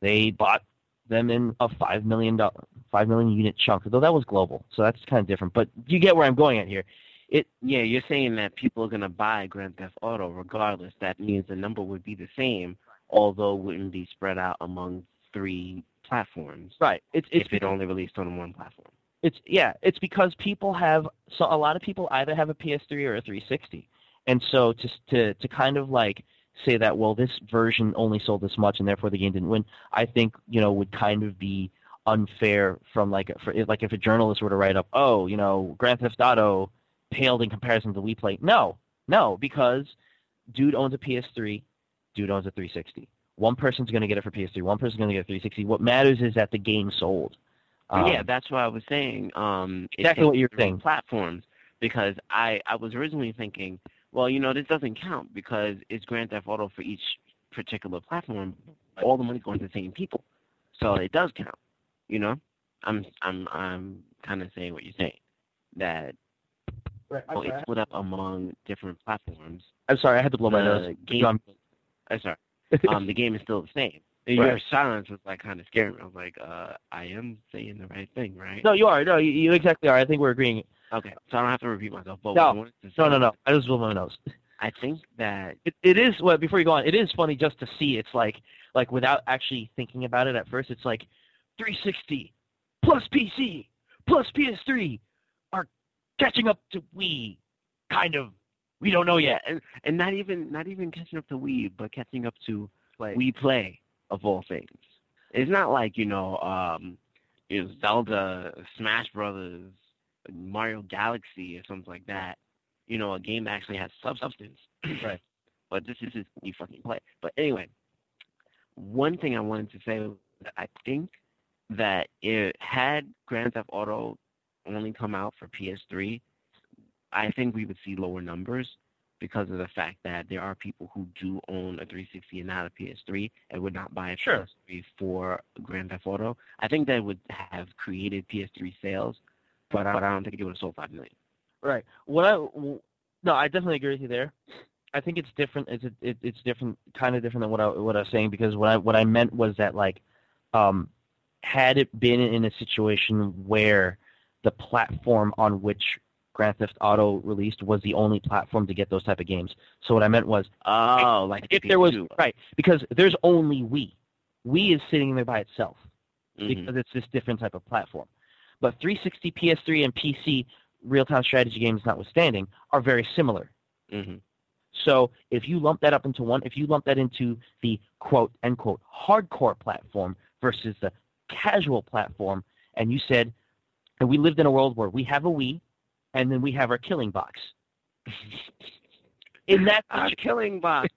they bought them in a five million dollar five million unit chunk, though that was global, so that's kind of different. But you get where I'm going at here. It, Yeah, you're saying that people are gonna buy Grand Theft Auto regardless. That means the number would be the same, although it wouldn't be spread out among three platforms Right. It's it's if it only released on one platform. It's yeah, it's because people have so a lot of people either have a PS3 or a 360, and so to to to kind of like say that well this version only sold this much and therefore the game didn't win, I think you know would kind of be unfair from like for like if a journalist were to write up oh you know Grand Theft Auto paled in comparison to Wii Play. No, no, because dude owns a PS3, dude owns a 360. One person's going to get it for PS3, one person's going to get a 360. What matters is that the game sold. Um, yeah, that's what I was saying. Um, exactly what you're saying. Platforms, because I I was originally thinking, well, you know, this doesn't count because it's Grand Theft Auto for each particular platform. All the money's going to the same people, so it does count. You know, I'm I'm I'm kind of saying what you're saying that Right. well, it's split up among different platforms. I'm sorry, I had to blow my The nose. game- I'm sorry. [laughs] Um, the game is still the same. Your Right. silence was like kind of scaring me. I was like, uh, I am saying the right thing, right? no, you are. No, you, you exactly are. I think we're agreeing. Okay, so I don't have to repeat myself. But No. No, no, no. I just blew my nose. I think that It, it is well before you go on. It is funny just to see. It's like like without actually thinking about it at first. It's like 360 plus PC plus PS3 are catching up to Wii. Kind of. We don't know yet. and, and not even not even catching up to Wii, but catching up to Like, Wii Play of all things. It's not like you know, um, you know, Zelda, Smash Brothers, Mario Galaxy, or something like that. You know, a game that actually has substance. [clears throat] Right. But this is just you fucking play. But anyway, one thing I wanted to say that I think that it had Grand Theft Auto only come out for PS3, I think we would see lower numbers because of the fact that there are people who do own a 360 and not a PS3 and would not buy a Sure. PS3 for Grand Theft Auto. I think that would have created PS3 sales, but I, don't think it would have sold five million. Right. What I no, I definitely agree with you there. I think it's different. It's it, it's different, kind of different than what I what I was saying because what I what I meant was that like, um, had it been in a situation where the platform on which Grand Theft Auto released was the only platform to get those type of games. So what I meant was Oh, like if there was right because there's only Wii. Wii is sitting there by itself Mhm. because it's this different type of platform. But 360, PS3, and PC real-time strategy games notwithstanding are very similar. Mhm. So if you lump that up into one, if you lump that into the quote unquote hardcore platform versus the casual platform, and you said, and we lived in a world where we have a Wii, and then we have our killing box. [laughs] In that Our killing box.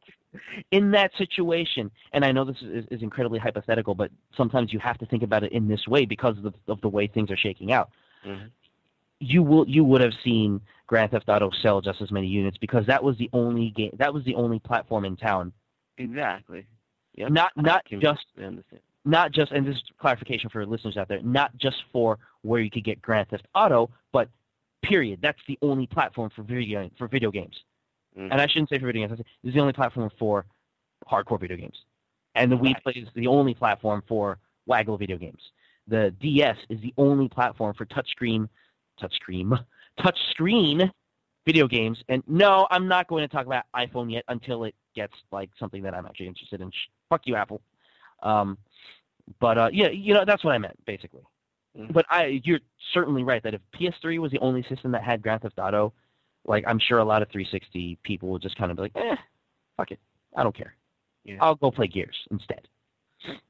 [laughs] in that situation, and I know this is, is incredibly hypothetical, but sometimes you have to think about it in this way because of the, of the way things are shaking out. Mhm. You will you would have seen Grand Theft Auto sell just as many units because that was the only game that was the only platform in town. Exactly. Yep. Not not just not just and this is clarification for listeners out there, not just for where you could get Grand Theft Auto, but period. That's the only platform for video for video games. Mhm. And I shouldn't say for video games. I say This is the only platform for hardcore video games. And the Wii. Play is the only platform for waggle video games. The DS is the only platform for touchscreen, touchscreen, [laughs] touchscreen video games. And no, I'm not going to talk about iPhone yet until it gets like something that I'm actually interested in. Fuck you, Apple. Um, but uh, yeah, you know that's what I meant basically. Mhm. But I, you're certainly right that if PS3 was the only system that had Grand Theft Auto, like I'm sure a lot of 360 people would just kind of be like, eh, fuck it, I don't care. Yeah. I'll go play Gears instead.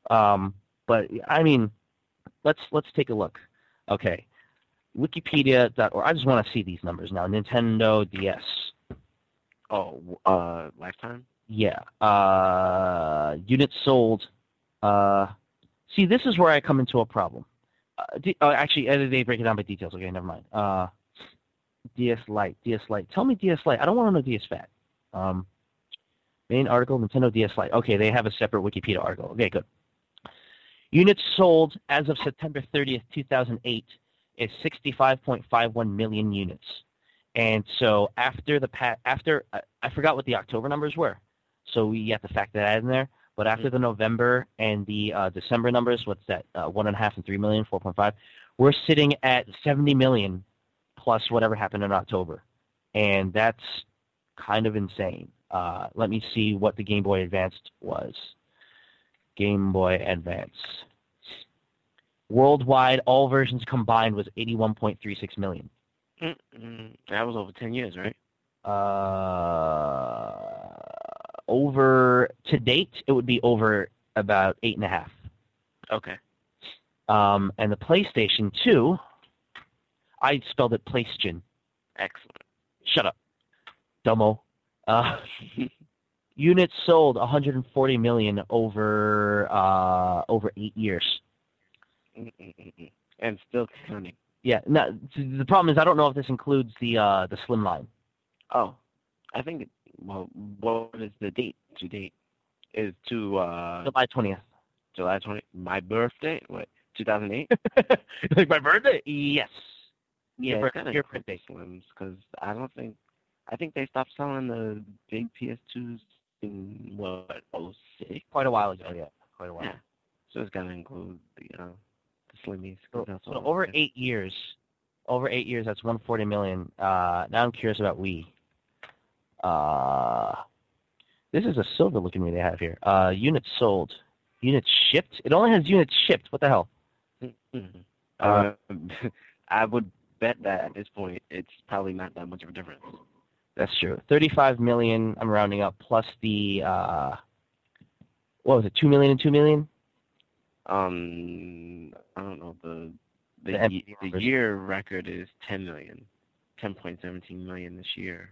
Um, but I mean, let's let's take a look. Okay, Wikipedia.org. I just want to see these numbers now. Nintendo DS. Oh, uh, lifetime. Yeah. Uh, units sold. Uh, see, this is where I come into a problem. Uh, d- oh, actually, they break it down by details. Okay, never mind. Uh, DS Lite, DS Lite. Tell me DS Lite. I don't want to know DS Fat. Um, main article, Nintendo DS Lite. Okay, they have a separate Wikipedia article. Okay, good. Units sold as of September 30th, 2008 is 65.51 million units. And so after the pa- after I, I forgot what the October numbers were, so we have to factor that in there. But after the November and the uh, December numbers, what's that? Uh, one and a half and three million, four point five. We're sitting at 70 million plus whatever happened in October, and that's kind of insane. Uh, let me see what the Game Boy Advanced was. Game Boy Advance. Worldwide, all versions combined was 81.36 million. Mm-mm. That was over ten years, right? Uh, over to date, it would be over about eight and a half. Okay. Um, and the PlayStation 2, I spelled it PlayStation. Excellent. Shut up, dumbo. Uh, [laughs] units sold 140 million over uh, over eight years. And still counting. Yeah. Now, the problem is I don't know if this includes the uh, the slim line. Oh, I think. It, well, what is the date? To date is to uh July twentieth. July 20. My birthday. What? 2008. [laughs] like my birthday? Yes. Yeah, Your it's bir- kind your birthday. slims because I don't think. I think they stopped selling the big PS2s in what 06? Quite a while ago, yeah. Quite a while. Yeah. So it's gotta include the you know the slimmies. So, so over eight years, over eight years, that's 140 million. Uh, now I'm curious about Wii. Uh, this is a silver looking Wii they have here. Uh, units sold, units shipped. It only has units shipped. What the hell? [laughs] Uh, [laughs] I would bet that at this point it's probably not that much of a difference. That's true. 35 million. I'm rounding up plus the uh, what was it? Two million and two million. Um, I don't know the the, The the year record is 10 million, 10.17 million this year.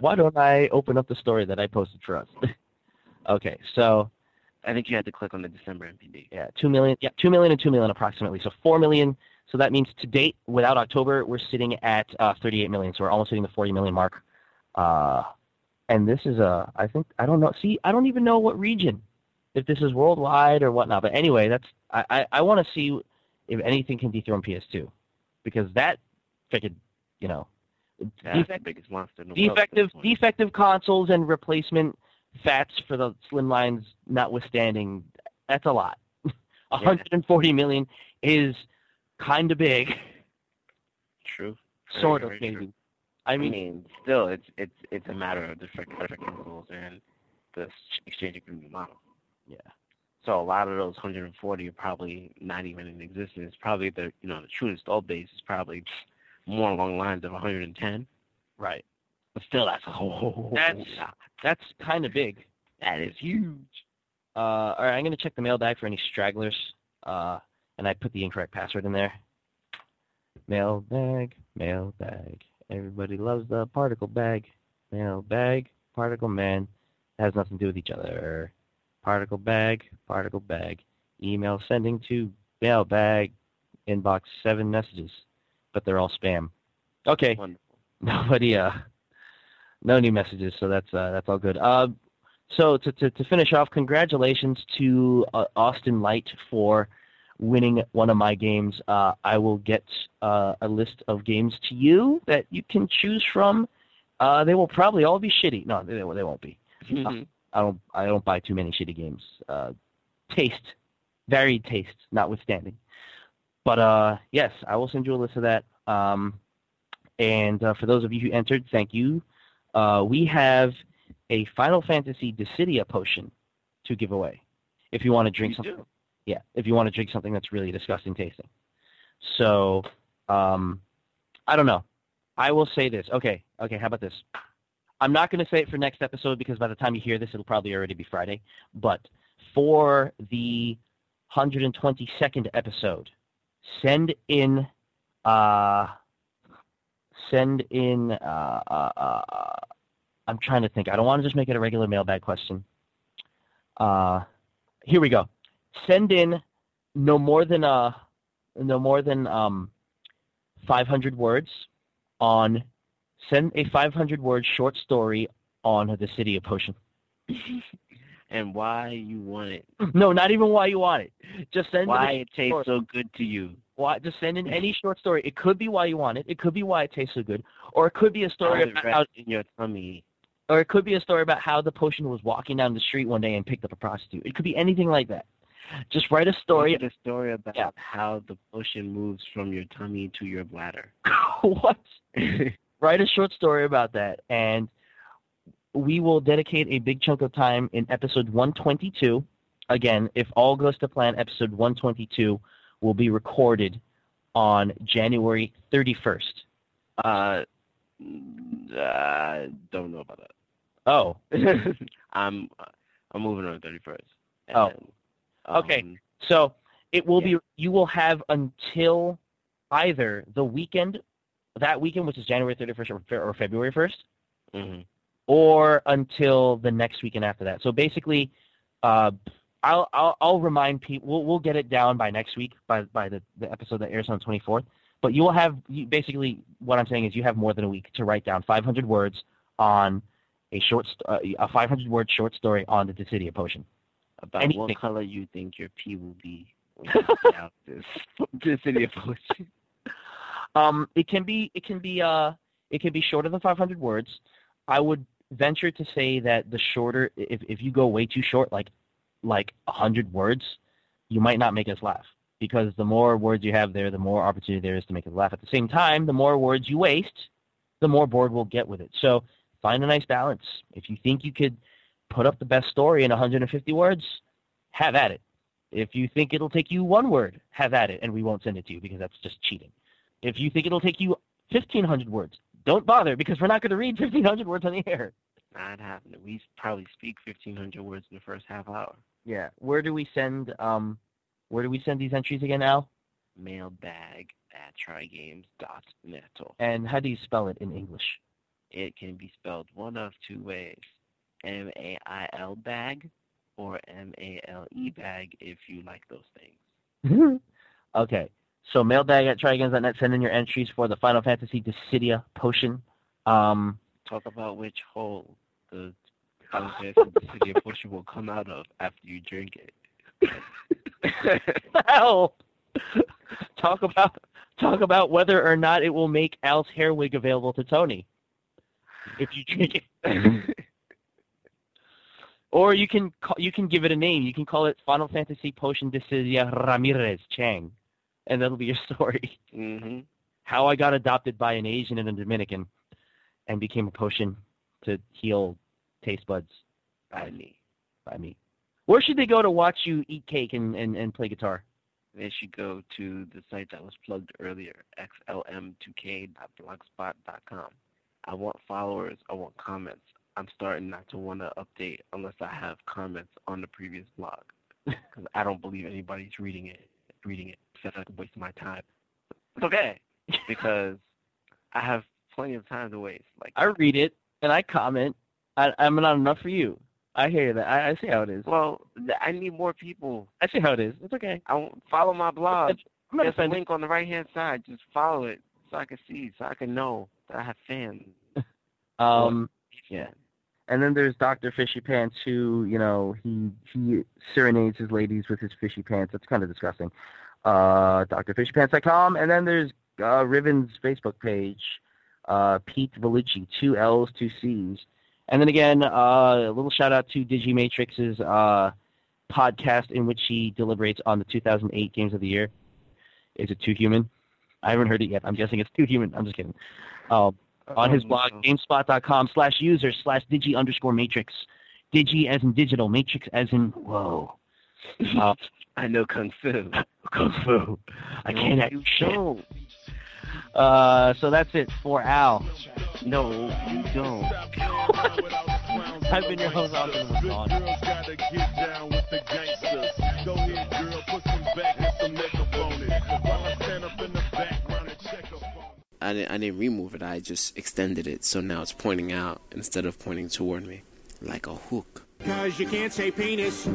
Why don't I open up the story that I posted for us? [laughs] okay, so I think you had to click on the December NPD. Yeah, two million. Yeah, two million and two million approximately. So four million. So that means to date, without October, we're sitting at uh, 38 million. So we're almost hitting the 40 million mark. Uh, and this is a, I think, I don't know. See, I don't even know what region, if this is worldwide or whatnot. But anyway, that's I, I, I want to see if anything can dethrone PS2, because that freaking, you know, defect, biggest monster in the world. at defective defective consoles and replacement fats for the slim lines notwithstanding, that's a lot. [laughs] 140 million is kind of big, True. Very, sort of very true. maybe. I I mean, mean, still, it's it's it's a matter of the different chemicals and the exchange agreement model. yeah, So a lot of those 140 are probably not even in existence. Probably the you know the true installed base is probably more along the lines of 110. right. But still, that's a whole. That's- That's kind of big. that is huge. Uh, all right, I'm gonna check the mailbag for any stragglers. Uh, and I put the incorrect password in there. Mailbag, mailbag. Everybody loves the particle bag. Mailbag, particle man. Has nothing to do with each other. Particle bag, particle bag. Email sending to mailbag. Inbox seven messages, but they're all spam. Okay, Wonderful. [laughs] nobody uh no new messages so that's uh that's all good. Uh so to to, to finish off congratulations to uh, austin light for winning one of my games. Uh i will get uh, a list of games to you that you can choose from. Uh they will probably all be shitty. No they, they won't be. Mhm. i don't i don't buy too many shitty games. Uh taste varied taste notwithstanding but uh yes i will send you a list of that um and uh, for those of you who entered, thank you. Uh, we have a Final Fantasy Dissidia potion to give away. If you want to drink You something, do. yeah, if you want to drink something that's really disgusting tasting. So, um, I don't know. I will say this. Okay, okay. How about this? I'm not going to say it for next episode because by the time you hear this, it'll probably already be Friday. But for the 122nd episode, send in. Uh, send in. Uh, uh, uh, I'm trying to think. I don't want to just make it a regular mailbag question. Uh, here we go. Send in no more than uh, no more than um, 500 words on. Send a 500 word short story on the Dissidia Potion. [laughs] and why you want it? [laughs] No, not even why you want it. Just send in Why it tastes short- so good to you? Why, just send in any short story. It could be why you want it. It could be why it tastes so good, or it could be a story about how, in your tummy. or it could be a story about how the potion was walking down the street one day and picked up a prostitute. It could be anything like that. Just write a story. A story about Yeah. how the potion moves from your tummy to your bladder. [laughs] what? [laughs] Write a short story about that, and we will dedicate a big chunk of time in episode 122. Again, if all goes to plan, episode 122 will be recorded on January 31st. uh, I don't know about that. Oh. [laughs] I'm I'm moving on the thirty first. Oh. Okay. So it will be you will have until either the weekend that weekend, which is January 31st or, or February 1st, hmm or until the next weekend after that. So basically, uh, I'll, I'll I'll remind people. We'll, we'll get it down by next week by by the, the episode that airs on the 24th. But you will have you, basically what I'm saying is you have more than a week to write down 500 words on a short, uh, a 500 word short story on the Dissidia potion. About Anything. what color you think your pee will be when you [laughs] out this this Dissidia potion. Um, it can be, it can be, uh, it can be shorter than 500 words. I would venture to say that the shorter, if if you go way too short, like like 100 words, you might not make us laugh because the more words you have there, the more opportunity there is to make us laugh. At the same time, the more words you waste, the more bored we'll get with it. So find a nice balance. If you think you could put up the best story in 150 words, have at it. If you think it'll take you one word, have at it, and we won't send it to you because that's just cheating. If you think it'll take you 1,500 words, don't bother because we're not going to read 1,500 words on the air. Not happening. We probably speak fifteen hundred words in the first half hour. Yeah. Where do we send um where do we send these entries again, Al? Mailbag at trygames.net. And how do you spell it in English? It can be spelled one of two ways: M A I L bag or M A L E bag if you like those things. [laughs] okay. So mailbag at tryagames.net, send in your entries for the Final Fantasy Dissidia potion. Um Talk about which hole the Final Fantasy of [laughs] Potion will come out of after you drink it. [laughs] hell. talk about talk about whether or not it will make Al's hair wig available to Tony. If you drink it. [laughs] Or you can call, you can give it a name. You can call it Final Fantasy Potion Dissidia Ramirez Chang, and that'll be your [laughs] story. hmm How I got adopted by an Asian and a Dominican, and became a potion to heal taste buds By me. by me. Where should they go to watch you eat cake and, and, and play guitar? They should go to the site that was plugged earlier, xlm2k.blogspot.com. I want followers. I want comments. I'm starting not to want to update unless I have comments on the previous blog because I don't believe anybody's reading it. Reading it because I'm wasting my time. It's okay [laughs] because I have plenty of time to waste. Like I read it and I comment. I, I'm not enough for you. I hear that. I, I see how it is. well, I need more people. I see how it is. It's okay. I won't follow my blog. I'm There's a link on the right hand side. Just follow it so I can see, so I can know that I have fans. [laughs] Um, yeah. And then there's Dr. Fishy Pants, who you know he he serenades his ladies with his fishy pants. That's kind of disgusting. Uh, DrFishyPants.com. And then there's uh, Riven's Facebook page, uh, Pete Vellucci, two L's, two C's. And then again, uh, a little shout out to Digimatrix's uh, podcast in which he deliberates on the 2008 Games of the Year. Is it Too Human? I haven't heard it yet. I'm guessing it's Too Human. I'm just kidding. Um, on his blog, gamespot.com slash user slash digi underscore matrix. Digi as in digital, matrix as in whoa. [laughs] Uh, I know Kung Fu. Kung Fu. I can't act you shit. Uh, so that's it for Al. No, you don't. [laughs] I've been your host, Alvin I didn't, I didn't remove it. I just extended it, so now it's pointing out instead of pointing toward me, like a hook. Cause you can't say penis.